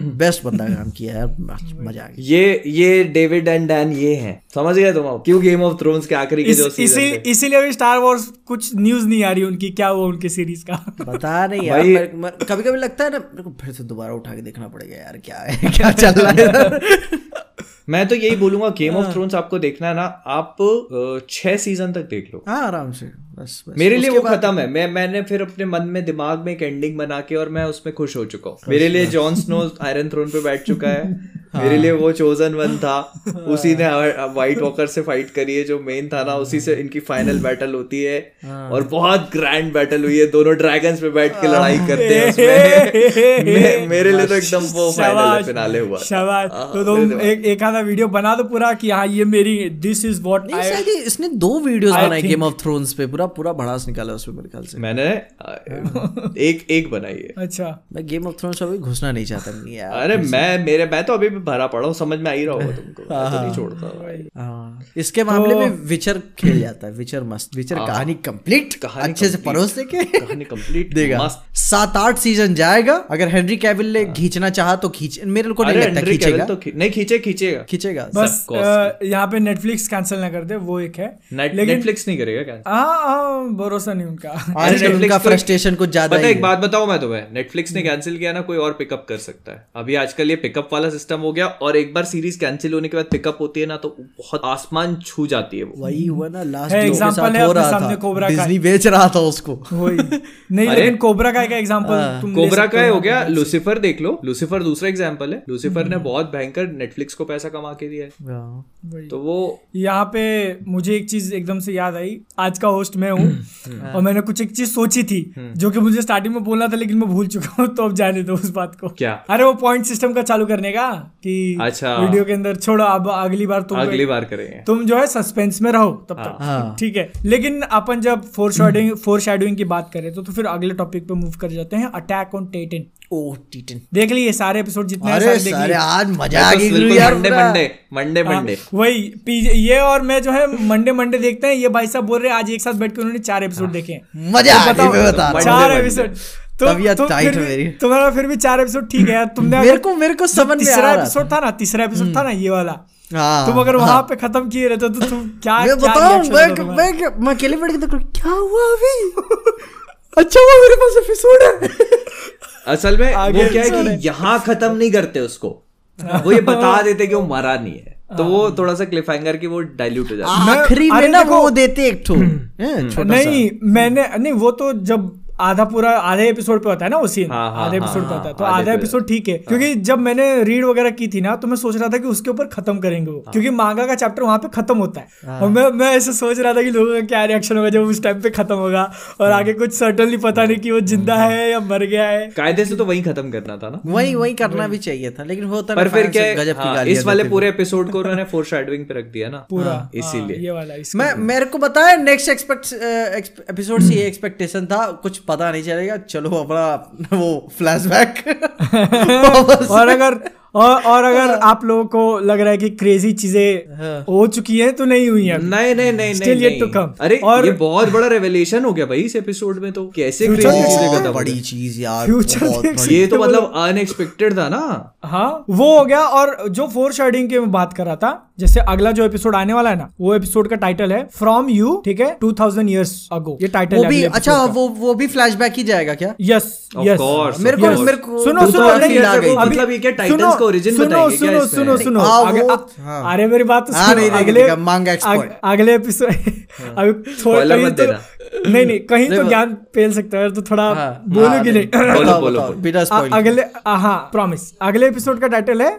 बेस्ट बंदा काम किया यार मज़ा आ गया। ये ये डेविड एंड डैन ये हैं। समझ गए तुम अब? क्यों गेम ऑफ़ थ्रोन्स के आखिरी के इस, जो इसी इसीलिए अभी स्टार वॉर्स कुछ न्यूज़ नहीं आ रही उनकी क्या हुआ उनकी सीरीज़ का? बता नहीं यार भाई- कभी कभी लगता है ना मेरे को फिर से दोबारा उठा के देखना पड़ेगा यार क्या है क्या चल रहा है मैं तो यही बोलूँगा गेम ऑफ़ थ्रोन्स आपको देखना है ना आप छह सीज़न तक देख लो। हाँ आराम से। बस बस। मेरे लिए वो खत्म है। मैं मैंने फिर अपने मन में दिमाग में एक एंडिंग बना के और मैं उसमें खुश हो चुका हूँ। मेरे लिए जॉन स्नो आयरन थ्रोन पे बैठ चुका है। हाँ। मेरे लिए वो चोजन वन था। उसी ने व्हाइट वॉकर से फाइट करी है जो मेन था ना उसी से इनकी फाइनल बैटल होती है। हाँ। और बहुत ग्रैंड बैटल हुई है। दोनों ड्रैगन्स पे बैठ के लड़ाई करते हैं उसमें। मे- मेरे लिए तो एकदम वो फाइनल फिनाले हुआ। शाबाश। हाँ, तो तुम एक एक आधा वीडियो बना दो पूरा कि हाँ ये मेरी दिस इज़ व्हाट नहीं इसने दो वीडियोस I बनाए गेम ऑफ़ थ्रोन्स पे पूरा पूरा भड़ास निकाला उसमें मेरे ख्याल से। मैंने एक एक बनाई है। अच्छा। मैं गेम ऑफ़ थ्रोन्स अभी घुसना नहीं चाहता नहीं यार। अरे मैं मेरे मैं तो अभी भी भरा पड़ा हूँ समझ में आ ही रहा होगा तुमको। मैं तो हाँ। नहीं छोड़ता भाई। हाँ, इसके मामले तो- में विचर खेल जाता है विचर मस्त विचर कहानी कंप्लीट हाँ। कहानी अच्छे से परोस दे के कहानी कंप्लीट देगा सात आठ सीज़न जाएगा। अगर हेनरी कैविल ने खींचना चाहा तो खींच मेरे को नहीं लगता खींचेगा। तो नहीं खींचे खींचेगा। खींचेगा। बस यहाँ पे नेटफ्लिक्स कैंसिल ना कर दे वो एक है। नेटफ्लिक्स नहीं करेगा क्या हाँ हाँ भरोसा नहीं उनका। आजकल Netflix उनका तो- फ्रस्ट्रेशन कुछ ज़्यादा पता है एक बात बताओ मैं तुम्हें। नेटफ्लिक्स ने कैंसिल किया ना कोई और पिकअप कर सकता है। अभी आजकल ये पिकअप वाला सिस्टम हो गया और एक बार सीरीज़ कैंसिल होने के बाद पिकअप होती है ना तो बहुत आसमान छू जाती है वो। वही हुआ ना लास्ट है, साथ है अपने सामने कोबरा का। डिज्नी बेच रहा था उसको। वही। नहीं लेकिन कोबरा का एक एग्जांपल कोबरा का हो हो गया। लूसीफर देख लो। लूसीफर दूसरा एग्ज़ाम्पल है। लूसीफर ने बहुत भयंकर नेटफ्लिक्स को पैसा कमा के दिया है। हाँ। तो वो यहाँ पे मुझे एक चीज़ एकदम से याद आई। आज का होस्ट मैं हूँ। और मैंने कुछ एक चीज़ सोची थी जो कि मुझे स्टार्टिंग में बोलना था लेकिन मैं भूल चुका हूँ तो अब जाने दो उस बात को। क्या? अरे वो पॉइंट सिस्टम का चालू करने का कि अच्छा। वीडियो के अंदर छोड़ो अब अगली बार तुम अगली बार करेंगे। तुम जो है सस्पेंस में रहो तब हाँ। तक ठीक है। लेकिन अपन जब फोर शेडोइंग फोर शेडोइंग की बात करें तो, तो फिर अगले टॉपिक पे मूव कर जाते हैं attack on Titan oh Titan. देख लिए सारे एपिसोड जितने अरे सारे देख सारे लिए। आज मज़ा आ तो गई यार मंडे मंडे मंडे हाँ, मंडे। वही पीजे ये और मैं जो है मंडे मंडे देखते हैं। ये भाई साहब बोल रहे हैं आज एक साथ बैठ के उन्होंने चार एपिसोड देखे हैं। मज़ा आ तो बताओ, बता चार एपिसोड तुम tight फिर है भी- मेरी। तुम्हारा फिर भी चार एपिसोड ठीक है यार तुमने मेरे को मेरे को समझ में तीसरा एपिसोड था ना तीसरा एपिसोड था ना ये वाला। हाँ, तुम अगर। वहाँ पे खत्म किए रहते तो तुम क्या मैं क्या बताऊँ मैं मैं मैं अकेले बैठ के देख क्या हुआ अभी? अच्छा हुआ मेरे पास एपिसोड है। असल में वो क्या है कि यहाँ खत्म नहीं करते उसको। वो ये बता देते कि वो मरा नहीं है। तो वो थोड़ा सा क्लिफ हैंगर की वो डाइल्यूट हो जाता है। आखिरी में ना वो देते एक ठो। नहीं मैंने नहीं वो तो जब आधा पूरा आधे एपिसोड पे होता है ना वो सीन हाँ, हाँ, आधे हाँ, एपिसोड पे हाँ, होता है तो आधा एपिसोड ठीक है क्योंकि जब मैंने रीड वगैरह की थी ना तो मैं सोच रहा था कि उसके ऊपर खत्म करेंगे वो क्योंकि मांगा का चैप्टर वहाँ पे खत्म होता है। और मैं मैं ऐसे सोच रहा था कि लोगों का क्या रिएक्शन होगा जब उस टाइम पे खत्म होगा और आगे कुछ सर्टनली पता नहीं कि वो ज़िंदा है। या मर गया है। कायदे से तो वही खत्म करना था ना। वही वही करना भी चाहिए था लेकिन होता पर फिर क्या है, गजब की हाँ, गालियाँ इस वाले पूरे एपिसोड को उन्होंने फोर शेडोइंग पे रख दिया ना। पूरा हाँ, इसीलिए। हाँ, ये वाला मैं मेरे को बताया नेक्स्ट एक्सपेक्ट एपिसोड से ये एक्सपेक्टेशन था कुछ पता नहीं चलेगा चलो अपना वो फ्लैशबैक और अगर और, और अगर आप लोगों को लग रहा है कि क्रेजी चीज़ें हो। चुकी हैं तो नहीं हुई है। नहीं नहीं नहीं yet to नहीं। come. अरे और- ये बहुत बड़ा रेवलेशन हो गया भाई इस एपिसोड में तो। कैसे देख चीज़ें खत्म बड़ी चीज़ यार बड़ी। ये तो मतलब अनएक्सपेक्टेड था ना। हाँ वो हो गया। और जो फोर शेडिंग की मैं बात कर रहा था जैसे अगला जो एपिसोड आने वाला है ना वो एपिसोड का टाइटल है फ्रॉम यू ठीक है? टू थाउज़ेंड ईयर्स अगो ये टाइटल वो भी अच्छा वो वो भी फ्लैशबैक ही जाएगा क्या? यस यस course, मेरे को मेरे को सुनो तो सुनो। अभी- मतलब ये क्या सुनो, टाइटन्स को origin सुनो सुनो सुनो सुनो। हाँ, हाँ। अरे मेरी बात तो हाँ, अगले मांगा अगले एपिसोड अभी थोड़ा तो देना। नहीं नहीं कहीं तो ज्ञान पेल सकता है तो थोड़ा हाँ, बोलोगी हाँ, नहीं अगले हाँ प्रॉमिस अगले एपिसोड का टाइटल है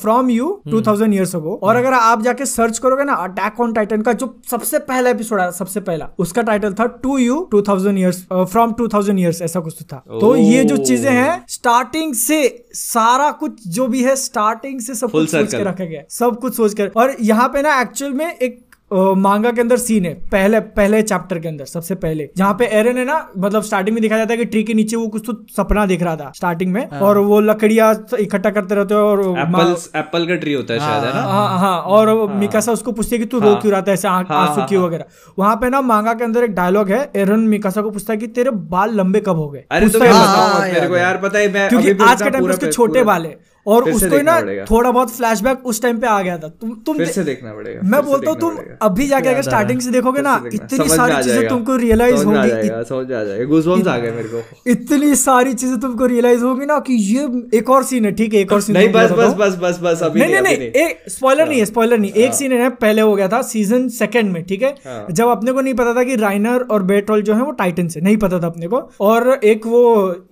फ्रॉम यू हम्म। 2000 इयर्स अगो और अगर आप जाके सर्च करोगे ना अटैक ऑन टाइटन का जो सबसे पहला एपिसोड आया सबसे पहला उसका टाइटल था to you two thousand years from two thousand years ऐसा कुछ तो था। तो ये जो चीज़ें हैं स्टार्टिंग से सारा कुछ जो भी है स्टार्टिंग से सब कुछ सोच के रखा गया सब कुछ सोच कर और यहाँ पे ना एक्चुअल में एक मांगा के अंदर सीन है पहले पहले चैप्टर के अंदर सबसे पहले। जहाँ पे एरन है ना मतलब स्टार्टिंग में दिखाया जाता है कि ट्री के नीचे वो कुछ तो सपना दिख रहा था स्टार्टिंग में। और वो लकड़ियाँ इकट्ठा करते रहते हैं और एप्पल एप्पल का ट्री होता है शायद है ना? हाँ हाँ और मिकासा उसको पूछती है कि तू रो क्यों रहा था ऐसे हाँ, आँसू हाँ, क्यों वगैरह। वहाँ पे ना मांगा के अंदर एक डायलॉग है एरन मिकासा को पूछता है कि तेरे बाल लंबे कब हो गए? अरे है हाँ, हाँ, याद यार पता है क्योंकि आज के टाइम पे उसके छोटे बाल है। और उसको ना थोड़ा बहुत फ्लैशबैक उस टाइम पे आ गया था। तुम तुम फिर से देखना पड़ेगा मैं बोलता हूँ तुम अभी जाके अगर स्टार्टिंग से देखोगे ना इतनी सारी चीज़ें तुमको रियलाइज़ होगी। समझ आ जाएगा। गूजबम्स आ गए मेरे को। इतनी सारी चीज़ें तुमको रियलाइज़ होगी ना कि ये एक और सीन है ठीक है एक और सीन नहीं बस बस बस बस बस अभी नहीं नहीं नहीं एक स्पॉइलर नहीं। है स्पॉइलर नहीं एक सीन है पहले हो गया था सीज़न सेकंड में ठीक है? हाँ। जब अपने को नहीं पता था कि राइनर और बेट्रोल जो है वो टाइटन से नहीं पता था अपने को। और एक वो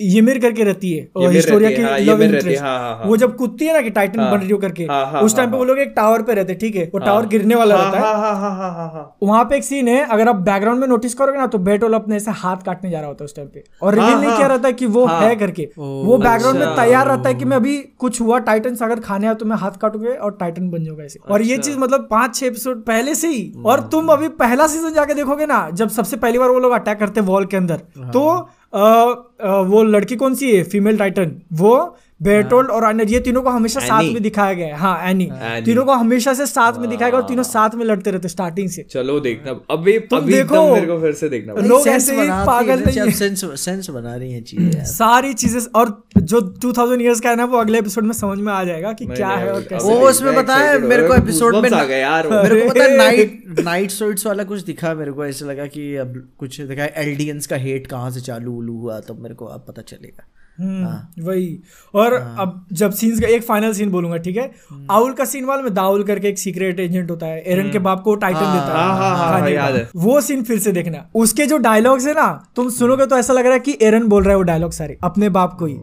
यमिर करके रहती है हिस्टोरिया की हाँ, लव है, इंटरेस्ट हाँ, हाँ, हाँ। वो जब कूदती है ना कि टाइटन हाँ। बन रही हो करके हाँ, हाँ, उस टाइम पे हाँ, वो लोग एक टावर पे रहते ठीक है? वो टावर गिरने वाला हाँ रहता है। हाँ हाँ हाँ हाँ हाँ हाँ। वहाँ पे एक सीन है अगर आप बैकग्राउंड में नोटिस करोगे ना तो बेटोल अपने ऐसे हाथ काटने जा रहा होता है उस टाइम पे। और रिवील हाँ, नहीं हाँ। किया रहता है कि वो हाँ। है करके। वो बैकग्राउंड में अच्छा। तैयार रहता है कि मैं अभी कुछ हुआ टाइटन अगर खाने आया तो मैं हाथ काटूँगे और टाइटन बन जाऊँगा ऐसे। और ये चीज़ मतलब पाँच छह एपिसोड पहले से ही और तुम अभी पहला सीज़न जाके देखोगे ना जब सबसे पहली बार वो लोग अटैक करते वॉल के अंदर तो अ, अ, वो लड़की कौन सी है? फीमेल टाइटन वो बेटोल और अन्य ये तीनों को हमेशा साथ में दिखाया गया है। हाँ एनी। तीनों को हमेशा से साथ में दिखाया गया और तीनों साथ में लड़ते रहते स्टार्टिंग से। चलो देखना। अभी तुम देखो। मेरे को फिर से देखना। लोग ऐसे ही पागल नहीं सेंस सेंस बना रही हैं चीज़ें सारी चीज़ें और जो 2000 इयर्स का है ना वो अगले एपिसोड में समझ में आ जाएगा कि क्या है और कैसे वो उसमें बताया मेरे को एपिसोड में आ गए यार। मेरे को पता नाइट नाइट सोइट्स वाला कुछ दिखा मेरे को ऐसे लगा कि अब कुछ दिखा एल्डियंस का हेट कहाँ से चालू उलू हुआ तब मेरे को अब पता चलेगा। वही। और अब जब सीन्स का एक फाइनल सीन बोलूँगा ठीक है? आउल का सीन वाला में दाउल करके एक सीक्रेट एजेंट होता है एरन के बाप को टाइटन देता है। हाँ, हाँ, हाँ, है। वो सीन फिर से देखना। उसके जो डायलॉग्स है ना तुम सुनोगे तो ऐसा लग रहा है कि एरन बोल रहा है वो डायलॉग सारे अपने बाप को ही।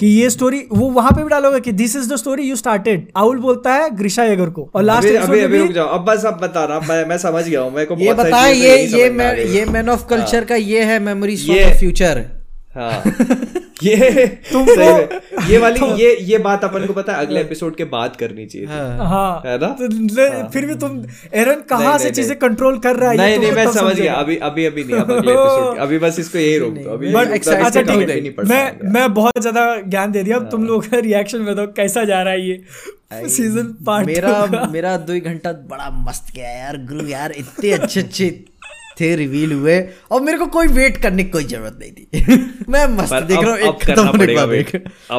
कि ये स्टोरी वो वहाँ पे भी डायलॉग है कि this is the story you started Owl बोलता है ग्रिशा येगर को। और लास्ट अभी अभी अभी रुक जाओ। अब बस अब बता रहा मैं मैं समझ गया हूँ मेरे को ये बताए ये ये में ये मैन ऑफ़ कल्चर का ये है मेमोरीज फ्रॉम फ्यूचर हाँ। ये तुमको- सही में। ये वाली ये ये बात अपन को पता है अगले एपिसोड के बाद करनी चाहिए थी। हाँ। है। ना? तो फिर भी तुम एरन कहाँ से चीज़ें कंट्रोल कर रहा है? नहीं नहीं मैं समझ गया। अभी अभी अभी नहीं अब अगले एपिसोड अभी बस इसको यही रोक दो। अभी अच्छा इसके हो। मैं मैं बहुत ज़्यादा ज्ञान दे दिया। अब तुम लोग का रिएक्शन में तो कैसा जा रहा है ये? सीज़न पार्ट मेरा मेरा दो घंटा बड़ा मस्त गया यार। गुरु यार इतने अच्छे अच्छे थे रिवील हुए और मेरे को कोई वेट करने की कोई ज़रूरत नहीं थी मैं मस्त देख रहा हूँ एक खत्म होने के बाद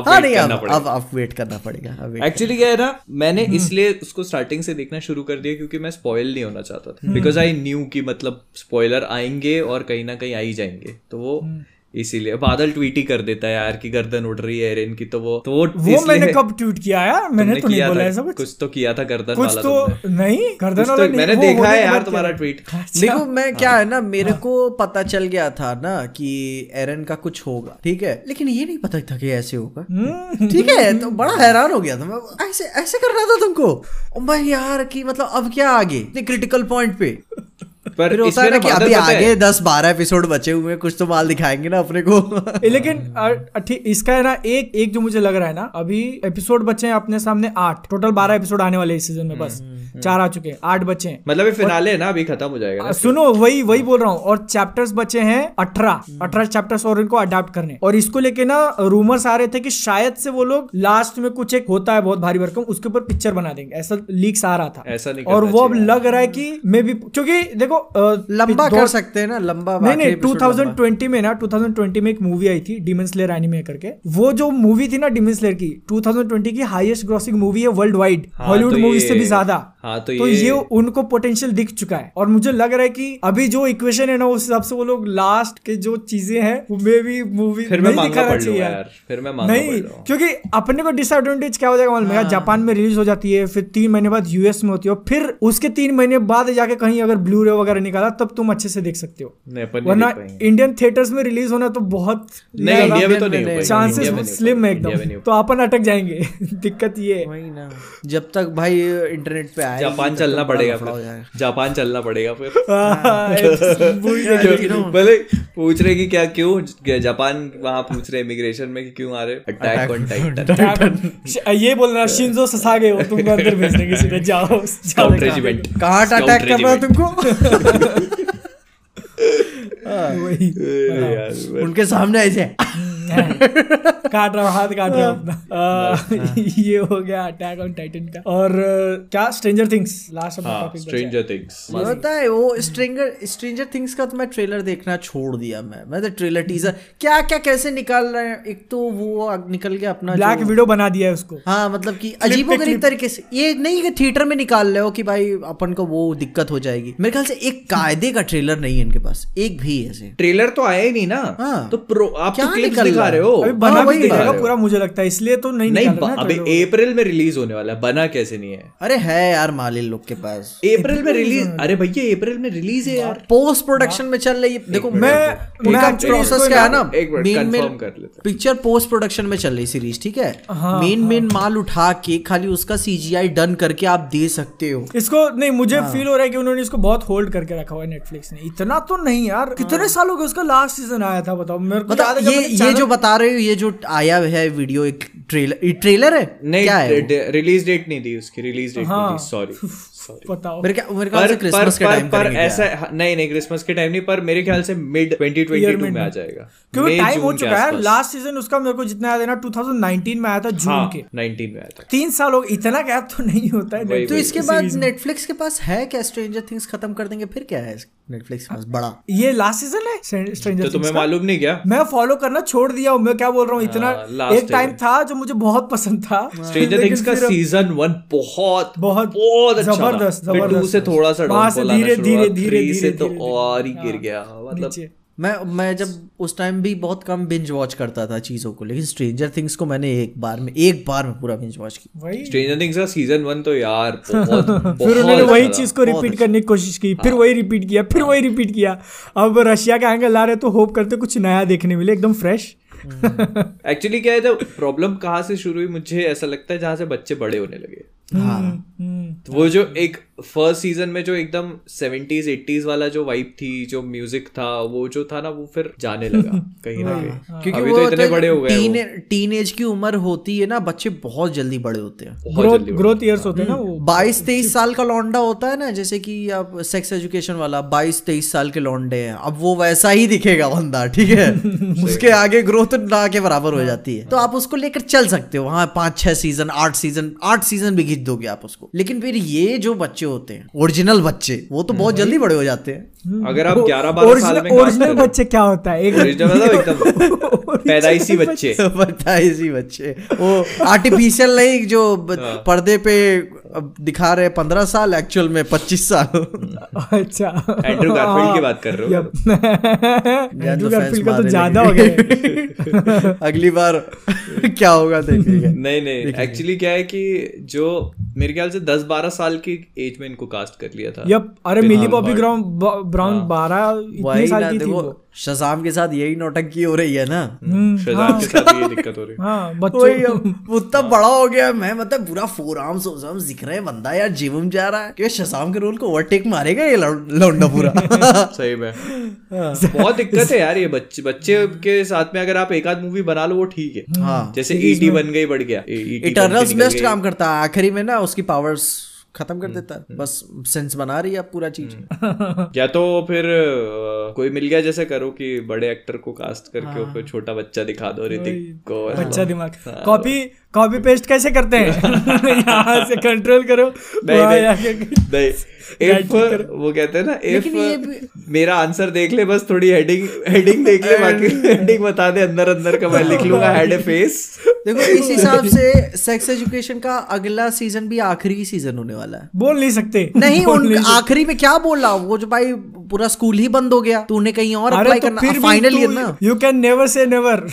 हाँ नहीं अब। अब अब वेट करना पड़ेगा एक्चुअली क्या है ना मैंने हम्म। इसलिए उसको स्टार्टिंग से देखना शुरू कर दिया क्योंकि मैं स्पॉयल नहीं होना चाहता। था बिकॉज़ आई न्यू कि मतलब स्पॉयलर आएँगे और कहीं ना कहीं आ ही जाएँगे तो वो हम्म। इसीलिए। बादल ट्वीट ही कर देता है यार की गर्दन उड़ रही है एरन की तो वो तो वो वो मैंने कब ट्वीट किया यार? मैंने तो नहीं बोला ऐसा कुछ। कुछ तो किया था गर्दन कुछ वाला तो तुमने। नहीं गर्दन कुछ वाला तो नहीं मैंने वो देखा है यार तुम्हारा ट्वीट अच्छा। देखो मैं क्या है ना मेरे को पता चल गया था ना कि एरन का कुछ होगा ठीक है? लेकिन ये नहीं पता था कि ऐसे होगा। हम्म, ठीक है तो बड़ा हैरान हो गया था। मैं ऐसे ऐसे करना था तुमको? भाई यार कि मतलब अब क्या आगे? क्रिटिकल पॉइंट पे। पर फिर होता इसमें है ना कि अभी आगे दस बारह एपिसोड बचे हुए हैं कुछ तो माल दिखाएँगे ना अपने को। लेकिन इसका है ना एक एक जो मुझे लग रहा है ना अभी एपिसोड बचे हैं अपने सामने आठ। टोटल बारह एपिसोड आने वाले इस सीज़न में बस। चार आ चुके हैं आठ बचे हैं। मतलब ये फिनाले है ना अभी खत्म हो जाएगा सुनो वही वही बोल रहा हूँ और चैप्टर्स बचे हैं अठारह। अठारह चैप्टर्स और इनको अडाप्ट करने। और इसको लेके ना रूमर्स आ रहे थे कि शायद से वो लोग लास्ट में कुछ एक होता है बहुत भारी भरकम उसके ऊपर पिक्चर बना देंगे। ऐसा लीक्स आ रहा था। ऐसा नहीं और वो अब लग रहा है कि मे भी क्योंकि देखो लंबा कर सकते हैं ना लंबा नहीं नहीं episode लंबा। 2020 में ना 2020 में एक मूवी आई थी डिमन स्लेयर एनिमे करके। वो जो मूवी थी ना डिमन स्लेयर की 2020 की हाईएस्ट ग्रॉसिंग मूवी है वर्ल्ड वाइड हॉलीवुड तो मूवी से भी ज़्यादा। हाँ, तो तो ये- ये उनको पोटेंशियल दिख चुका है। और मुझे लग रहा है कि अभी जो इक्वेशन है ना उस हिसाब से वो लोग लास्ट के जो चीज़ें हैं वो मे भी मूवी फिर मैं नहीं मांगा दिखाना चाहिए। यार यार फिर मैं मांगा नहीं लूँगा क्योंकि अपने को डिसएडवांटेज क्या हो जाएगा मालूम है? जापान में रिलीज़ हो जाती है फिर तीन महीने बाद यूएस में होती है फिर उसके तीन महीने बाद जाके कहीं अगर ब्लू रे वगैरह निकाला तब तुम अच्छे से देख सकते हो। नहीं अपन नहीं वरना इंडियन थिएटर्स में रिलीज़ होना तो बहुत तो हो चांसेस हो। स्लिम है में नहीं एकदम तो अपन अटक जाएँगे। दिक्कत ये है। जब तक भाई इंटरनेट पे आए जापान चलना पड़ेगा जापान चलना पड़ेगा फिर। हाँ, है। भले पूछ रहे कि क्या क्यों? जापान वहाँ पूछ रहे इमिग्रेशन में क्यों आ रहे अटैक ऑन टाइटन ये बोल रहा शिंजो ससागे हो तुमको अंदर भेजने किसी ने जाओ जाओ रेजिमेंट कहाँ अटैक कर रहा है तुमको? उनके सामने ऐसे। काट रहा हूँ हाथ काट रहा हूँ। अपना ये हो गया अटैक ऑन टाइटन का। और क्या? स्ट्रेंजर थिंग्स लास्ट अपना हाँ टॉपिक स्ट्रेंजर थिंग्स होता है वो स्ट्रेंजर स्ट्रेंजर थिंग्स का तो मैं ट्रेलर देखना छोड़ दिया मैं। मैं तो ट्रेलर टीजर क्या क्या कैसे निकाल रहे हैं? एक तो वो निकल गया अपना ब्लैक वीडियो बना दिया है उसको। हाँ मतलब कि अजीबो गरीब तरीके से। ये नहीं कि थिएटर में निकाल रहे हो कि भाई अपन को वो दिक्कत हो जाएगी। मेरे ख्याल से एक कायदे का ट्रेलर नहीं है इनके पास। एक भी ऐसे। ट्रेलर तो आया ही नहीं ना। हाँ। तो प्रो आप क्या तो क्लिप्स निकल दिखा रहे हो। अभी हाँ, बना भी वही देगा पूरा मुझे लगता है इसलिए तो नहीं नहीं trailer। अप्रैल में रिलीज़ होने वाला है बना कैसे नहीं है? अरे है यार मालिन लोग के पास। अप्रैल में रिलीज़ अरे भैया अप्रैल में रिलीज़ है यार। पोस्ट प्रोडक्शन में चल रही है देखो मैं मैं उनका प्रोसेस क्या है ना? एक मेन मेन कर लेते पिक्चर पोस्ट प्रोडक्शन में चल रही सीरीज़ ठीक है? हाँ, मेन मेन माल उठा के खाली उसका सीजीआई डन करके आप दे सकते हो। इसको नहीं मुझे हाँ। फील हो रहा है कि उन्होंने इसको बहुत होल्ड करके रखा हुआ है नेटफ्लिक्स ने। इतना तो नहीं यार कितने साल हो गए उसका लास्ट सीज़न आया था बताओ। मेरे को हाँ। मतलब है ये ये जो बता रहे हो ये जो आया है वीडियो एक ट्रेलर ट्रेलर है? नहीं क्या है रिलीज़ डेट नहीं दी उसकी रिलीज़ डेट हाँ। नहीं दी सॉरी सॉरी बताओ। मेरे क्या मेरे ख्याल से क्रिसमस के टाइम पर ऐसा नहीं नहीं क्रिसमस के टाइम नहीं पर मेरे ख्याल से मिड 2022 में आ जाएगा। क्योंकि टाइम हो जून के चुका है लास्ट सीज़न उसका मेरे को जितना याद है ना 2019 में आया था जून हाँ के। 19 में आया था। तीन साल हो इतना गैप तो नहीं होता है। तो इसके बाद नेटफ्लिक्स के पास है क्या? स्ट्रेंजर थिंग्स खत्म कर देंगे फिर क्या है नेटफ्लिक्स के पास? बड़ा। ये लास्ट सीज़न है? तो स्ट्रेंजर तुम्हें मालूम नहीं क्या? मैं फॉलो करना छोड़ दिया हूँ। मैं क्या बोल रहा हूँ? इतना हाँ, एक टाइम था जो मुझे बहुत पसंद था। स्ट्रेंजर थिंग्स का सीज़न वन बहुत बहुत बहुत अच्छा ज़बरदस्त, था। फिर टू ज़बरदस्त। से थोड़ा सा वहाँ से धीरे- धीरे- धीरे- धीरे- तो हाँ, और ही गिर गया मतलब मैं मैं जब उस टाइम भी बहुत कम बिंज वॉच करता था चीज़ों को लेकिन स्ट्रेंजर थिंग्स को मैंने एक बार में एक बार में पूरा बिंज वॉच की वही। स्ट्रेंजर थिंग्स का सीज़न वन तो यार बहुत फिर उन्होंने वही अच्छा चीज़ को रिपीट करने की कोशिश की फिर वही रिपीट किया फिर वही रिपीट किया। अब रशिया का एंगल ला रहे तो होप करते कुछ नया देखने मिले एकदम फ्रेश एक्चुअली क्या है जब प्रॉब्लम कहाँ से शुरू हुई मुझे ऐसा लगता है जहाँ से बच्चे बड़े होने लगे। हाँ। तो वो जो एक फ़र्स्ट सीज़न में जो एकदम सेवेंटीज एट्टीज वाला जो वाइब थी जो म्यूज़िक था वो जो था ना वो फिर जाने लगा कहीं ना कहीं। क्योंकि अभी वो तो इतने बड़े हो गए टीन टीन एज की उम्र होती है ना बच्चे बहुत जल्दी बड़े होते हैं। ग्रोथ ईयर्स होते हैं। ना वो। बाईस तेईस साल का लौंडा होता है ना जैसे कि आप सेक्स एजुकेशन वाला बाईस तेईस साल के लौंडे हैं। अब वो वैसा ही दिखेगा बंदा ठीक है? उसके आगे ग्रोथ ना के बराबर हो जाती है। तो आप उसको लेकर चल सकते हो। वहाँ पाँच छह सीज़न आठ सीज़न आठ सीज़न भी खींच दोगे आप उसको। लेकिन फिर ये जो बच्चे होते हैं। ओरिजिनल बच्चे वो तो बहुत जल्दी बड़े हो जाते हैं। अगर आप ग्यारह बारह साल में ओरिजिनल बच्चे क्या होता है? एक ओरिजिनल मतलब पैदाइशी बच्चे। इसी बच्चे। वो आर्टिफिशियल नहीं जो हाँ। पर्दे पे दिखा रहे पंद्रह साल एक्चुअल में पच्चीस साल। अच्छा। एंड्रू गारफील्ड की बात कर रहे हो? एंड्रू तो गारफील्ड का तो ज़्यादा हो गया। अगली बार क्या होगा देखेंगे। नहीं नहीं एक्चुअली क्या है कि जो मेरे ख्याल से दस बारह साल की एज में इनको कास्ट कर लिया था। यप अरे मिली बॉबी ग्राउंड ब्राउन बारह इतने साल की थी वो। शजाम के साथ यही नौटंकी हो रही है ना? शजाम के साथ ये दिक्कत हो रही है। हाँ बच्चों उतना बड़ा हो गया मैं मतलब पूरा फोर आर्म्स आर्म्स दिख रहे हैं बंदा यार जिम जा रहा है। कि शजाम के रोल को ओवरटेक मारेगा ये लौंडा पूरा। सही में। बहुत दिक्कत है यार ये बच्चे बच्चे के साथ में अगर आप एक आध मूवी बना लो वो ठीक है। हाँ। जैसे ईटी बन गई बढ़ गया। E- ET इटर्नल्स बेस्ट काम करता है आखिरी में ना उसकी पावर्स खत्म कर देता है बस सेंस बना रही है आप पूरा चीज़। या तो फिर कोई मिल गया जैसे करो कि बड़े एक्टर को कास्ट करके ऊपर छोटा बच्चा दिखा दो ऋतिक को बच्चा दिमाग। कॉपी कॉपी पेस्ट कैसे करते हैं? यहाँ से कंट्रोल करो नहीं नहीं नहीं इफ़ वो कहते हैं ना इफ़ मेरा आंसर देख ले बस थोड़ी हेडिंग हेडिंग देख ले बाकी हेडिंग बता दे अंदर अंदर का मैं लिख लूँगा हैड ए फेस देखो इस हिसाब से सेक्स एजुकेशन का अगला सीज़न भी आखिरी सीज़न होने वाला है। बोल नहीं सकते। नहीं बोल उन आखिरी में क्या बोल बोला? वो जो भाई पूरा स्कूल ही बंद हो गया। तूने कहीं और अप्लाई तो करना। फिर फाइनल ईयर ना। You can never say never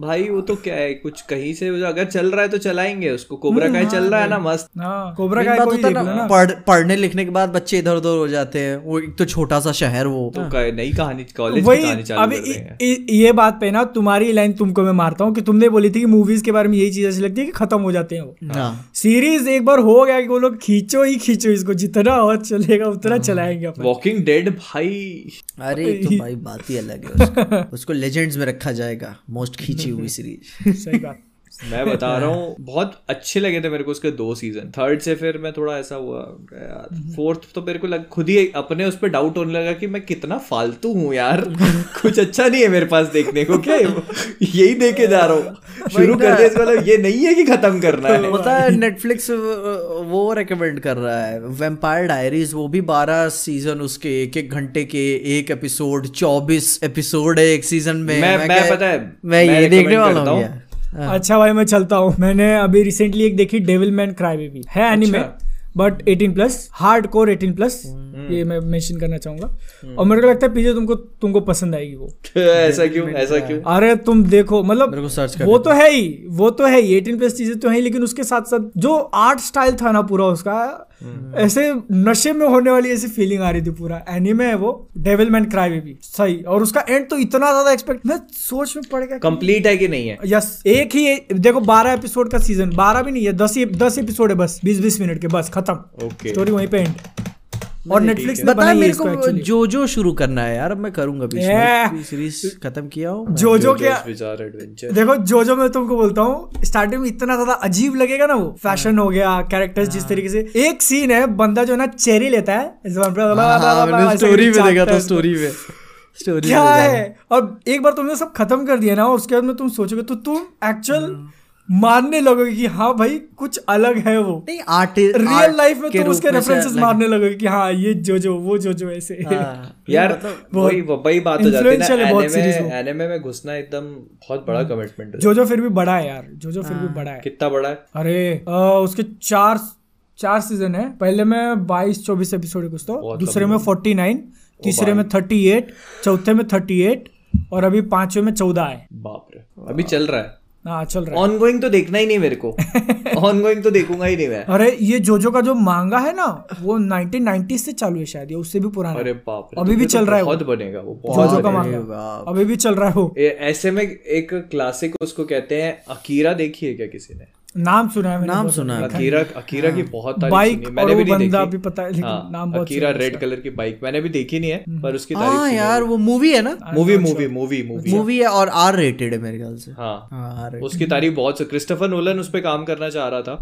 भाई वो तो क्या है कुछ कहीं से अगर चल रहा है तो चलाएँगे उसको। कोबरा का चल रहा है ना मस्त। हाँ कोबरा का है पढ़ने लिखने के बाद बच्चे इधर उधर हो जाते हैं। वो एक तो छोटा सा शहर वो। तो नई कहानी कॉलेज की वही कहानी चालू अभी हैं। ये बात पे ना तुम्हारी लाइन तुमको मैं मारता हूँ कि तुमने बोली थी कि मूवीज़ के बारे में यही चीज़ ऐसी लगती है कि खत्म हो जाते हैं वो। हाँ सीरीज़ एक बार हो गया कि वो लोग खींचो ही खींचो इसको जितना और चलेगा उतना चलाएँगे वॉकिंग डेड भाई। अरे तो भाई बात ही अलग है उसको, उसको लेजेंड्स में रखा जाएगा मोस्ट खींची हुई सीरीज़ सही बात। मैं बता रहा हूँ बहुत अच्छे लगे थे मेरे को उसके दो सीज़न थर्ड से फिर मैं थोड़ा ऐसा हुआ यार। फोर्थ तो मेरे को लग खुद ही अपने उस पर डाउट होने लगा कि मैं कितना फालतू हूँ यार। कुछ अच्छा नहीं है मेरे पास देखने को क्या यही देखे जा रहा हूँ। शुरू कर दिया मतलब ये नहीं है कि खत्म करना है। पता है नेटफ्लिक्स वो रेकमेंड कर रहा है। वेम्पायर डायरीज वो भी बारह सीज़न उसके एक एक घंटे के एक एपिसोड चौबीस एपिसोड है एक सीज़न में। मैं- मैं पता है, मैं ये देखने वाला हूँ। अच्छा भाई मैं चलता हूँ। मैंने अभी रिसेंटली एक देखी डेविल मैन क्राई बेबी है anime but 18 plus hardcore 18 plus ये मैं मेंशन करना चाहूँगा। और मेरे को लगता है पीछे तुमको तुमको पसंद आएगी वो। ऐसा क्यों? ऐसा क्यों? अरे तुम देखो मतलब मेरे को सर्च कर वो तो है ही वो तो है ही एटीन प्लस चीज़ें तो है लेकिन उसके साथ साथ जो आर्ट स्टाइल था ना पूरा उसका ऐसे नशे में होने वाली ऐसी फीलिंग आ रही थी पूरा। एनिमे है वो डेविल मैन क्राई बेबी सही। और उसका एंड तो इतना ज़्यादा एक्सपेक्ट मैं सोच में पड़ गया कंप्लीट है कि नहीं है? यस एक ही देखो बारह एपिसोड का सीज़न बारह भी नहीं है दस दस एपिसोड है बस बीस बीस मिनट के बस खत्म। ओके स्टोरी वहीं पे एंड और नेटफ्लिक्स ने बता मेरे को जो जो शुरू करना है यार अब मैं करूँगा बीच में सीरीज़ खत्म किया हूँ? जो जो क्या विचार एडवेंचर देखो जो जो मैं तुमको बोलता हूँ स्टार्टिंग में इतना ज़्यादा अजीब लगेगा ना वो। फ़ैशन हो। गया कैरेक्टर्स जिस तरीके से। एक सीन है बंदा जो है ना चेरी लेता है स्टोरी में देखा था स्टोरी में। स्टोरी क्या है? और एक बार तुमने सब खत्म कर दिया ना और उसके बाद में तुम सोचोगे तो तुम एक्चुअल मानने लगोगे कि हाँ भाई कुछ अलग है वो। नहीं आर्ट रियल लाइफ में तुम उसके रेफरेंसेस मारने लगोगे कि हाँ ये जो जो वो जो जो ऐसे यार वही वही बात हो जाती है ना। एनिमे एनिमे में। घुसना एकदम बहुत बड़ा कमिटमेंट है। जो जो फिर भी बड़ा है यार जो जो फिर भी बड़ा है। कितना बड़ा है? अरे उसके चार चार सीज़न है। पहले में बाईस चौबीस एपिसोड है कुछ तो। दूसरे में फोर्टी नाइन तीसरे में थर्टी एट चौथे में थर्टी एट और अभी पांचवे में चौदह है। बाप रे अभी चल रहा है। हाँ चल रहा है। ऑन गोइंग तो देखना ही नहीं मेरे को। ऑन गोइंग तो देखूँगा ही नहीं मैं। अरे ये जोजो का जो मांगा है ना वो 1990 से चालू है शायद ये उससे भी पुराना अरे पाप बाप रे अभी भी तो चल रहा है बहुत बनेगा वो जोजो का मांगा। अभी भी चल रहा है वो। ऐसे में एक क्लासिक उसको कहते हैं अकीरा देखी है क्या किसी ने? नाम सुना है नाम सुना है। अकीरा अकीरा की बहुत बाइक है। मैंने भी नहीं देखी। भी पता है लेकिन हाँ, नाम बहुत अकीरा रेड कलर की बाइक। मैंने भी देखी नहीं है पर उसकी तारीफ़ हाँ। यार वो मूवी है ना? Movie movie movie movie movie है और आर रेटेड है मेरे ख्याल से। हाँ। हाँ उसकी तारीफ़ बहुत से क्रिस्टोफर नोलन उस पे काम करना चाह रहा था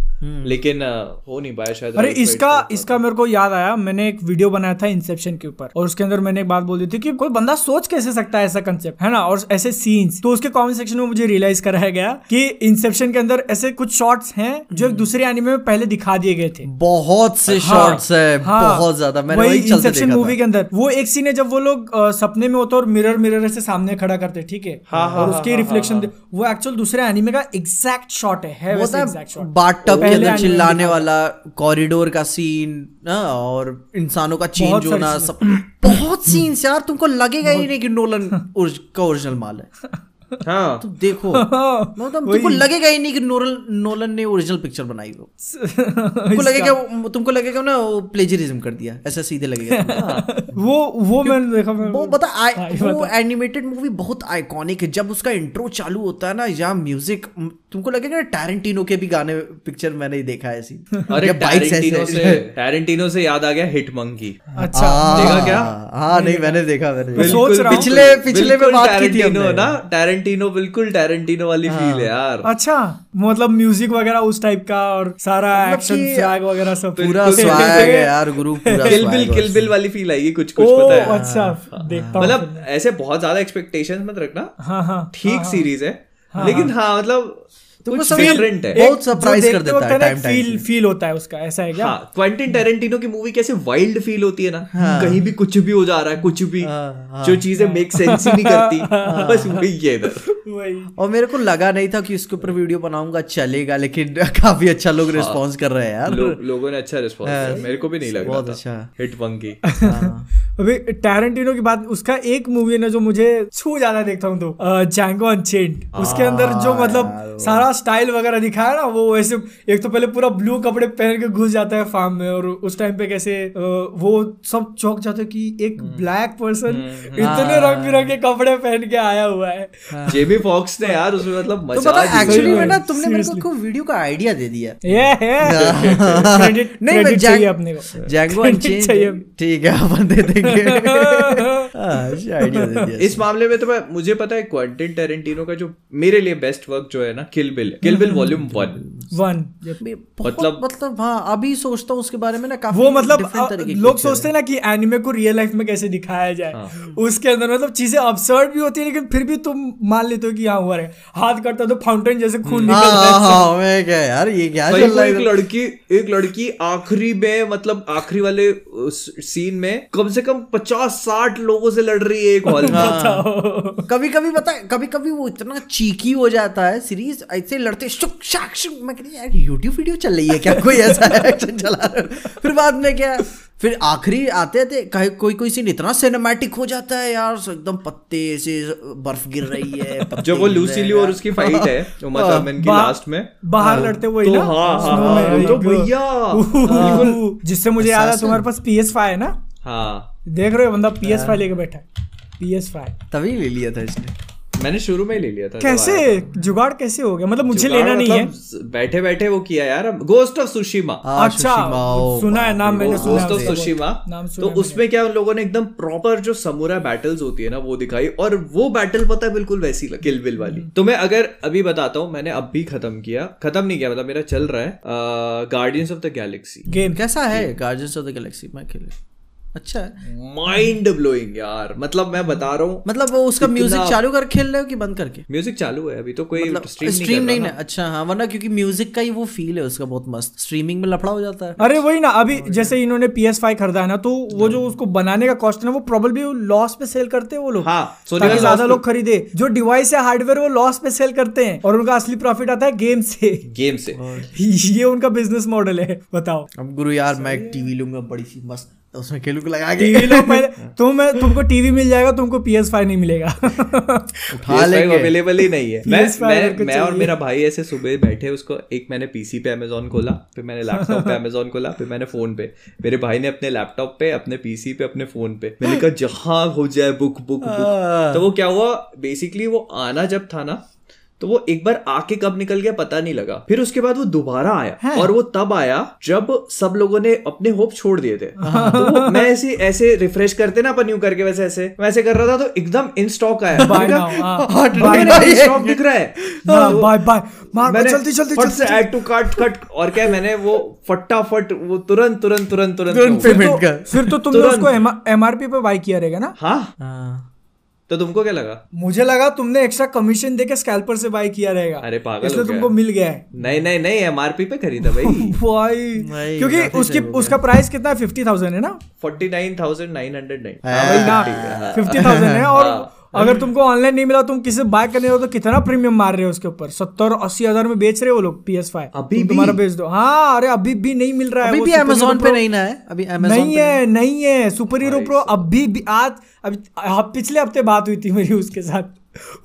लेकिन हो नहीं पाया शायद अरे इसका इसका मेरे को याद आया मैंने एक वीडियो बनाया था इंसेप्शन के ऊपर और उसके अंदर मैंने एक बात बोल दी थी कि कोई बंदा सोच कैसे सकता है ऐसा कंसेप्ट है ना? और ऐसे सीन्स तो उसके कमेंट सेक्शन में मुझे रियलाइज़ कराया गया कि इंसेप्शन के अंदर ऐसे कुछ शॉट्स हैं जो एक दूसरे एनिमे में पहले दिखा दिए गए थे। बहुत से हाँ, शॉट्स है हाँ, बहुत ज़्यादा। मैंने वही इंसेप्शन मूवी के अंदर। वो एक सीन है जब वो लोग सपने में होते और मिरर मिरर से सामने खड़ा करते हैं, ठीक है? हाँ, हाँ, और हाँ, उसके रिफ्लेक्शन वो एक्चुअल दूसरे एनिमे का एग्जैक्ट शॉट है बाट टब के अंदर चिल्लाने वाला कॉरिडोर का सीन और इंसानों का चेंज होना सब। बहुत सीन्स यार तुमको लगेगा ही नहीं कि नोलन का ओरिजिनल माल है। है। हाँ तुम देखो। मतलब तुमको लगेगा ही नहीं कि नोलन नोलन ने ओरिजिनल पिक्चर बनाई हो। तुमको लगेगा तुमको लगेगा ना वो प्लेजरिज्म कर दिया ऐसा सीधे लगेगा। वो वो मैंने देखा मैं वो बता हाँ, वो एनिमेटेड मूवी बहुत आइकॉनिक है। जब उसका इंट्रो चालू होता है ना या म्यूज़िक तुमको लगेगा ना टैरेंटिनो के भी गाने पिक्चर मैंने देखा है ऐसी। अरे टैरेंटिनो से टैरेंटिनो से याद आ गया हिट मंकी अच्छा हाँ, देखा क्या? हाँ नहीं मैंने देखा मैंने सोच रहा पिछले पिछले में बात की थी ना टैरेंटिनो बिल्कुल टैरेंटिनो वाली हाँ। फील है यार। अच्छा मतलब म्यूज़िक वगैरह उस टाइप का और सारा एक्शन स्वैग वगैरह सब। पूरा स्वैग है यार गुरु पूरा किल बिल किल बिल वाली फील आएगी कुछ कुछ पता है। अच्छा देखता मतलब ऐसे बहुत ज़्यादा एक्सपेक्टेशंस मत रखना। हाँ हाँ। ठीक सीरीज़ है। लेकिन हाँ मतलब कुछ डिफरेंट है। बहुत surprise कर देता है time time फील फील होता है उसका ऐसा है क्या? हाँ क्वेंटिन टेरेंटिनो की मूवी कैसे वाइल्ड फील होती है ना? हाँ। कहीं भी कुछ भी हो जा रहा है कुछ भी हाँ, जो चीज़ें मेक सेंस ही नहीं करती। बस वही है इधर और मेरे को लगा नहीं था कि इसके ऊपर वीडियो बनाऊँगा चलेगा लेकिन काफ़ी अच्छा लोग रिस्पॉन्स कर रहे हैं यार। लोगों ने अच्छा रिस्पॉन्स मेरे को भी नहीं लग रहा बहुत था। अच्छा। हिट हाँ। अभी टैरेंटिनो की बात उसका एक मूवी है ना जो मुझे छू ज़्यादा देखता हूँ तो जैंगो अनचेंड उसके अंदर जो मतलब सारा स्टाइल वगैरह दिखाया ना वो वैसे एक तो पहले पूरा ब्लू कपड़े पहन के घुस जाता है फार्म में और उस टाइम पे कैसे वो सब चौक जाते हैं कि एक ब्लैक पर्सन इतने रंग बिरंगे कपड़े पहन के आया हुआ है। जेबी फॉक्स ने यार उसमें मतलब तो मज़ा एक्चुअली में, में ना तुमने मेरे को वीडियो का आइडिया दे दिया। है नहीं, जैंग- चाहिए ठीक है अपन दे देंगे। हाँ, आइडिया इस मामले में तो मैं मुझे पता है क्वेंटिन टेरेंटिनो का जो मेरे लिए बेस्ट वर्क जो है ना Kill Bill Kill Bill volume one one मतलब- मतलब हाँ अभी सोचता हूँ उसके बारे में ना काफ़ी वो मतलब लोग सोचते हैं ना कि एनिमे को रियल लाइफ में कैसे दिखाया जाए। उसके अंदर मतलब चीज़ें absurd भी होती है लेकिन फिर भी तुम मान लेते हो कि हाँ हुआ है। हाथ करता तो फाउंटेन जैसे खून निकलता है। हाँ निकल हाँ हाँ मैं क्या यार ये क्या चल रहा है एक लड़की एक लड़की आखिरी में मतलब आखिरी वाले सीन में कम से कम पचास साठ लोगों से लड़ रही है एक हॉल में कभी कभी पता है कभी कभी वो इतना चीकी हो जाता है सीरीज़ ऐसे लड़ते शुक शाक शुक। मैं कहती यार यूट्यूब वीडियो चल रही है क्या? कोई ऐसा एक्शन चला रहा है? फिर बाद में क्या फिर आखिरी आते आते कहीं कोई कोई सीन इतना सिनेमैटिक हो जाता है यार एकदम पत्ते से बर्फ़ गिर रही है जब वो लूसी हैं लियो और उसकी फाइट है उमा थर्मन की लास्ट में। बाहर लड़ते वही तो ना? हाँ, हाँ, snow हाँ, वो तो भैया, जिससे मुझे याद है तुम्हारे पास पी एस फाइव है ना? हाँ। देख रहे हो बंदा पी एस फाइव लेके बैठा है। पी एस फाइव तभी ले लिया था इसने। मैंने शुरू में ही ले लिया था। कैसे? जुगाड़ कैसे हो गया? मतलब मुझे लेना नहीं है। मतलब बैठे बैठे वो किया यार। गोस्ट ऑफ़ सुशिमा अच्छा सुना है नाम मैंने सुना गोस्ट ऑफ़। सुशिमा तो। उसमें क्या उन लोगों ने एकदम प्रॉपर जो समुरा बैटल्स होती है ना वो दिखाई। और वो बैटल पता है बिल्कुल वैसी किल बिल वाली। तो मैं अगर अभी बताता हूँ मैंने अब भी खत्म किया। खत्म नहीं किया मतलब मेरा चल रहा है। Guardians of the Galaxy game कैसा है गार्डियंस ऑफ़ द गैलेक्सी मैं खेले अच्छा। माइंड ब्लोइंग यार। मतलब मैं बता रहा हूँ मतलब वो उसका म्यूज़िक चालू कर खेल रहे हो कि बंद करके? म्यूज़िक चालू है अभी तो कोई मतलब स्ट्रीम स्ट्रीम नहीं नहीं अच्छा हाँ वरना क्योंकि म्यूज़िक का ही वो फील है उसका बहुत मस्त। स्ट्रीमिंग में लफड़ा हो जाता है। अरे वही ना अभी जैसे इन्होंने पी एस फाइव खरीदा है ना तो वो जो उसको बनाने का कॉस्ट है ना वो प्रॉब्लली लॉस पे सेल करते हैं वो लोग। हाँ, ज़्यादा लोग खरीदे। जो डिवाइस है हार्डवेयर वो लॉस पे सेल करते हैं और उनका असली प्रॉफिट आता है गेम से। गेम से। ये उनका बिज़नेस मॉडल है बताओ। अब गुरु यार मैं एक टीवी लूँगा बड़ी सी मस्त। उसमें खेलू को लगा के। टीवी लो पहले। तुम तुमको टीवी मिल जाएगा तुमको पी एस फाइव नहीं मिलेगा। उठा लेंगे अवेलेबल ही नहीं है। मैं मैं मैं और मेरा भाई ऐसे सुबह बैठे उसको एक मैंने पीसी पे अमेजोन खोला फिर मैंने लैपटॉप पे अमेजोन खोला फिर मैंने फ़ोन पे। मेरे भाई ने अपने लैपटॉप पे अपने पीसी पे अपने फ़ोन पे। मैंने कहा जहाँ हो जाए बुक बुक बुक तो वो क्या हुआ? बेसिकली वो आना जब था ना तो वो एक बार आके कब निकल गया पता नहीं लगा। फिर उसके बाद वो दोबारा आया और वो तब आया जब सब लोगों ने अपने होप छोड़ दिए थे। तो वो मैं ऐसे ऐसे रिफ्रेश करते ना अपन यूँ करके वैसे ऐसे। वैसे कर रहा था तो एकदम इन स्टॉक आया। हाँ। स्टॉक दिख रहा है। तो बाय बाय मार मैंने जल्दी जल्दी फट से ऐड टू कार्ट कट और क्या मैंने वो फटाफट वो तुरंत तुरंत तुरंत तुरंत तुरंत तुरंत payment तो- कर। फिर तो तुमने। उसको एमआरपी पे बाय किया रहेगा ना? हाँ। हाँ। तो तुमको क्या लगा? मुझे लगा तुमने एक्स्ट्रा कमीशन देके स्कैल्पर से बाय किया रहेगा। अरे पागल इसलिए तुमको मिल गया है। नहीं नहीं नहीं एमआरपी पे खरीदा भाई। भाई क्योंकि उसकी उसका प्राइस कितना है? फिफ्टी थाउज़ेंड है ना? Forty nine thousand nine hundred nine fifty thousand है और अगर तुमको ऑनलाइन नहीं मिला तुम किसी बाय करने हो तो कितना प्रीमियम मार रहे हो उसके ऊपर? सत्तर अस्सी हज़ार में बेच रहे हो लोग पी एस फाइव अभी भी? तुम्हारा बेच दो। हाँ अरे अभी भी नहीं मिल रहा है अभी भी अमेजोन पे नहीं ना है? अभी नहीं है नहीं। है। सुपर हीरो प्रो अभी भी आज अभी पिछले हफ़्ते बात हुई थी मेरी उसके साथ।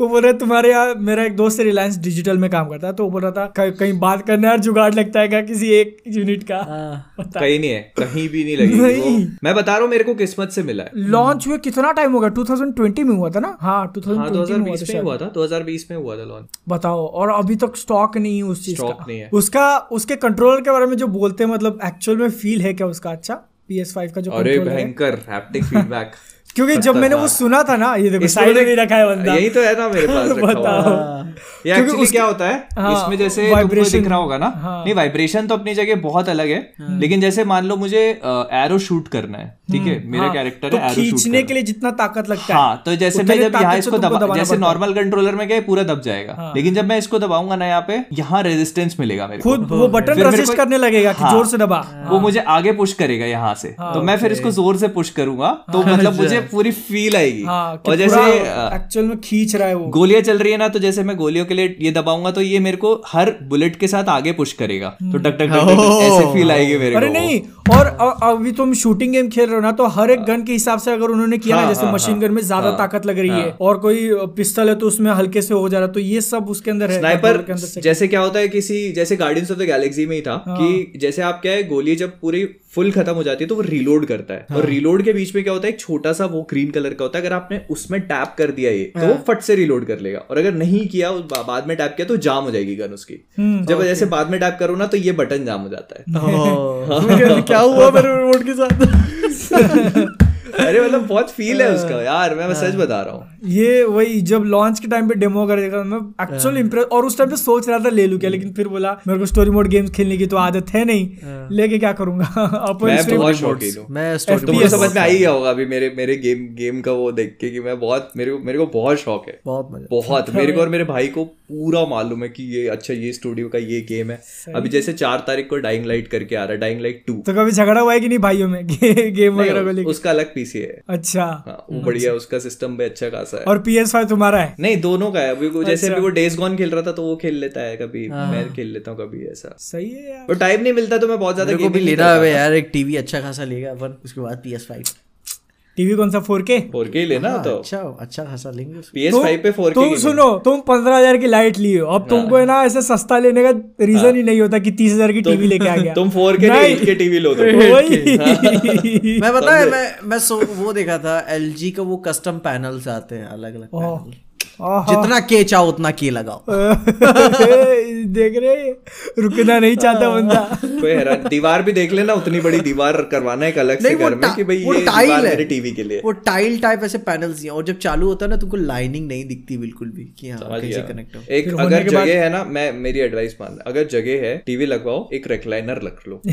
वो बोल रहा तुम्हारे यहाँ मेरा एक दोस्त रिलायंस डिजिटल में काम करता है। तो वो बोल रहा था कहीं कहीं बात करने यार जुगाड़ लगता है क्या किसी एक यूनिट का? पता कहीं नहीं है कहीं भी नहीं लगी नहीं। वो मैं बता रहा हूँ मेरे को किस्मत से मिला है। लॉन्च हुए कितना टाइम होगा? 2020 में हुआ था ना? हाँ हाँ 2020 में हुआ था में हुआ था 2020 में हुआ था लॉन्च बताओ और अभी तक स्टॉक नहीं है उस चीज़ का। नहीं है। उसका उसके कंट्रोलर के बारे में जो बोलते हैं मतलब एक्चुअल में फील है क्या उसका? अच्छा PS5 का जो अरे भयंकर हैप्टिक फीडबैक क्योंकि जब मैंने वो सुना था ना ये देखो साइड में रखा है बंदा। यही तो है ना मेरे पास बताओ। ये क्योंकि एक्चुअली क्या होता है हाँ, इसमें जैसे तुमको दिख रहा होगा ना हाँ। नहीं वाइब्रेशन तो अपनी जगह बहुत अलग है हाँ, लेकिन जैसे मान लो मुझे एरो शूट करना है ठीक है? मेरा हाँ, कैरेक्टर तो है एरो खींचने के लिए जितना ताकत लगता है हाँ तो जैसे मैं जब यहाँ इसको दबा जैसे नॉर्मल कंट्रोलर में गए पूरा दब जाएगा। हाँ। लेकिन जब मैं इसको दबाऊँगा ना यहाँ पे यहाँ रेजिस्टेंस मिलेगा मेरे खुद वो बटन मेरे रजिस्ट करने लगेगा हाँ। ज़ोर से दबा। वो मुझे आगे पुश करेगा यहाँ से। हाँ, तो मैं फिर इसको ज़ोर से पुश करूँगा तो मतलब मुझे पूरी फील आएगी। हाँ और जैसे एक्चुअल में खींच रहा है वो। गोलियाँ चल रही है ना तो जैसे मैं गोलियों के लिए ये दबाऊँगा तो ये मेरे को हर बुलेट के साथ आगे पुश करेगा। तो टक टक टक ऐसे फील आएगी मेरे अरे नहीं और अभी तुम शूटिंग गेम खेल रहे हो ना तो हर एक गन के हिसाब से अगर उन्होंने किया ना हाँ, जैसे हाँ, मशीन हाँ, गन में ज़्यादा हाँ, ताकत लग रही है और कोई पिस्टल है तो उसमें हल्के से हो जा रहा है तो ये सब उसके अंदर है स्नाइपर जैसे क्या होता है किसी जैसे गार्डियंस ऑफ़ द गैलेक्सी में ही था हाँ। कि जैसे आप क्या है गोली जब पूरी फुल खत्म हो जाती है तो वो रीलोड करता है। हाँ। और रीलोड के बीच में क्या होता है एक छोटा सा वो ग्रीन कलर का होता है अगर आपने उसमें टैप कर दिया ये तो वो फट से रीलोड कर लेगा। और अगर नहीं किया बा- बाद में टैप किया तो जाम हो जाएगी गन उसकी। हम्म, जब जैसे बाद में टैप करो ना तो ये बटन जाम हो जाता है। क्या हुआ मेरे रिमोट के साथ? अरे मतलब बहुत फील है उसका। यार मैं मैं सच बता रहा हूँ। ये वही जब लॉन्च के टाइम पे डेमो कर देखा मैं एक्चुअली इम्प्रेस और उस टाइम पे सोच रहा था ले लू क्या लेकिन फिर बोला मेरे को स्टोरी मोड गेम्स खेलने की तो आदत है नहीं। लेके क्या करूँगा? अपन मैं बहुत शौकीन हूँ। मैं तुमको समझ में आ ही गया होगा अभी मेरे मेरे गेम गेम का वो देख के कि मैं बहुत मेरे को मेरे को बहुत शौक है। बहुत मज़ा। बहुत। मेरे को और मेरे भाई को पूरा मालूम है कि ये अच्छा ये स्टूडियो का ये गेम है। अभी जैसे चार तारीख को डाइंग लाइट करके आ रहा है डाइंग लाइट टू तो कभी झगड़ा हुआ है कि नहीं भाइयों में? गेम वगैरह को उसका अलग पीसी है। अच्छा। हाँ वो बढ़िया उसका सिस्टम भी अच्छा खासा है। और पी एस फाइव तुम्हारा है? नहीं दोनों का है। अभी वो जैसे अच्छा। अभी वो डेज़ गॉन खेल रहा था तो वो खेल लेता है कभी। मैं खेल लेता हूँ कभी ऐसा। सही है यार। और टाइम नहीं मिलता तो मैं बहुत ज़्यादा भी लेना है यार एक टीवी अच्छा खासा लेगा अपन उसके बाद पी एस फाइव टीवी कौन सा फोर के 4K ही लेना तो। अच्छा अच्छा खासा लेंगे पीएस फाइव पे फोर तुम सुनो तुम पंद्रह हज़ार की लाइट लिए हो। अब तुमको है। ना ऐसे सस्ता लेने का रीजन ही। नहीं होता कि तीस हज़ार की टीवी लेके आ गया। तुम फोर के नहीं। के टीवी लो तो। वही। मैं बताया मैं मैं वो देखा था एलजी का वो कस्टम पैनल्स आते हैं अलग अलग। जितना के चाहो उतना के लगाओ। देख रहे रुकना नहीं चाहता बंदा। कोई हैरान दीवार भी देख लेना उतनी बड़ी दीवार करवाना एक अलग से घर में कि भाई ये टाइल है। टीवी के लिए। वो टाइल टाइप ऐसे पैनल्स हैं और जब चालू होता है ना तुमको लाइनिंग नहीं दिखती बिल्कुल भी कि हाँ कैसे कनेक्ट हो। एक अगर जगह है ना मैं मेरी एडवाइस मान अगर जगह है टीवी लगवाओ एक रेक्लाइनर रख लो।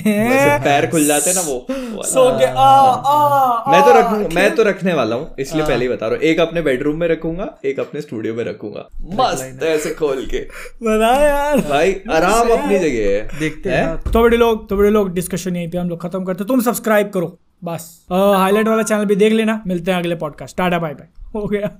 पैर खुल जाते हैं ना वो। सो गया आ, आ, मैं तो आ। रखूँगा मैं तो रखने वाला हूँ इसलिए पहले ही बता रहा हूँ। एक अपने बेडरूम में रखूँगा एक अपने स्टूडियो में रखूँगा। मस्त ऐसे खोल के। बना यार। भाई आराम अपनी जगह है। देखते हैं? हैं। तो बड़े लोग तो बड़े लोग डिस्कशन यहीं पे हम लोग खत्म करते तुम सब्सक्राइब करो बस। हाईलाइट वाला चैनल भी देख लेना। मिलते हैं अगले पॉडकास्ट टाटा बाय बाय हो गया।